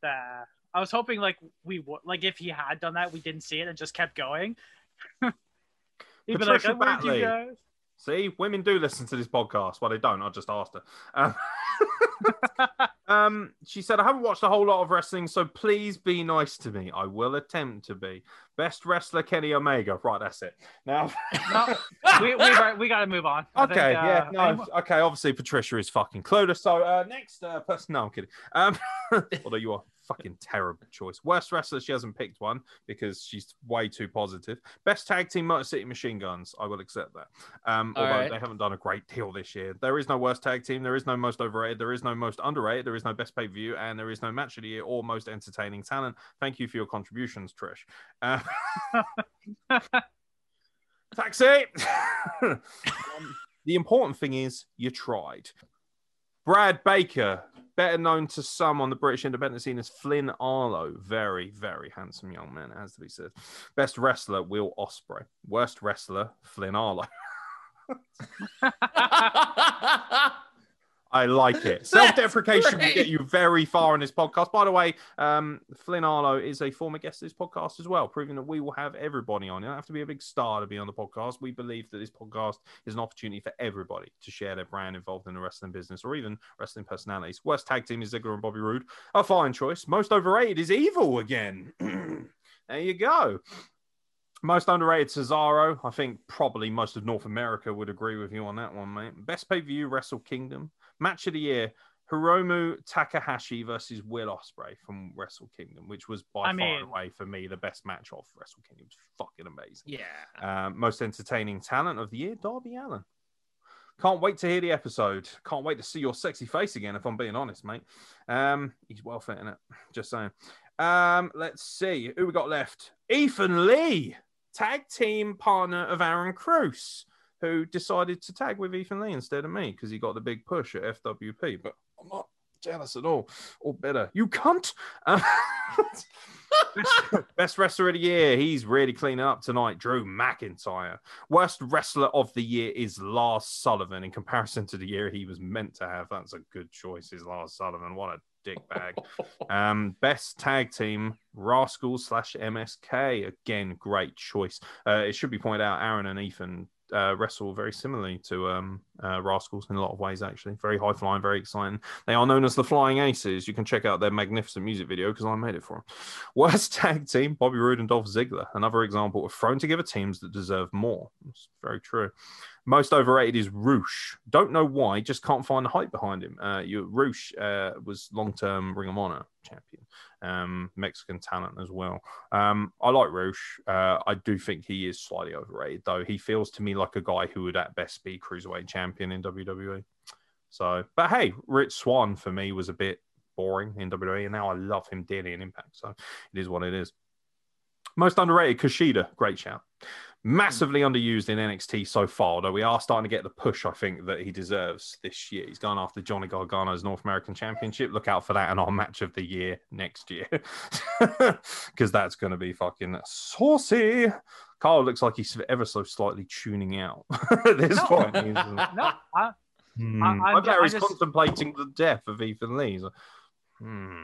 uh, I was hoping like we would like if he had done that, we didn't see it and just kept going. He'd be like, Patricia "I warned you Batley. guys." See, women do listen to this podcast. Well, they don't. I just asked her. Um, um, she said, I haven't watched a whole lot of wrestling, so please be nice to me. I will attempt to be. Best wrestler, Kenny Omega. Right, that's it. Now, No, we we, we got to move on. I okay, think, yeah, uh, no, anyone- okay. Obviously, Patricia is fucking clueless. So, uh, next uh, person, no, I'm kidding. Um, although you are fucking terrible choice. Worst wrestler, she hasn't picked one because she's way too positive. Best tag team, Motor City Machine Guns. I will accept that. Um, although right. they haven't done a great deal this year. There is no worst tag team. There is no most overrated. There is no most underrated. There is no best pay view, and there is no match of the year or most entertaining talent. Thank you for your contributions, Trish. Uh, taxi. um, the important thing is you tried. Brad Baker, better known to some on the British independent scene as Flynn Arlo, very, very handsome young man, it has to be said. Best wrestler, Will Ospreay. Worst wrestler, Flynn Arlo. I like it. Self-deprecation will get you very far in this podcast. By the way, um, Flynn Arlo is a former guest of this podcast as well, proving that we will have everybody on. You don't have to be a big star to be on the podcast. We believe that this podcast is an opportunity for everybody to share their brand involved in the wrestling business or even wrestling personalities. Worst tag team is Ziggler and Bobby Roode. A fine choice. Most overrated is Evil again. there you go. Most underrated Cesaro. I think probably most of North America would agree with you on that one, mate. Best pay per view Wrestle Kingdom. Match of the year Hiromu Takahashi versus Will Ospreay from Wrestle Kingdom, which was by I far mean- away for me the best match of Wrestle Kingdom. It was fucking amazing. yeah. Um, most entertaining talent of the year, Darby Allin. Can't wait to hear the episode. Can't wait to see your sexy face again, if I'm being honest, mate. Um, he's well fit in it. Just saying. Um, let's see who we got left. Ethan Lee, tag team partner of Aaron Cruz, who decided to tag with Ethan Lee instead of me because he got the big push at FWP. But I'm not jealous at all, or better. You cunt. Um, best, wrestler of the year. He's really cleaning up tonight. Drew McIntyre. Worst wrestler of the year is Lars Sullivan. In comparison to the year he was meant to have, that's a good choice. Is Lars Sullivan? What a dickbag. um, best tag team, Rascals slash MSK. Again, great choice. Uh, it should be pointed out, Aaron and Ethan uh, wrestle very similarly to um, uh, Rascals in a lot of ways, actually. Very high flying, very exciting. They are known as the Flying Aces. You can check out their magnificent music video because I made it for them. Worst tag team, Bobby Roode and Dolph Ziggler. Another example of thrown together teams that deserve more. It's very true. Most overrated is Rush. Don't know why, just can't find the hype behind him. Uh, you, Rush uh, was long term Ring of Honor champion, um, Mexican talent as well. Um, I like Rush. Uh, I do think he is slightly overrated, though. He feels to me like a guy who would at best be cruiserweight champion in WWE. So, but hey, Rich Swann for me was a bit boring in WWE, and now I love him dearly in Impact. So it is what it is. Most underrated, Kushida, great shout. Massively underused in NXT so far, though we are starting to get the push I think that he deserves this year. He's gone after Johnny Gargano's North American Championship. Look out for that in our match of the year next year, because that's going to be fucking saucy. Carl looks like he's ever so slightly tuning out at this No. point. He's- No, I, Hmm. I- I, I'm- bet he's just- contemplating the death of Ethan Lee. So, hmm.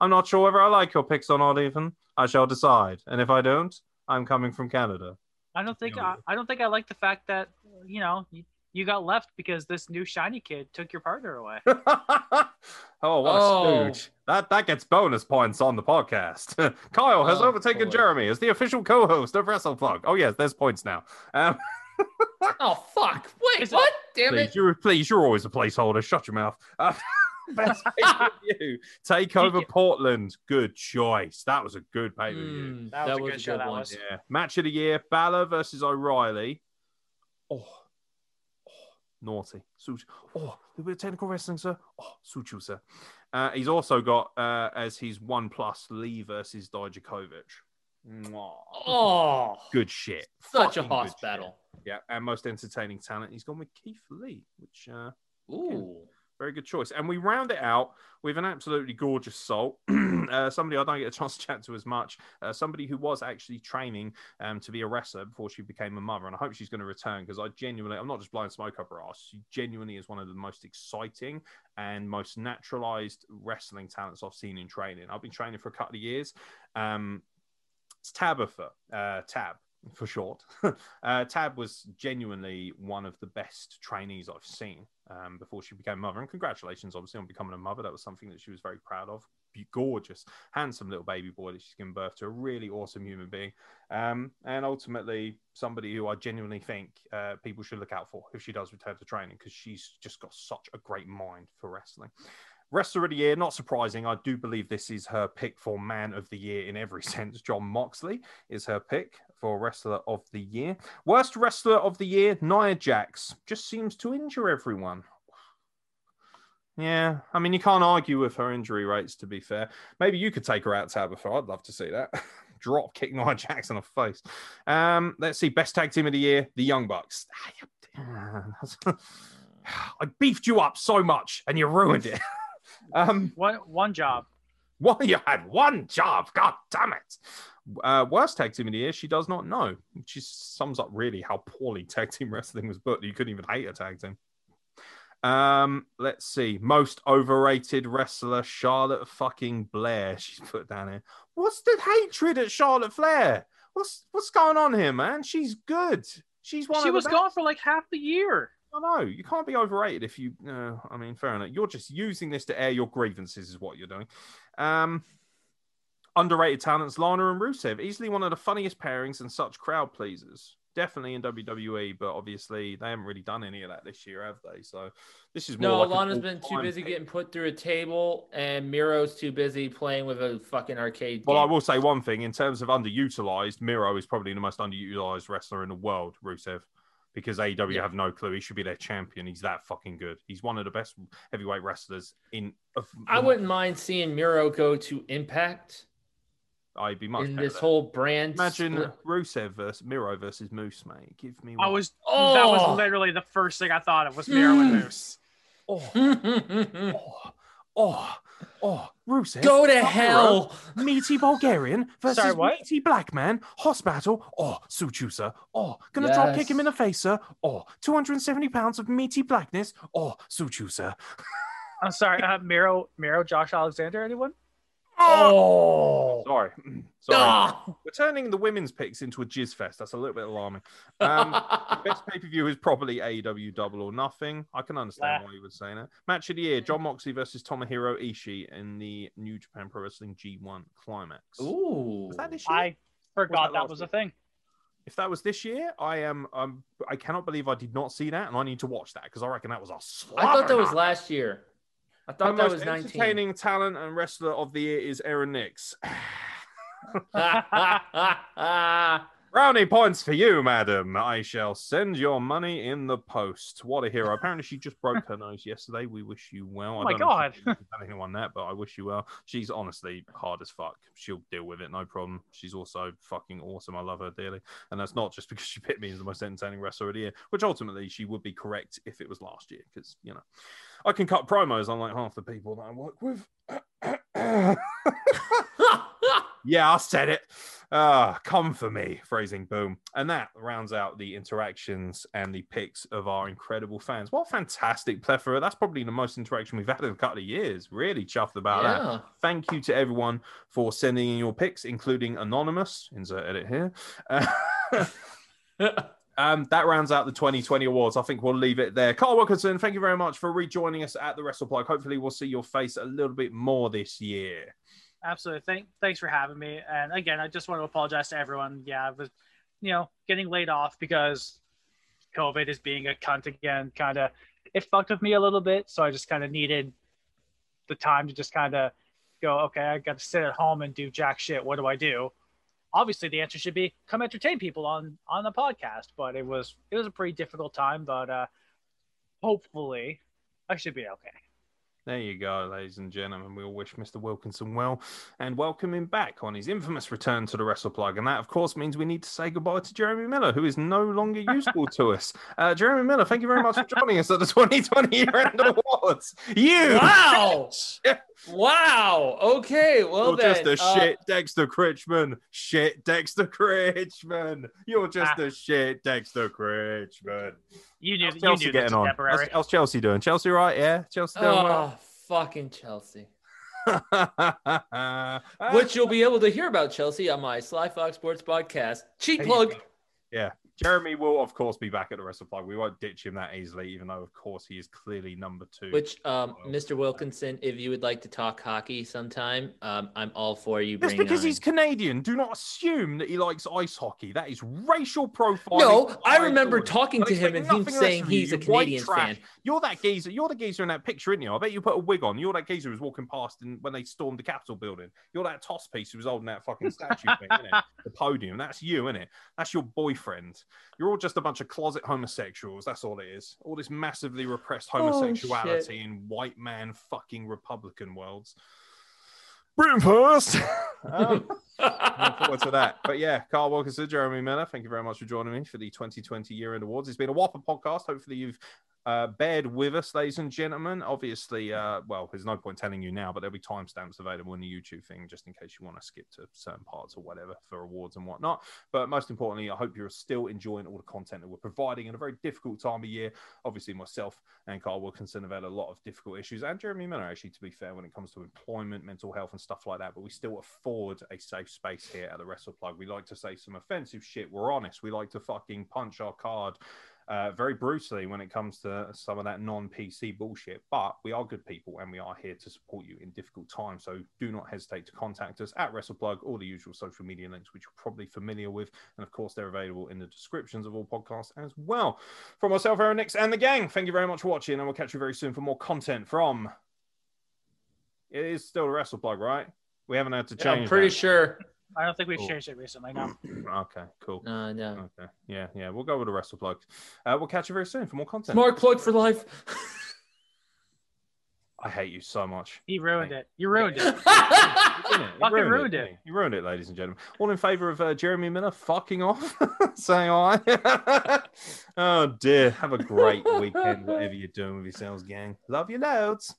I'm not sure whether I like your picks or not, Ethan. I shall decide. And if I don't, I'm coming from Canada. I don't think No. I, I don't think I like the fact that you know you, you got left because this new shiny kid took your partner away. oh, what Oh. a stooge. That, that gets bonus points on the podcast. Kyle has Oh, overtaken boy. Jeremy as the official co host of WrestlePlug. Oh, yes, there's points now. Um, Oh fuck! Wait, Is it- what? Damn please, it! you're, please, you're always a placeholder. Shut your mouth. Uh, best pay-per-view. Take over Portland. Good choice. That was a good pay per view. Mm, That was a good show, that one. Yeah. Match of the year: Balor versus O'Reilly. Oh, oh naughty. Such. Oh, a bit of technical wrestling, sir. Oh, Suchu, sir. Uh, he's also got uh, as his one plus Lee versus Dijakovic. Mwah. Oh, Good shit. such a Fucking hoss good shit. battle. Yeah, and most entertaining talent. He's gone with Keith Lee, which uh, Ooh. Very good choice. And we round it out with an absolutely gorgeous soul. uh, somebody I don't get a chance to chat to as much. Uh, somebody who was actually training um, to be a wrestler before she became a mother. And I hope she's going to return because I genuinely, I'm not just blowing smoke up her ass. She genuinely is one of the most exciting and most naturalized wrestling talents I've seen in training. I've been training for a couple of years. Um, it's Tabitha, uh, Tab for short. uh, Tab was genuinely one of the best trainees I've seen um, before she became mother. And congratulations, obviously, on becoming a mother. That was something that she was very proud of. Gorgeous, handsome little baby boy that she's given birth to, a really awesome human being. Um, and ultimately, somebody who I genuinely think uh, people should look out for if she does return to training because she's just got such a great mind for wrestling. Wrestler of the year, not surprising. I do believe this is her pick for man of the year in every sense. Jon Moxley is her pick for wrestler of the year. Worst wrestler of the year, Nia Jax. Just seems to injure everyone. Yeah, I mean, you can't argue with her injury rates, to be fair. Maybe you could take her out, Tabitha. I'd love to see that. Drop kick Nia Jax in the face. Um, let's see. Best tag team of the year, the Young Bucks. I beefed you up so much and you ruined it. um, One one job. well, you had one job. God damn it. Uh, worst tag team of the year, she does not know. She sums up really how poorly tag team wrestling was booked. You couldn't even hate a tag team. Um, let's see. Most overrated wrestler, Charlotte fucking Flair. She's put down here. What's the hatred at Charlotte Flair? What's what's going on here, man? She's good. She's one She was the gone for like half the year. I know you can't be overrated if you. No, I mean, fair enough. You're just using this to air your grievances, is what you're doing. Um, underrated talents: Lana and Rusev, easily one of the funniest pairings and such crowd pleasers. Definitely in WWE, but obviously they haven't really done any of that this year, have they? So this is more. No, like Lana's been too busy pick. getting put through a table, and Miro's too busy playing with a fucking arcade. Well, I will say one thing in terms of underutilized. Miro is probably the most underutilized wrestler in the world. Rusev, because AEW Yeah. have no clue. He should be their champion. He's that fucking good. He's one of the best heavyweight wrestlers in. Of, I wouldn't mind seeing Miro go to Impact I'd be much in this there. whole brand. Imagine split. Rusev versus Miro versus Moose, mate. Give me. I one. was that Oh. was literally the first thing I thought of was Miro and Moose. Oh, oh, oh, oh, Rusev. go to Miro, hell. Meaty Bulgarian versus Sorry, what? meaty black man. Hoss battle. Oh, Suchusa. Oh, gonna drop kick him in the face, sir. Oh, 270 pounds of meaty blackness. Oh, Suchusa. I'm sorry, uh, Miro, Miro, Josh Alexander, anyone? Oh, Sorry. Sorry. Ah. We're turning the women's picks into a jizz fest. That's a little bit alarming. Um, best pay per view is probably AEW Double or Nothing. I can understand Nah. why you would say that. Match of the year: Jon Moxley versus Tomohiro Ishii in the New Japan Pro Wrestling G1 Climax. Ooh. Was that this year? I forgot that that last was a thing. If that was this year, I am. Um, I cannot believe I did not see that, and I need to watch that because I reckon that was a. I thought that was last year. I The thought that most was 19. entertaining talent and wrestler of the year is Aeron Nix. Brownie points for you, madam. I shall send your money in the post. What a hero. Apparently, she just broke her nose yesterday. We wish you well. Oh I my don't know if God. she can tell anyone that, but I wish you well. She's honestly hard as fuck. She'll deal with it, no problem. She's also fucking awesome. I love her dearly. And that's not just because she picked me as the most entertaining wrestler of the year, which ultimately she would be correct if it was last year, because, you know, I can cut promos unlike half the people that I work with. Yeah, I said it. Ah, come for me, phrasing boom. And that rounds out the interactions and the picks of our incredible fans. What a fantastic plethora. That's probably the most interaction we've had in a couple of years. Really chuffed about that. Thank you to everyone for sending in your picks, including Anonymous. Insert edit here. Um, that rounds out the 2020 awards. I think we'll leave it there. Carl Wilkinson, thank you very much for rejoining us at the WrestlePlug. Hopefully, we'll see your face a little bit more this year. Absolutely. Thank, thanks for having me. And again, I just want to apologize to everyone. Yeah, I was, you know, getting laid off because COVID is being a cunt again. Kind of, it fucked with me a little bit. So I just kind of needed the time to just kind of go, okay, I got to sit at home and do jack shit. What do I do? Obviously, the answer should be come entertain people on on the podcast. But it was it was a pretty difficult time. But uh hopefully, I should be okay. There you go, ladies and gentlemen. We all wish Mr. Wilkinson well and welcome him back on his infamous return to the WrestlePlug. And that, of course, means we need to say goodbye to Jeremy Miller, who is no longer useful to us. Uh, Jeremy Miller, thank you very much for joining us at the 2020 Year End Awards. You! Wow. wow. Okay. Well, You're just then, a uh, shit Dexter Critchman. Shit Dexter Critchman. You're just Ah. a shit Dexter Critchman. You knew How's you Chelsea knew getting on? was How's, how's Chelsea doing? Chelsea right? Yeah? Chelsea doing oh, well? Oh, fucking Chelsea. Which you'll be able to hear about Chelsea on my Sly Fox Sports podcast. Cheap There you plug. Yeah. Jeremy will, of course, be back at the WrestlePlug. We won't ditch him that easily, even though, of course, he is clearly number two. Which, um, Mr. Wilkinson, if you would like to talk hockey sometime, um, I'm all for you Just because on. he's Canadian, do not assume that he likes ice hockey. That is racial profiling. No, I remember talking to him and him saying he's a Canadian fan. You're that geezer. You're the geezer in that picture, isn't you? I bet you put a wig on. You're that geezer who was walking past in, when they stormed the Capitol building. You're that toss piece who was holding that fucking statue thing? The podium. That's you, isn't it? That's your boyfriend. You're all just a bunch of closet homosexuals. That's all it is. All this massively repressed Oh, homosexuality in white man fucking Republican worlds. Britain first. um, Looking forward to that. But yeah, Carl Wilkinson, Jeremy Miller, thank you very much for joining me for the 2020 Year End Awards. It's been a whopper podcast. Hopefully, you've uh, with us, ladies and gentlemen. Obviously, uh, well, there's no point telling you now, but there'll be timestamps available in the YouTube thing just in case you want to skip to certain parts or whatever for awards and whatnot. But most importantly, I hope you're still enjoying all the content that we're providing in a very difficult time of year. Obviously, myself and Carl Wilkinson have had a lot of difficult issues, and Jeremy Miller, actually, to be fair, when it comes to employment, mental health, and stuff like that. But we still afford a safe space here at the Wrestle Plug. We like to say some offensive shit. We're honest. We like to fucking punch our card uh, very brutally when it comes to some of that non PC bullshit. But we are good people and we are here to support you in difficult times. So do not hesitate to contact us at WrestlePlug, or the usual social media links, which you're probably familiar with. And of course, they're available in the descriptions of all podcasts as well. From myself, Aeron Nix, and the gang, thank you very much for watching. And we'll catch you very soon for more content from. It is still the WrestlePlug, right? We haven't had to Yeah, change. I'm pretty that. sure. I don't think we've Cool. changed it recently. No. okay, cool. No, no. Okay. Yeah, yeah. We'll go with the wrestle plug. Uh, we'll catch you very soon for more content. Mark plug for life. I hate you so much. He ruined it. You ruined it. You ruined it. You Fucking ruined didn't it. You You ruined it, ladies and gentlemen. All in favor of uh, Jeremy Miller fucking off, saying hi. oh dear. Have a great weekend, whatever you're doing with yourselves, gang. Love you loads.